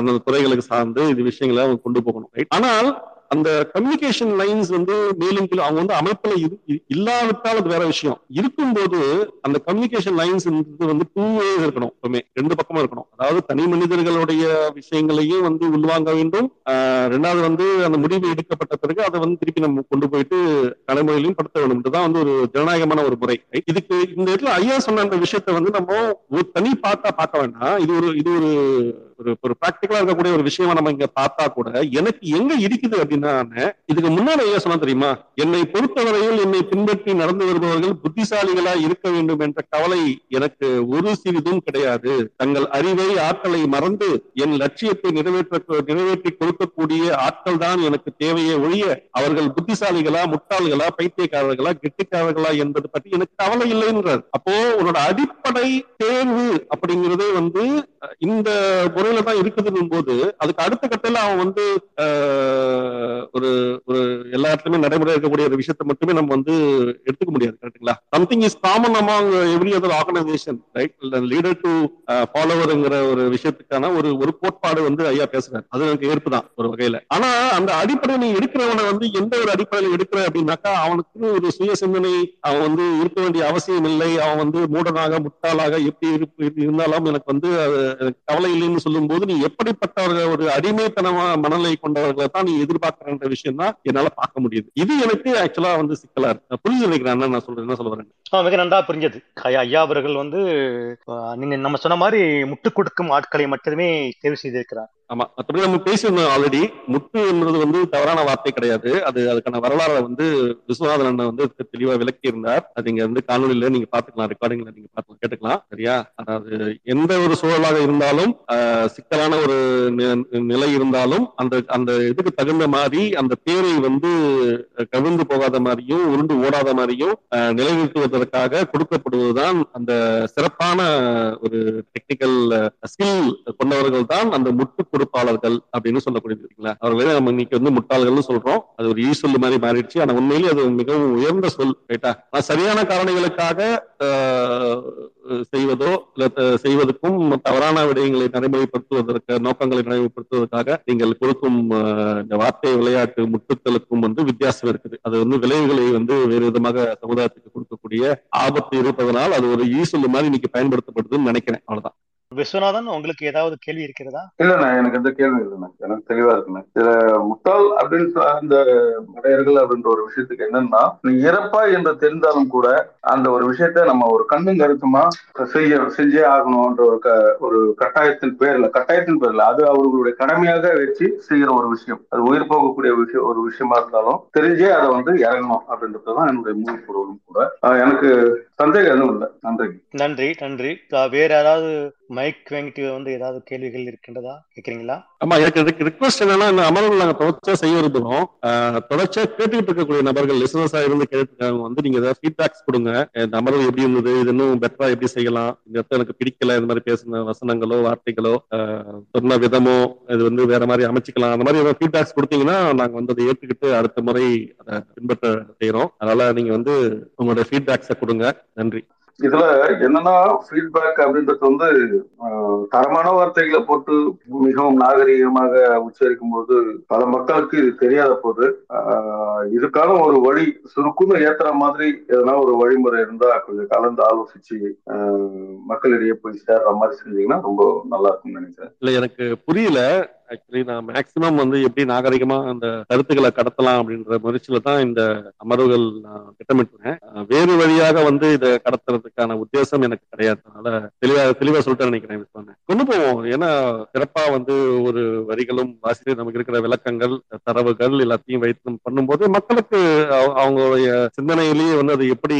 அந்த துறைகளுக்கு சார்ந்து இது விஷயங்களை கொண்டு போகணும் ரைட் ஆனால் அந்த கம்யூனிகேஷன் லைன்ஸ் வந்து மேலும் கீழே அவங்க வந்து அமைப்புல இரு- இல்லாவிட்டால் அது வேற விஷயம். இருக்கும்போது அந்த கம்யூனிகேஷன் லைன்ஸ் வந்து டூ வேஸ் இருக்கணும் எப்பவுமே. ரெண்டு பக்கமும் இருக்கணும். அதாவது தனி மனிதர்களுடைய விஷயங்களையும் வந்து உள்வாங்க வேண்டும். ரெண்டாவது வந்து அந்த முடிவு எடுக்கப்பட்ட பிறகு அதை வந்து திருப்பி நம்ம கொண்டு போயிட்டு நடைமுறையிலையும் படுத்த வேண்டும். இதுதான் வந்து ஒரு ஜனநாயகமான ஒரு முறை இதுக்கு இந்த இடத்துல ஐயா சொன்ன அந்த விஷயத்தை வந்து நம்ம ஒரு தனி பார்த்தா பார்க்க வேண்டாம். இது ஒரு இது ஒரு ஒரு ஒரு ப்ராக்டிக்கலா இருக்கக்கூடிய ஒரு விஷயமா நம்ம இங்க பார்த்தா கூட எனக்கு எங்க இருக்குது அப்படின்னா இதுக்கு முன்னாடி ஐயா சொன்னா தெரியுமா? என்னை பொறுத்தவரையில் என்னை பின்பற்றி நடந்து வருபவர்கள் புத்திசாலிகளா இருக்க வேண்டும் என்ற கவலை எனக்கு ஒரு சிறிதும் கிடையாது. தங்கள் அறிவை ஆற்றலை மறந்து என் லட்சியத்தை நிறைவேற்ற நிறைவேற்றி கொடுக்கக்கூடிய ஆட்கள் தான் எனக்கு தேவையே ஒழிய அவர்கள் புத்திசாலிகளா முட்டாள்களா பைத்தியக்காரர்களா கெட்டிக்காரர்களா என்பது பற்றி எனக்கு கவலை இல்லைன்றார். அப்போ உன்னோட அடிப்படை தேர்வு அப்படிங்கிறதே வந்து இந்த இந்த முறையில தான் இருக்குதுன்னும் போது அதுக்கு அடுத்த கட்டத்துல அவன் வந்து ஒரு ஒரு எல்லா இடத்துலயுமே நடைமுறை இருக்கக்கூடிய ஒரு விஷயத்தை மட்டுமே நம்ம வந்து எடுத்துக்க முடியாது கரெக்டுங்களா something is common among every other organisation right leader to ஃபாலோவருங்கிற ஒரு விஷயத்துக்கான ஒரு ஒரு கோட்பாடு வந்து ஐயா பேசுறாரு. அது எனக்கு ஏற்பு தான் ஒரு வகையில. ஆனா அந்த அடிப்படையை நீ எடுக்கிறவனை வந்து எந்த ஒரு அடிப்படையில் எடுக்கிற அப்படின்னாக்கா அவனுக்கு ஒரு சுய சிந்தனை அவன் வந்து இருக்க வேண்டிய அவசியம் இல்லை அவன் வந்து மூடனாக முட்டாளாக எப்படி இருந்தாலும் எனக்கு வந்து கவலை இல்லைன்னு சொல்லும் போது நீ எப்படிப்பட்டவர்கள் ஒரு அடிமைத்தனமான மனநிலை கொண்டவர்களை தான் நீ எதிர்பார்க்கிற விஷயம் தான் என்னால பார்க்க முடியுது. இது எனக்கு ஆக்சுவலா வந்து சிக்கலா இருக்கு. புரிஞ்சு நினைக்கிறேன் நான் சொல்றேன் என்ன சொல்ல வரேன் மிக நன்றா புரிஞ்சது. ஐயா ஐயா அவர்கள் வந்து நீங்க நம்ம சொன்ன மாதிரி முட்டு கொடுக்கும் ஆட்களை மட்டுமே தேர்வு செய்திருக்கிறார். ஆமா மற்றபடி நம்ம பேசியிருந்தோம் ஆல்ரெடி முட்டு என்பது வந்து தவறான வார்த்தை கிடையாது. அது அதுக்கான வரலாறை வந்து விஸ்வநாதன் அண்ணன் வந்து தெளிவா விளக்கி இருந்தார் அது இங்க வந்து காணொலியில நீங்க பாத்துக்கலாம் ரெக்கார்டிங்ல நீங்க பார்த்து கேட்டுக்கலாம். சரியா? அதாவது எந்த ஒரு சூழலாக இருந்தாலும் சிக்கலான ஒரு நிலை இருந்தாலும் அந்த அந்த இதுக்கு தகுந்த மாதிரி அந்த தேரை வந்து கவிழ்ந்து போகாத மாதிரியும் உருண்டு ஓடாத மாதிரியும் நிலைநிறுத்துவது கொடுக்கறதுக்காக கொடுக்கப்படுவதுதான் அந்த சிறப்பான ஒரு டெக்னிக்கல் ஸ்கில் கொண்டவர்கள் தான் அந்த முட்டு கொடுப்பாளர்கள் அப்படின்னு சொல்லக்கூடியது அவர்களே நம்ம இன்னைக்கு வந்து முட்டாள்கள்னு சொல்றோம். அது ஒரு ஈ சொல்லு மாதிரி மாறிடுச்சு. ஆனா உண்மையிலேயே அது மிகவும் உயர்ந்த சொல் ரைட்டா? சரியான காரணிகளுக்காக செய்வதோ செய்வதற்கும் தவறான விடயங்களை நடைமுறைப்படுத்துவதற்கு நோக்கங்களை நடைமுறைப்படுத்துவதற்காக நீங்கள் கொடுக்கும் இந்த வார்த்தை விளையாட்டு முட்டுத்தலுக்கும் வந்து வித்தியாசம் இருக்குது. அது வந்து விளைவுகளை வந்து வேறு விதமாக சமுதாயத்துக்கு கொடுக்கக்கூடிய ஆபத்து இருப்பதனால் அது ஒரு ஈசல் மாதிரி இன்னைக்கு பயன்படுத்தப்படுதுன்னு நினைக்கிறேன். அவ்வளவுதான். விஸ்வநாதன் உங்களுக்கு ஏதாவது கேள்வி இருக்கிறதா? இல்லண்ணா எனக்கு எந்த கேள்வி இல்லைண்ணா எனக்கு தெளிவா இருக்குண்ணா இதுல முட்டாள் அப்படின்னு அந்த மடையர்கள் அப்படின்ற ஒரு விஷயத்துக்கு என்னன்னா நீ இறப்பா என்று தெரிந்தாலும் கூட அந்த ஒரு விஷயத்த நம்ம ஒரு கண்ணும் கருத்துமா செய்ய செஞ்சே ஆகணும்ன்ற ஒரு ஒரு கட்டாயத்தின் பேர்ல கட்டாயத்தின் பேர்ல அது அவர்களுடைய கடமையாக வச்சு செய்யற ஒரு விஷயம். அது உயிர் போகக்கூடிய விஷயம் ஒரு விஷயமா இருந்தாலும் தெரிஞ்சே அதை வந்து இறங்கணும் அப்படின்றதுதான் என்னுடைய முழு பொருளும் கூட. எனக்கு சந்தேகம் எதுவும் இல்லை. நன்றி. நன்றி நன்றி. வேற யாராவது மைக் வாங்கிட்டு வந்து ஏதாவது கேள்விகள் இருக்கின்றதா கேக்குறீங்களா? ஆமா எனக்கு ரிக்வஸ்ட் என்னன்னா இந்த அமர்வு நாங்க தொடர்ச்சியா செய்ய விரும்புறோம் தொடர்ச்சியா கேட்டுக்கிட்டு இருக்கக்கூடிய நபர்கள் லிசனர்ஸா இருந்து கேட்டுருக்காங்க வந்து நீங்க ஏதாவது ஃபீட்பேக்ஸ் கொடுங்க. இந்த அமர்வு எப்படி இருந்தது இது இன்னும் பெட்டரா எப்படி செய்யலாம் இந்த இடத்துல எனக்கு பிடிக்கல இந்த மாதிரி பேசின வசனங்களோ வார்த்தைகளோ சொன்ன விதமோ இது வந்து வேற மாதிரி அமைச்சிக்கலாம் அந்த மாதிரி ஏதாவது ஃபீட்பேக்ஸ் கொடுத்தீங்கன்னா நாங்க வந்து அதை ஏற்றுக்கிட்டு அடுத்த முறை அதை பின்பற்ற செய்யறோம். அதனால நீங்க வந்து உங்களோட ஃபீட்பேக்ஸை கொடுங்க. நன்றி. இதுல என்னன்னா ஃபீட்பேக் அப்படின்றது வந்து தரமான வார்த்தைகளை போட்டு மிகவும் நாகரிகமாக உச்சரிக்கும் போது பல மக்களுக்கு இது தெரியாத போது இதுக்கான ஒரு வழி சுருக்குன்னு ஏத்துற மாதிரி எதனா ஒரு வழிமுறை இருந்தா கொஞ்சம் கலந்து ஆலோசிச்சு மக்களிடையே போய் சேர்ற மாதிரி செஞ்சீங்கன்னா ரொம்ப நல்லா இருக்கும்னு நினைக்கிறேன். இல்ல எனக்கு புரியல. ஆக்சுவலி நான் மேக்சிமம் வந்து எப்படி நாகரிகமா அந்த கருத்துக்களை கடத்தலாம் அப்படின்ற முயற்சியில தான் இந்த அமர்வுகள் நான் திட்டமிட்டுறேன் வேறு வழியாக வந்து இதை கடத்துறதுக்கான உத்தேசம் எனக்கு கிடையாது. அதனால தெளிவா தெளிவா சொல்லிட்டு நினைக்கிறேன் கொண்டு போவோம். ஏன்னா சிறப்பா வந்து ஒரு வரிகளும் வாசித்து நமக்கு இருக்கிற விளக்கங்கள் தரவுகள் எல்லாத்தையும் வைத்து பண்ணும்போது மக்களுக்கு அவங்களுடைய சிந்தனையிலேயே வந்து அது எப்படி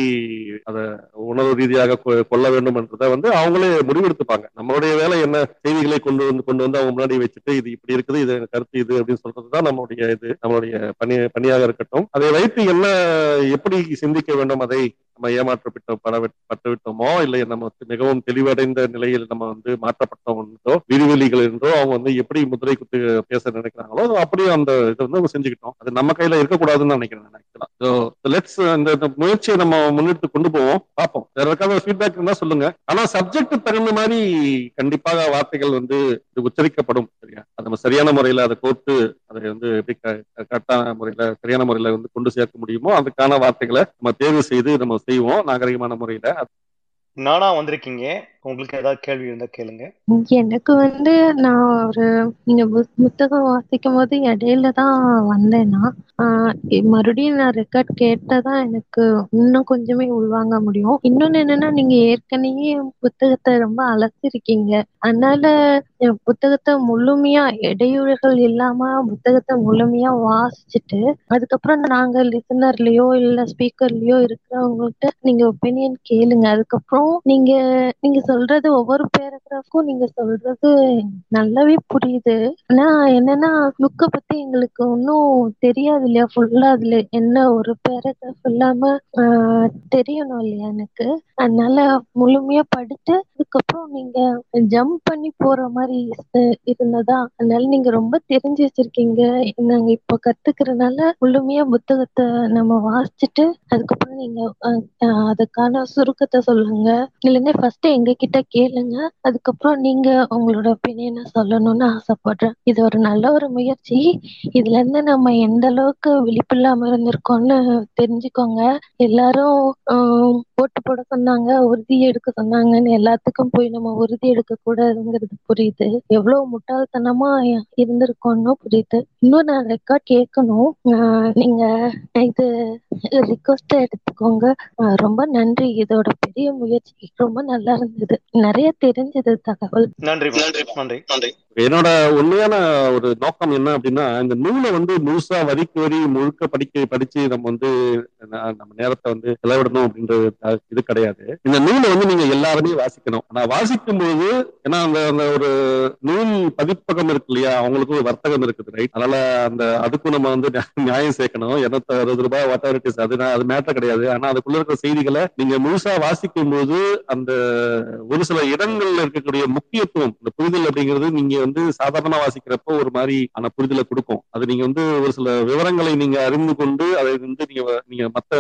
அதை உணர்வு ரீதியாக கொ- கொள்ள வேண்டும் என்றதை வந்து அவங்களே முடிவெடுத்துப்பாங்க. நம்மளுடைய வேலை என்ன செய்திகளை கொண்டு வந்து கொண்டு வந்து அவங்க முன்னாடி வச்சுட்டு இது இப்படி இருக்குது இது கருத்து இது அப்படின்னு சொல்றதுதான் நம்மளுடைய இது நம்மளுடைய பணி பணியாக இருக்கட்டும். அதை வைத்து என்ன எப்படி சிந்திக்க வேண்டும் அதை நம்ம ஏமாற்றப்பட்ட பட பட்டு விட்டோமோ இல்லை நம்ம மிகவும் தெளிவடைந்த நிலையில் நம்ம வந்து மாற்றப்பட்டோம் என்றோ விரிவெளிகள் என்றோ அவங்க வந்து எப்படி முதிரை குத்து பேச நினைக்கிறாங்களோ அப்படியே அந்த இதை வந்து அவங்க செஞ்சுக்கிட்டோம். அது நம்ம கையில இருக்கக்கூடாதுன்னு நினைக்கிறேன் நினைக்கலாம் ஸோ லெட்ஸ் இந்த முயற்சியை நம்ம முன்னெடுத்து கொண்டு போவோம். பார்ப்போம். வேற ஏதாவது ஃபீட்பேக் இருந்தா சொல்லுங்க. ஆனா சப்ஜெக்ட் தகுந்த மாதிரி கண்டிப்பாக வார்த்தைகள் வந்து இது உச்சரிக்கப்படும் சரியா? அது நம்ம சரியான முறையில அதை கோர்த்து அதை வந்து எப்படி கரெக்டான முறையில சரியான முறையில வந்து கொண்டு சேர்க்க முடியுமோ அதுக்கான வார்த்தைகளை நம்ம தேர்வு செய்து நம்ம செய்வோம் நாகரிகமான முறையில. நானா வந்திருக்கீங்க. உங்களுக்கு ஏதாவது கேள்வி இருந்தா கேளுங்க. எனக்கு வந்து நான் ஒரு நீங்க பு- புத்தகம் வாசிக்கும் போது இடையில தான் வந்தேன்னா மறுபடியும் நான் ரெக்கார்ட் கேட்டதான் எனக்கு இன்னும் கொஞ்சமே உள்வாங்க முடியும். இன்னொன்னு என்னன்னா நீங்க ஏற்கனவே புத்தகத்தை ரொம்ப அலசிருக்கீங்க. அதனால என் புத்தகத்தை முழுமையா இடையூறுகள் இல்லாம புத்தகத்தை முழுமையா வாசிச்சுட்டு அதுக்கப்புறம் நாங்க லிசனர்லயோ இல்ல ஸ்பீக்கர்லயோ இருக்கிறவங்கள்ட்ட நீங்க ஒப்பீனியன் கேளுங்க. அதுக்கப்புறம் நீங்க நீங்க சொல்றது ஒவ்வொரு பேராகிராஃப்க்கும் நீங்க சொல்றது நல்லாவே புரியுது. ஆனா என்னன்னா லுக்க பத்தி எங்களுக்கு ஒன்னும் தெரியாது இல்லையா? ஃபுல்லா அதுல என்ன ஒரு பேராகிராஃப் இல்லாம ஆஹ் தெரியணும் இல்லையா எனக்கு? அதனால முழுமையா படிச்சு அதுக்கப்புறம் நீங்க ஜம்ப் பண்ணி போற மாதிரி இருந்ததா? அதனால நீங்க ரொம்ப தெரிஞ்சு வச்சிருக்கீங்க. நாங்க இப்போ கத்துக்கிறதுனால முழுமையா புத்தகத்தை நம்ம வாசிச்சுட்டு அதுக்கப்புறம் நீங்க அதுக்கான சுருக்கத்தை சொல்லுங்க. இல்லைன்னா ஃபர்ஸ்ட் எங்க கிட்ட கேளுங்க. அதுக்கப்புறம் நீங்க உங்களோட ஒப்பீனியனை சொல்லணும்னு ஆசைப்படுறேன். இது ஒரு நல்ல ஒரு முயற்சி. இதுல இருந்து நம்ம எந்த அளவுக்கு விழிப்பில்லாம இருந்திருக்கோம்னு தெரிஞ்சுக்கோங்க. எல்லாரும் ஆஹ் ஓட்டு போட சொன்னாங்க உறுதி எடுக்க சொன்னாங்கன்னு எல்லாத்துக்கும் போய் நம்ம உறுதி எடுக்க கூடாதுங்கிறது புரியுது. எவ்வளவு முட்டாள்தனமா இருந்திருக்கோம்னு புரியுது. இன்னும் நான் ரெக்கார்ட் கேட்கணும். ஆஹ் நீங்க இது ரிக்வஸ்ட எடுத்துக்கோங்க. ரொம்ப நன்றி. இதோட பெரிய முயற்சி. ரொம்ப நல்லா இருந்தது. நிறைய தெரிஞ்சது தகவல். நன்றி நன்றி நன்றி. என்னோட உண்மையான ஒரு நோக்கம் என்ன அப்படின்னா இந்த நூலை வந்து முழுசா வரிக்கு வரி முழுக்க படிக்க படிச்சு நம்ம வந்து நம்ம நேரத்தை வந்து செலவிடணும் அப்படின்றது த- இது கிடையாது. இந்த நூலை வந்து நீங்க எல்லாருமே வாசிக்கணும். ஆனா வாசிக்கும் போது ஏன்னா அந்த அந்த ஒரு நூல் பதிப்பகம் இருக்கு இல்லையா அவங்களுக்கும் ஒரு வர்த்தகம் இருக்குது ரைட் அதனால அந்த அதுக்கும் நம்ம வந்து நியா- நியாயம் சேர்க்கணும். இருநூத்தி அறுபது ரூபாய் வாட் இட் இஸ் அது அது மேட்டர் கிடையாது. ஆனா அதுக்குள்ள இருக்கிற செய்திகளை நீங்க முழுசா வாசிக்கும் போது அந்த ஒரு சில இடங்கள்ல இருக்கக்கூடிய முக்கியத்துவம் இந்த புரிதல் அப்படிங்கிறது நீங்க வந்து சாதாரணமா வாசிக்கிறப்போ ஒரு மாதிரி ஆன புரிதலை கொடுக்கும். அது நீங்க வந்து ஒரு சில விவரங்களை நீங்க அறிந்து கொண்டு அதை வந்து நீங்க நீங்க மத்த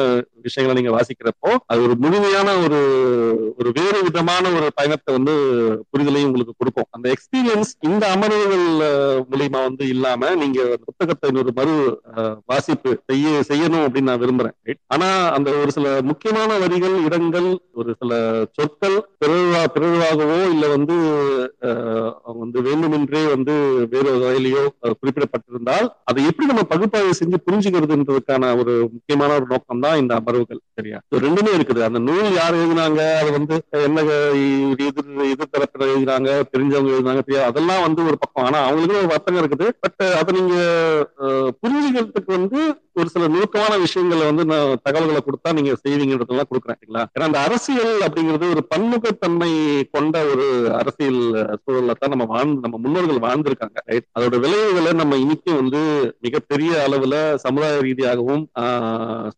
விஷயங்களை நீங்க வாசிக்கிறப்போ அது ஒரு முழுமையான ஒரு ஒரு வேறு விதமான ஒரு பயணத்தை வந்து புரிதலையும் உங்களுக்கு கொடுக்கும். அந்த எக்ஸ்பீரியன்ஸ் இந்த அமர்வுகள் மூலியமா வந்து இல்லாம நீங்க புத்தகத்தை ஒரு மறு அஹ், வாசிப்பு செய்ய செய்யணும் அப்படின்னு நான் விரும்புறேன். ஆனா அந்த ஒரு சில முக்கியமான வரிகள் இடங்கள் ஒரு சில சொற்கள் பிறவா பிறவாகவோ இல்ல வந்து அவங்க வந்து வேண்டுமென்றே வந்து வேறு ஒரு வகையிலேயோ குறிப்பிடப்பட்டிருந்தால் அதை எப்படி நம்ம பகுப்பாய்வு செஞ்சு புரிஞ்சுக்கிறதுன்றதுக்கான ஒரு முக்கியமான ஒரு நோக்கம் தான் இந்த அமர்வுகள் சரியா? ரெண்டுமே இருக்குது. அந்த நூல் யார் எழுதினாங்க அது வந்து என்ன எதிர் எதிர்த்தரப்பினர் எழுதினாங்க தெரிஞ்சவங்க எழுதினாங்க தெரியாது அதெல்லாம் வந்து ஒரு பக்கம். ஆனா அவங்களுக்கு ஒரு வர்த்தகம் இருக்குது. பட் அதை நீங்க புரிஞ்சுக்கிறதுக்கு வந்து ஒரு சில நுணுக்கமான விஷயங்களை வந்து நான் தகவல்களை கொடுத்தா நீங்க செய்வீங்கன்றதெல்லாம் கொடுக்குறேன் ஏன்னா அந்த அரசியல் அப்படிங்கிறது ஒரு பன்முகத்தன்மை கொண்ட ஒரு அரசியல் சூழல்ல தான் நம்ம வாழ்ந்து நம்ம முன்னோர்கள் வாழ்ந்திருக்காங்க. ரைட் அதோட விளைவுகளை நம்ம இன்னைக்கும் வந்து மிகப்பெரிய அளவுல சமுதாய ரீதியாகவும்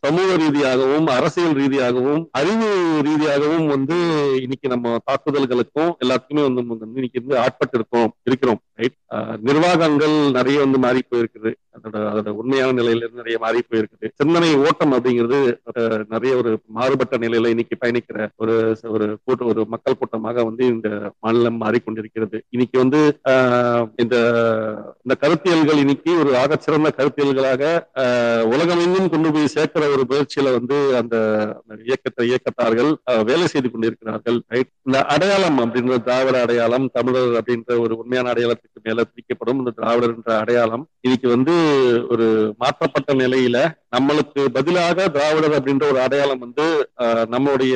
சமூக ரீதியாகவும் அரசியல் ரீதியாகவும் அறிவு ரீதியாகவும் வந்து இன்னைக்கு நம்ம தாக்குதல்களுக்கும் எல்லாத்துக்குமே வந்து வந்து இன்னைக்கு வந்து ஆட்பட்டு இருக்கோம் இருக்கிறோம் ரைட் நிர்வாகங்கள் நிறைய வந்து மாறி போயிருக்குது. அதோட அதோட உண்மையான நிலையிலிருந்து நிறைய மாறி போயிருக்குது. சிந்தனை ஓட்டம் அப்படிங்கிறது நிறைய ஒரு மாறுபட்ட நிலையில இன்னைக்கு பயணிக்கிற ஒரு ஒரு கூட்டம் ஒரு மக்கள் கூட்டமாக வந்து இந்த மாநிலம் மாறிக்கொண்டிருக்கிறது. இன்னைக்கு வந்து இந்த இந்த கருத்தியல்கள் இன்னைக்கு ஒரு ஆகச்சிறந்த கருத்தியல்களாக உலகமெங்கும் கொண்டு போய் சேர்க்கிற ஒரு முயற்சியில வந்து அந்த இயக்கத்தை இயக்கத்தார்கள் வேலை செய்து கொண்டிருக்கிறார்கள். இந்த அடையாளம் அப்படின்ற திராவிட அடையாளம் தமிழர் அப்படின்ற ஒரு உண்மையான அடையாளத்துக்கு மேல பிரிக்கப்படும். இந்த திராவிடர் என்ற அடையாளம் இன்னைக்கு வந்து ஒரு மாற்றப்பட்ட நிலையில நம்மளுக்கு பதிலாக திராவிடர் அப்படின்ற ஒரு அடையாளம் வந்து நம்மளுடைய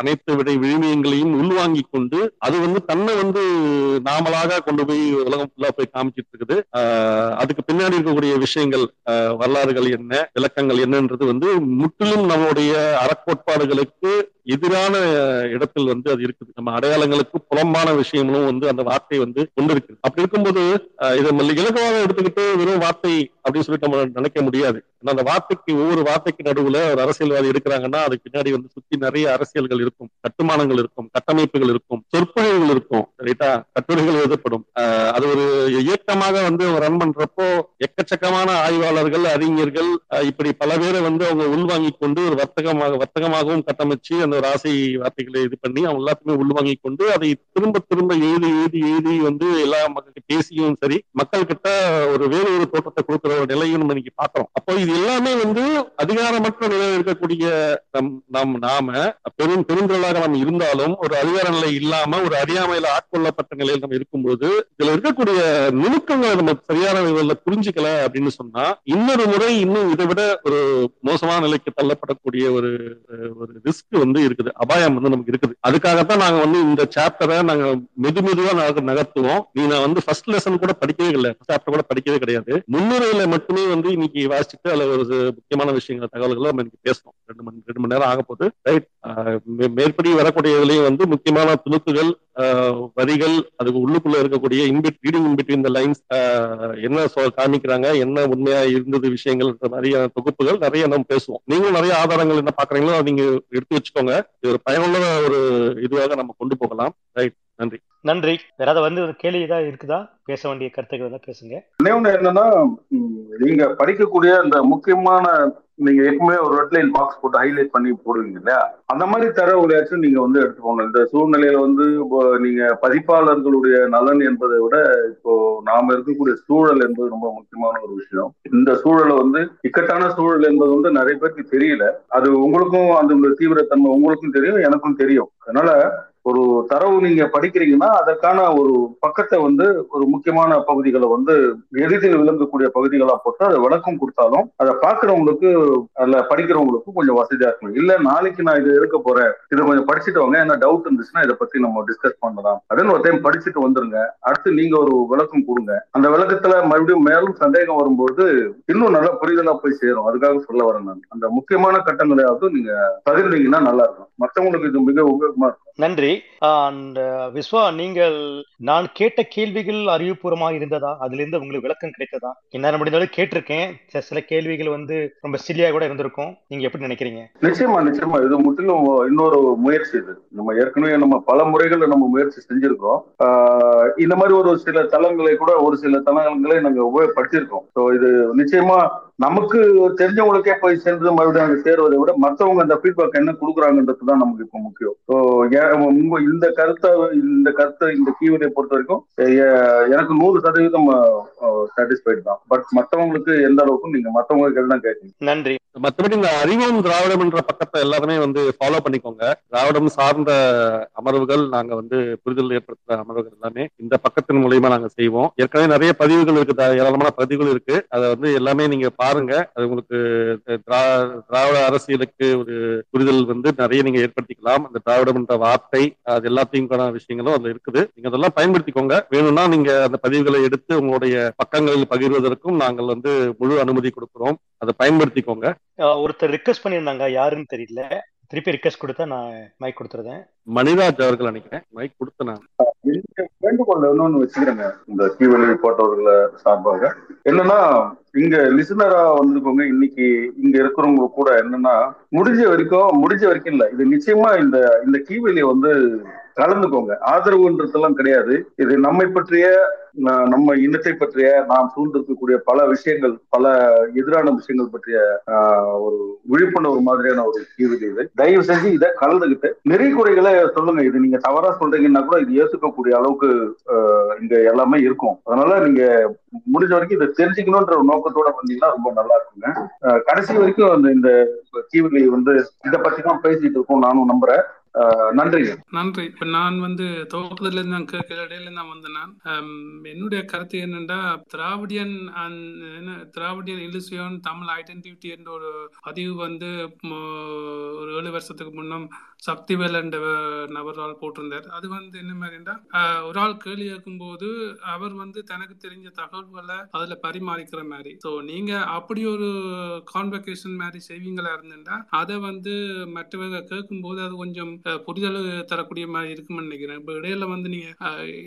அனைத்து விடை விழுமியங்களையும் உள்வாங்கி கொண்டு அது வந்து தன்னை வந்து நாமளாக கொண்டு போய் உலகம் ஃபுல்லா போய் காமிச்சிட்டு இருக்குது. அதுக்கு பின்னாடி இருக்கக்கூடிய விஷயங்கள் வரலாறுகள் என்ன விளக்கங்கள் என்னன்றது வந்து முற்றிலும் நம்மளுடைய அறக்கோட்பாடுகளுக்கு எதிரான இடத்தில் வந்து அது இருக்குது. நம்ம அடையாளங்களுக்கு புலம்பான விஷயங்களும் வந்து அந்த வார்த்தை வந்து கொண்டிருக்கு அப்படி இருக்கும்போது இதை இலகுவாக எடுத்துக்கிட்டு வெறும் வார்த்தை அப்படின்னு சொல்லிட்டு நம்ம நினைக்க முடியாது. அந்த வார்த்தைக்கு ஒவ்வொரு வார்த்தைக்கு நடுவுல ஒரு அரசியல்வாதி இருக்கிறாங்கன்னா அதுக்கு பின்னாடி வந்து சுத்தி நிறைய அரசியல்கள் இருக்கும். கட்டுமானங்கள் இருக்கும் கட்டமைப்புகள் இருக்கும் சொற்பொழிவுகள் இருக்கும் ரைட்டா? கட்டுரைகள் எழுதப்படும். அது ஒரு இயக்கமாக வந்து ரன் பண்றப்போ எக்கச்சக்கமான ஆய்வாளர்கள் அறிஞர்கள் இப்படி பல பேரை வந்து அவங்க உள்வாங்கி கொண்டு ஒரு வர்த்தகமாக வர்த்தகமாகவும் கட்டமைச்சு அந்த ஒரு ஆசை வார்த்தைகளை இது பண்ணி அவங்க எல்லாத்தையுமே உள்வாங்கி கொண்டு அதை திரும்ப திரும்ப எழுதி எழுதி எழுதி வந்து எல்லா மக்களுக்கு பேசியும் சரி மக்கள் கிட்ட ஒரு வேறு ஒரு தோற்றத்தை கொடுக்கிற ஒரு நிலையும் நம்ம இன்னைக்கு பாக்குறோம் அப்போ இது எல்லாமே வந்து அதிகாரமற்ற நிலையில் இருக்கக்கூடிய நம் நம் நாம பெரும் பெருந்திரளாக நாம் இருந்தாலும் ஒரு அதிகார நிலை இல்லாம ஒரு அறியாமையில ஆட்கொள்ளப்பட்ட நிலையில் நம்ம இருக்கும்போது இதுல இருக்கக்கூடிய நுணுக்கங்களை நம்ம சரியான விதத்துல புரிஞ்சுக்கல அப்படின்னு சொன்னா இன்னொரு முறை இன்னும் இதை விட ஒரு மோசமான நிலைக்கு தள்ளப்படக்கூடிய ஒரு ஒரு ரிஸ்க் வந்து இருக்குது. அபாயம் வந்து நமக்கு இருக்குது. அதுக்காகத்தான் நாங்க வந்து இந்த சாப்டரை நாங்க மெது மெதுவா நகர்த்துவோம். நீ நான் வந்து ஃபர்ஸ்ட் லெசன் கூட படிக்கவே இல்லை. சாப்டர் கூட படிக்கவே கிடையாது. முன்னுரையில மட்டுமே வந்து இன்னைக்கு வாசிச்சுட்டு அதுல ஒரு முக்கியமான விஷயங்கள் தகவல்களை நம்ம இன்னைக்கு பேசணும். ரெண்டு மணி ரெண்டு மணி நேரம் ஆக போகுது. ரைட் மேற்படி வரக்கூடியதுலையும் வந்து முக்கியமான துணுக்குகள் வரிகள் அதுக்கு உள்ளுக்குள்ள இருக்கக்கூடிய in bit reading in between the lines என்ன காமிக்கிறாங்க என்ன உண்மையா இருந்தது விஷயங்கள்ன்ற மாதிரியான தொகுப்புகள் நிறைய நம்ம பேசுவோம். நீங்களும் நிறைய ஆதாரங்கள் என்ன பாக்குறீங்களோ நீங்க எடுத்து வச்சுக்கோங்க. இது ஒரு பயனுள்ள ஒரு இதுவாக நம்ம கொண்டு போகலாம். ரைட் நன்றி. நன்றி. வேற ஏதாவது வந்து ஒரு கேள்வி ஏதாவது இருக்குதா? பேச வேண்டிய கருத்துக்கள் ஏதாவது பேசுங்க. இன்னொன்னு என்னன்னா நீங்க படிக்கக்கூடிய அந்த முக்கியமான நீங்க எப்பவுமே ஒரு ரெட் லைன் பாக்ஸ் போட்டு ஹைலைட் பண்ணி போடுவீங்க இல்லையா? அந்த மாதிரி தரவுலையாச்சும் நீங்க வந்து எடுத்துக்கோங்க. இந்த சூழ்நிலையில வந்து இப்போ நீங்க பதிப்பாளர்களுடைய நலன் என்பதை விட இப்போ நாம இருக்கக்கூடிய சூழல் என்பது ரொம்ப முக்கியமான ஒரு விஷயம். இந்த சூழலை வந்து இக்கட்டான சூழல் என்பது வந்து நிறைய பேருக்கு தெரியல. அது உங்களுக்கும் அந்த தீவிரத்தன்மை உங்களுக்கும் தெரியும் எனக்கும் தெரியும். அதனால ஒரு தரவு நீங்க படிக்கிறீங்கன்னா அதற்கான ஒரு பக்கத்தை வந்து ஒரு முக்கியமான பகுதிகளை வந்து எளிதில் விளங்கக்கூடிய பகுதிகளா போட்டு அதை விளக்கம் கொடுத்தாலும் அதை பாக்குறவங்களுக்கு அதுல படிக்கிறவங்களுக்கும் கொஞ்சம் வசதியா இருக்கும். இல்ல நாளைக்கு நான் இது எடுக்க போறேன். இதை கொஞ்சம் படிச்சுட்டு வாங்க. என்ன டவுட் இருந்துச்சுன்னா இதை பத்தி நம்ம டிஸ்கஸ் பண்ணலாம். அதுன்னு ஒரு டைம் படிச்சுட்டு வந்துருங்க. அடுத்து நீங்க ஒரு விளக்கம் கொடுங்க. அந்த விளக்கத்துல மறுபடியும் மேலும் சந்தேகம் வரும்போது இன்னும் நல்ல புரிதலா போய் சேரும். அதுக்காக சொல்ல வரேன் நான். அந்த முக்கியமான கட்டங்களையாவது நீங்க பகிர்ந்தீங்கன்னா நல்லா இருக்கும். மற்றவங்களுக்கு இது மிக உபயோகமா இருக்கும். நன்றி. அண்ட் uh, விஸ்வா நீங்கள் நான் கேட்ட கேள்விகள் அறிவுபூர்வமாக இருந்ததா? அதுல இருந்து உங்களுக்கு விளக்கம் கிடைத்ததா? என்னால முடிந்தாலும் கேட்டிருக்கேன். சில- கேள்விகள் வந்து ரொம்ப சில்லியா கூட இருந்திருக்கும். நீங்க எப்படி நினைக்கிறீங்க? நிச்சயமா நிச்சயமா. இது முற்றிலும் இன்னொரு முயற்சி இது. நம்ம ஏற்கனவே நம்ம பல முறைகள்ல நம்ம முயற்சி செஞ்சிருக்கோம் ஆஹ் இந்த மாதிரி ஒரு சில தளங்களை கூட ஒரு சில தளங்களை நாங்க உபயோகப்படுத்தியிருக்கோம். ஸோ இது நிச்சயமா நமக்கு தெரிஞ்சவங்களுக்கே போய் சேர்ந்து மறுபடியும் அங்க சேருவதை விட மற்றவங்க அந்த ஃபீட்பேக் என்ன கொடுக்குறாங்கன்றது தான் நமக்கு இப்போ முக்கியம். ஸோ உங்க இந்த கருத்தை இந்த கருத்தை இந்த கீவரை பொறுத்த வரைக்கும் எனக்கு நூறு சதவீதம் சாட்டிஸ்ஃபைட் தான். பட் மற்றவங்களுக்கு எந்த அளவுக்கும் நீங்க மற்றவங்களுக்கு தான் கேட்கணும் நன்றி. மற்றபடி இந்த அறிவும் திராவிடம் என்ற பக்கத்தை எல்லாருமே வந்து ஃபாலோ பண்ணிக்கோங்க. திராவிடம் சார்ந்த அமர்வுகள் நாங்க வந்து புரிதல் ஏற்படுத்துற அமர்வுகள் எல்லாமே இந்த பக்கத்தின் மூலியமா நாங்க செய்வோம். ஏற்கனவே நிறைய பதிவுகள் இருக்கு. த- ஏராளமான பதிவுகள் இருக்கு. அதை வந்து எல்லாமே நீங்க பாருங்க. அது உங்களுக்கு திரா- திராவிட அரசியலுக்கு ஒரு புரிதல் வந்து நிறைய நீங்க ஏற்படுத்திக்கலாம். அந்த திராவிடம் என்ற வார்த்தை அது எல்லாத்தையும் விஷயங்களும் அதுல இருக்குது. நீங்க அதெல்லாம் பயன்படுத்திக்கோங்க. வேணும்னா நீங்க அந்த பதிவுகளை எடுத்து உங்களுடைய பக்கங்களில் பகிர்வதற்கும் நாங்கள் வந்து முழு அனுமதி கொடுக்கிறோம். அதை பயன்படுத்திக்கோங்க. ஒருத்தர் ரிக்வெஸ்ட் பண்ணியிருந்தாங்க. யாருன்னு தெரியல. திருப்பி ரிக்வெஸ்ட் கொடுத்தா நான் மைக் கொடுத்துருந்தேன் மணிராஜ் அவர்கள் நினைக்கிறேன். மைக் கொடுத்த நான் வேண்டுகோள் இன்னொன்னு வச்சுக்கிறேங்க. இந்த கீவெளி போட்டவர்களை சார்பாக. என்னன்னா இங்க லிசனரா வந்திருக்கவங்க இன்னைக்கு இங்க இருக்கிறவங்க கூட என்னன்னா முடிஞ்ச வரைக்கும் முடிஞ்ச வரைக்கும் இல்ல. இது நிச்சயமா இந்த இந்த கீவெளியை வந்து கலந்துக்கோங்க. ஆதரவுன்றதெல்லாம் கிடையாது. இது நம்மை பற்றிய நம்ம இனத்தை பற்றிய நாம் சூழ்ந்திருக்கக்கூடிய பல விஷயங்கள் பல எதிரான விஷயங்கள் பற்றிய ஆஹ், ஒரு விழிப்புணர்வு மாதிரியான ஒரு கீவெளி இது. தயவு செஞ்சு இதை கலந்துகிட்டு நிறைய குறைகளை சொல்லுங்க இது நீங்க தவறா சொல்றீங்கன்னா கூட இது ஏத்துக்கக்கூடிய அளவுக்கு ஆஹ், இங்க எல்லாமே இருக்கும். அதனால நீங்க முடிஞ்ச வரைக்கும் இதை தெரிஞ்சுக்கணும்ன்ற ஒரு நோக்கத்தோட வந்தீங்கன்னா ரொம்ப நல்லா இருக்குங்க. கடைசி வரைக்கும் அந்த இந்த கீவெளி வந்து இதை பத்தி தான் பேசிட்டு இருக்கோம் நானும் நம்புறேன். நன்றி. நன்றி. இப்ப நான் வந்து துவக்கத்துல இருந்து நான் கேட்கிற இடையில தான் நான். என்னுடைய கருத்து என்னென்றா திராவிடியன் என்ன திராவிடியன் இலிசியன் தமிழ் ஐடென்டிட்டி என்ற ஒரு பதிவு வந்து ஒரு ஏழு வருஷத்துக்கு முன்னம் சக்திவேல் என்ற நபரால் போட்டிருந்தார். அது வந்து என்ன மாதிரிண்டா ஒரு ஆள் கேள்வி கேட்கும்போது அவர் வந்து தனக்கு தெரிஞ்ச தகவல்களை அதுல பரிமாறிக்கிற மாதிரி. ஸோ நீங்க அப்படி ஒரு கான்வெகேஷன் மாதிரி செய்வீங்களா இருந்துட்டா அதை வந்து மற்றவங்க கேட்கும்போது அது கொஞ்சம் புரிதல் தரக்கூடிய மாதிரி இருக்கும்னு நினைக்கிறேன். இப்போ இடையில வந்து நீங்க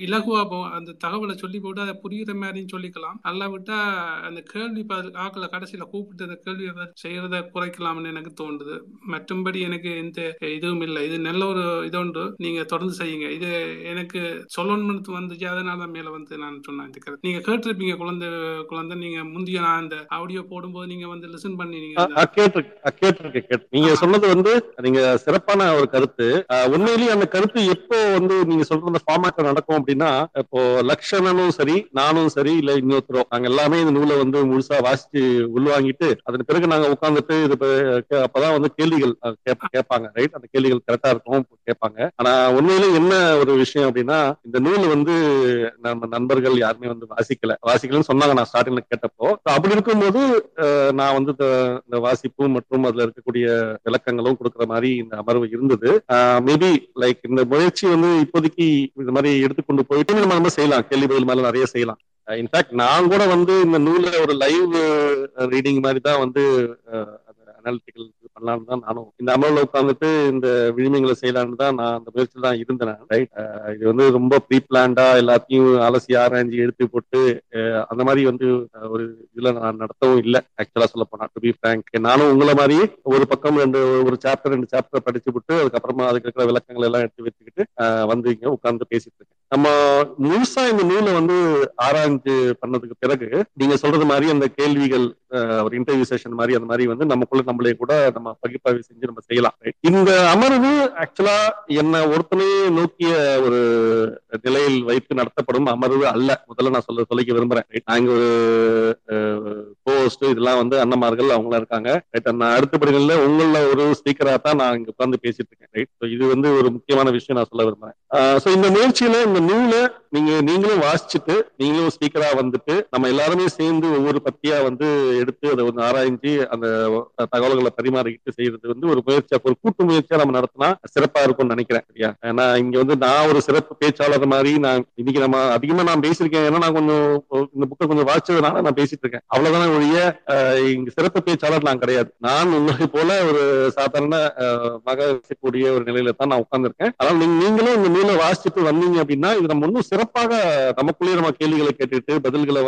இலகுவா போ- அந்த தகவலை சொல்லி போட்டு அதை புரியுற மாதிரியும் சொல்லிக்கலாம். நல்லா விட்டா அந்த கேள்வி ஆக்களை கடைசியில கூப்பிட்டு அந்த கேள்வி செய்யறத குறைக்கலாம்னு எனக்கு தோன்றுது மற்றும்படி எனக்கு எந்த இதுவும் இல்லை. இது நல்ல ஒரு இதொன்று. நீங்க தொடர்ந்து செய்யுங்க. இது எனக்கு சொல்லணும்னு வந்துச்சு. அதனால மேல வந்து நான் சொன்னேன் இந்த கருத்து. நீங்க கேட்டிருப்பீங்க குழந்தை குழந்தை. நீங்க முந்தைய நான் இந்த ஆடியோ போடும்போது நீங்க வந்து லிசன் பண்ணி நீங்க அ- அ, கேட்டிருக்கு அ, கேட்டிருக்கு கேட்டு நீங்க சொன்னது வந்து நீங்க சிறப்பான ஒரு கருத்து. அ, உண்மையிலேயே அந்த கருத்து எப்போ வந்து நீங்க சொல்ற அந்த ஃபார்மேட்ல நடக்கும் அப்படின்னா இப்போ லக்ஷணனும் சரி நானும் சரி இல்ல இன்னொருத்தரும் நாங்க எல்லாமே இந்த நூலை வந்து முழுசா வாசிச்சு உள்வாங்கிட்டு அதன் பிறகு நாங்க உட்கார்ந்துட்டு இது அப்பதான் வந்து கேள்விகள் கேட்பாங்க ரைட் அந்த கேள்விகள் கரெக்டா இருக்கும் கேட்பாங்க. ஆனா உண்மையிலே என்ன ஒரு விஷயம் அப்படின்னா இந்த நூல் வந்து நம்ம நண்பர்கள் யாருமே வந்து வாசிக்கல. வாசிக்கலன்னு சொன்னாங்க நான் ஸ்டார்டிங்ல கேட்டப்போ. அப்படி இருக்கும்போது நான் வந்து இந்த இந்த வாசிப்பு மற்றும் அதுல இருக்கக்கூடிய விளக்கங்களும் கொடுக்குற மாதிரி இந்த அமர்வு இருந்தது. மேபி லைக் இந்த முயற்சி வந்து இப்போதைக்கு இந்த மாதிரி எடுத்துக்கொண்டு போயிட்டு நம்ம நம்ம செய்யலாம். கேள்வி பதில் மேல நிறைய செய்யலாம். இன்ஃபேக்ட் நான் கூட வந்து இந்த நூலில் ஒரு லைவ் ரீடிங் மாதிரி தான் வந்து அனாலிட்டிக்கல் பண்ணலாம்னு தான் நானும். இந்த அமர்வுல உட்காந்துட்டு இந்த விழுமியங்களை செய்யலாம்னு தான் நான் அந்த முயற்சியில் தான் இருந்தேன் ரைட் இது வந்து ரொம்ப ப்ரீ பிளான்டா எல்லாத்தையும் அலசி ஆராய்ஞ்சு எடுத்து போட்டு அந்த மாதிரி வந்து ஒரு இதுல நான் நடத்தவும் இல்லை ஆக்சுவலா சொல்ல போனா டு பி ஃப்ரேங்க் நானும் உங்களை மாதிரி ஒரு பக்கம் ரெண்டு ஒரு சாப்டர் ரெண்டு சாப்டர் படிச்சு விட்டு அதுக்கப்புறமா அதுக்கு இருக்கிற விளக்கங்கள் எல்லாம் எடுத்து வச்சுக்கிட்டு வந்து இங்க உட்கார்ந்து பேசிட்டு இருக்கேன். நம்ம முழுசா இந்த நூலை வந்து ஆராய்ஞ்சு பண்ணதுக்கு பிறகு நீங்க சொல்றது மாதிரி அந்த கேள்விகள் ஒரு இன்டர்வியூ செஷன் மாதிரி அந்த மாதிரி வந்து நமக்குள்ள நம்மளே கூட நம்ம பகுப்பாய்வு செஞ்சு நம்ம செய்யலாம். இந்த அமர்வு ஆக்சுவலா என்ன ஒருத்தனே நோக்கிய ஒரு நிலையில் வைத்து நடத்தப்படும் அமர்வு அல்ல. முதல்ல நான் சொல்ல சொல்லிக்க விரும்புறேன். Right? ஒரு போஸ்ட் இதெல்லாம் வந்து அண்ணமார்கள் அவங்களாம் இருக்காங்க. ரைட் நான் அடுத்தபடிகளில் உங்கள ஒரு ஸ்பீக்கரா தான் நான் இங்க உட்கார்ந்து பேசிட்டு இருக்கேன். ரைட் இது வந்து ஒரு முக்கியமான விஷயம் நான் சொல்ல விரும்புறேன். ஸோ இந்த முயற்சியில இந்த நூலை நீங்க நீங்களும் வாசிச்சுட்டு நீங்களும் ஸ்பீக்கரா வந்துட்டு நம்ம எல்லாருமே சேர்ந்து ஒவ்வொரு பத்தியா வந்து எடுத்து அதை வந்து ஆராய்ஞ்சு அந்த தகவல்களை பரிமாறிக்கிட்டு செய்யறது வந்து ஒரு முயற்சியா ஒரு கூட்டு முயற்சியா நம்ம நடத்தினா சிறப்பா இருக்கும்னு நினைக்கிறேன் சரியா? ஏன்னா இங்க வந்து நான் ஒரு சிறப்பு பேச்சாளர் மாதிரி நான் இன்னைக்கு நம்ம அதிகமா நான் பேசியிருக்கேன். ஏன்னா நான் கொஞ்சம் இந்த புக்கை கொஞ்சம் வாசிச்சதுனால நான் பேசிட்டு இருக்கேன் அவ்வளவுதான் ஒழிய அஹ், இங்க சிறப்பு பேச்சாளர் நான் கிடையாது. நான் உங்களை போல ஒரு சாதாரண மக கூடிய ஒரு நிலையில தான் நான் உட்கார்ந்துருக்கேன். அதனால நீங்க நீங்களும் இந்த நூலை வாசிச்சுட்டு வந்தீங்க அப்படின்னா இது நம்ம இன்னும் சிறப்பாக நமக்குள்ளேயே நம்ம கேள்விகளை கேட்டுட்டு பதில்களை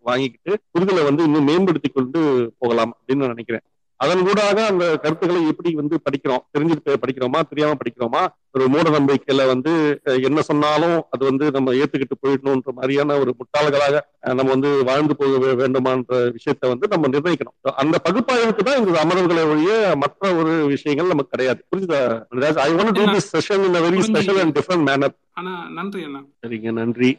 வாங்கிக்கிட்டு புரிதலை வந்து இன்னும் மேம்படுத்தி கொண்டு போகலாம் அப்படின்னு நான் நினைக்கிறேன். அதன் ஊடாக அந்த கருத்துக்களை எப்படி வந்து படிக்கிறோம் தெரிஞ்சுட்டு படிக்கிறோமா தெரியாம படிக்கிறோமா ஒரு மூட நம்பிக்கையில வந்து என்ன சொன்னாலும் அது வந்து நம்ம ஏத்துக்கிட்டு போயிடணுன்ற மாதிரியான ஒரு முட்டாள்களாக நம்ம வந்து வாழ்ந்து போக வேண்டுமான்ற விஷயத்த வந்து நம்ம நிர்ணயிக்கணும். அந்த பகுப்பாய்வுக்கு தான் இந்த அமர்வுகளை ஒழிய மற்ற ஒரு விஷயங்கள் நமக்கு கிடையாது. புரிஞ்சுதா I want to this session in very special and different manner நன்றி சரிங்க நன்றி.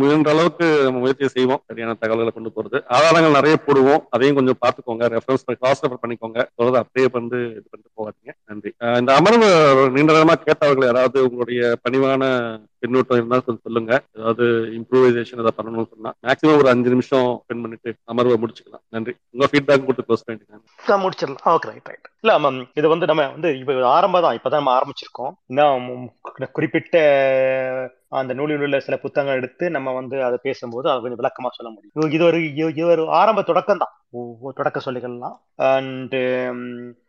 முயன்ற அளவுக்கு நம்ம முயற்சி செய்வோம். சரியான தகவல்களை கொண்டு போறது. ஆதாரங்கள் நிறைய போடுவோம். அதையும் கொஞ்சம் பார்த்துக்கோங்க. ரெஃபரன்ஸ் கிளாஸ் ரெஃபர் பண்ணிக்கோங்க. சொல்றதை அப்படியே வந்து இது பண்ணிட்டு போகாதீங்க. நன்றி. இந்த அமர்வு நீண்ட நேரமா கேட்டவர்கள் யாராவது உங்களுடைய பணிவான பின்னூட்டம் இருந்தா கொஞ்சம் சொல்லுங்க. ஏதாவது இம்ப்ரூவைசேஷன் ஏதாவது பண்ணணும்னு சொன்னா மேக்ஸிமம் ஒரு அஞ்சு நிமிஷம் ஸ்பெண்ட் பண்ணிட்டு அமர்வை முடிச்சுக்கலாம். நன்றி. உங்க ஃபீட்பேக் கொடுத்து க்ளோஸ் பண்ணிட்டு நான் முடிச்சிடலாம். ஓகே ரைட் ரைட் இல்ல ஆமாம், இது வந்து நம்ம வந்து இப்ப ஆரம்பம் தான் இப்பதான் நம்ம ஆரம்பிச்சிருக்கோம். இன்னும் குறிப்பிட்ட அந்த நூலில் உள்ள சில புத்தகங்கள் எடுத்து நம்ம வந்து அதை பேசும்போது அதை கொஞ்சம் விளக்கமா சொல்ல முடியும். இது ஒரு இது ஒரு ஆரம்ப தொடக்கம் தான். தொடக்க சொல்லிக்கலாம் அண்ட் um,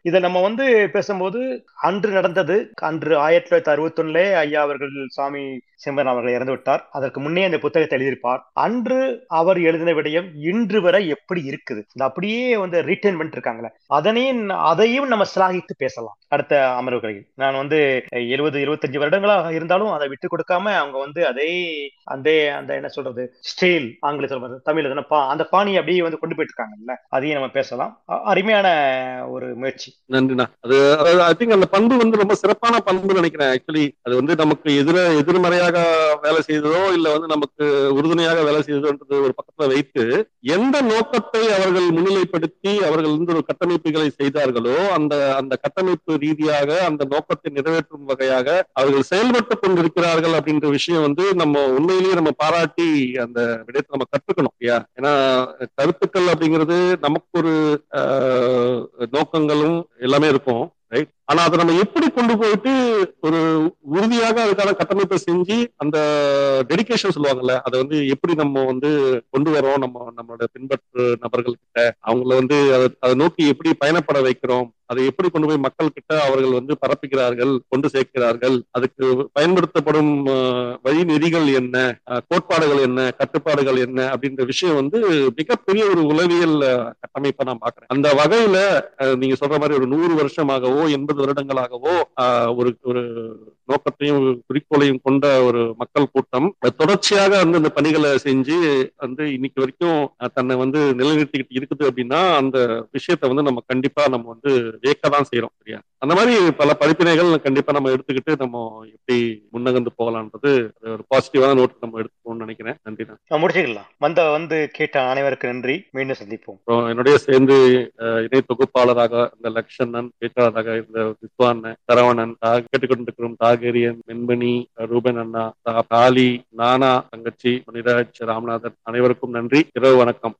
இதை நம்ம வந்து பேசும்போது அன்று நடந்தது. அன்று ஆயிரத்தி தொள்ளாயிரத்தி அறுபத்தி ஐயா அவர்கள் சுவாமி சிம்மன் அவர்கள் இறந்து விட்டார். அதற்கு முன்னே அந்த புத்தகத்தை எழுதியிருப்பார். அன்று அவர் எழுதின விடயம் இன்று வரை எப்படி இருக்குது? இந்த அப்படியே வந்து ரிட்டர்ன் பண்ணிட்டு இருக்காங்களே. அதனையும் அதையும் நம்ம சிலாகித்து பேசலாம். அடுத்த அமர்வுகளில் நான் வந்து எழுபது இருபத்தஞ்சு வருடங்களாக இருந்தாலும் அதை விட்டு கொடுக்காம அவங்க வந்து அதே அந்த அந்த என்ன சொல்றது ஸ்டைல் ஆங்கில சொல்றது தமிழ் பா அந்த பாணியை அப்படியே வந்து கொண்டு போயிட்டு இருக்காங்கல்ல அதையும் நம்ம பேசலாம். அருமையான ஒரு முயற்சி. நன்றிண்ணா. அது ஐ திங்க் அந்த பண்பு வந்து ரொம்ப சிறப்பான பண்பு நினைக்கிறேன் ஆக்சுவலி அது வந்து நமக்கு எதிர எதிர்மறையாக வேலை செய்ததோ இல்ல வந்து நமக்கு உறுதுணையாக வேலை செய்ததோன்றது ஒரு பக்கத்துல வைத்து எந்த நோக்கத்தை அவர்கள் முன்னிலைப்படுத்தி அவர்கள் வந்து ஒரு கட்டமைப்புகளை செய்தார்களோ அந்த அந்த கட்டமைப்பு ரீதியாக அந்த நோக்கத்தை நிறைவேற்றும் வகையாக அவர்கள் செயல்பட்டு கொண்டிருக்கிறார்கள் அப்படின்ற விஷயம் வந்து நம்ம உண்மையிலேயே நம்ம பாராட்டி அந்த விடயத்தை நம்ம கற்றுக்கணும் இல்லையா? ஏன்னா கருத்துக்கள் அப்படிங்கிறது நமக்கு ஒரு ஆஹ், நோக்கங்களும் எல்லாமே இருக்கும். ரைட் ஆனா அதை நம்ம எப்படி கொண்டு போயிட்டு ஒரு உறுதியாக அதுக்கான கட்டமைப்பை செஞ்சு அந்த டெடிகேஷன் சொல்லுவாங்கல்ல அதை வந்து எப்படி நம்ம வந்து கொண்டு வரோம் நம்ம நம்மளோட பின்பற்று நபர்கள் கிட்ட அவங்கள வந்து அதை அதை நோக்கி எப்படி பயணப்பட வைக்கிறோம் அதை எப்படி கொண்டு போய் மக்கள் கிட்ட அவர்கள் வந்து பரப்புகிறார்கள் கொண்டு சேர்க்கிறார்கள் அதுக்கு பயன்படுத்தப்படும் வழிநெறிகள் என்ன கோட்பாடுகள் என்ன கட்டுப்பாடுகள் என்ன அப்படின்ற விஷயம் வந்து மிகப்பெரிய ஒரு உளவியல் கட்டமைப்பை நான் பாக்குறேன் அந்த வகையில நீங்க சொல்ற மாதிரி ஒரு நூறு வருஷமாகவும் வருடங்களாகவோ எண்பது வருடங்களாகவோ ஒரு ஒரு நோக்கத்தையும் குறிக்கோளையும் கொண்ட ஒரு மக்கள் கூட்டம். தொடர்ச்சியாக வந்து அந்த பணிகளை செஞ்சு வந்து இன்னைக்கு வரைக்கும் தன்னை வந்து நிலைநிறுத்திக்கிட்டு இருக்குது அப்படின்னா அந்த விஷயத்தை வந்து நம்ம கண்டிப்பா நம்ம வந்து வியக்க தான் செய்யறோம் சரியா? அந்த மாதிரி பல படிப்பினைகள் கண்டிப்பா நம்ம எடுத்துக்கிட்டு நம்ம எப்படி முன்னகர்ந்து போகலான்றது ஒரு பாசிட்டிவான நோட் நம்ம எடுத்துக்கணும்னு நினைக்கிறேன். நன்றி தான் முடிச்சுக்கலாம். வந்த வந்து கேட்ட அனைவருக்கு நன்றி. மீண்டும் சந்திப்போம். என்னுடைய சேர்ந்து இணை தொகுப்பாளராக இந்த லக்ஷணன் பேச்சாளராக இந்த வித்வான் சரவணன் கேட்டுக்கொண்டிருக்கிறோம் தாகரியன் வெண்மணி ரூபன் அண்ணா தாலி நானா தங்கச்சி முனிராஜ் ராமநாதன் அனைவருக்கும் நன்றி. இரவு வணக்கம்.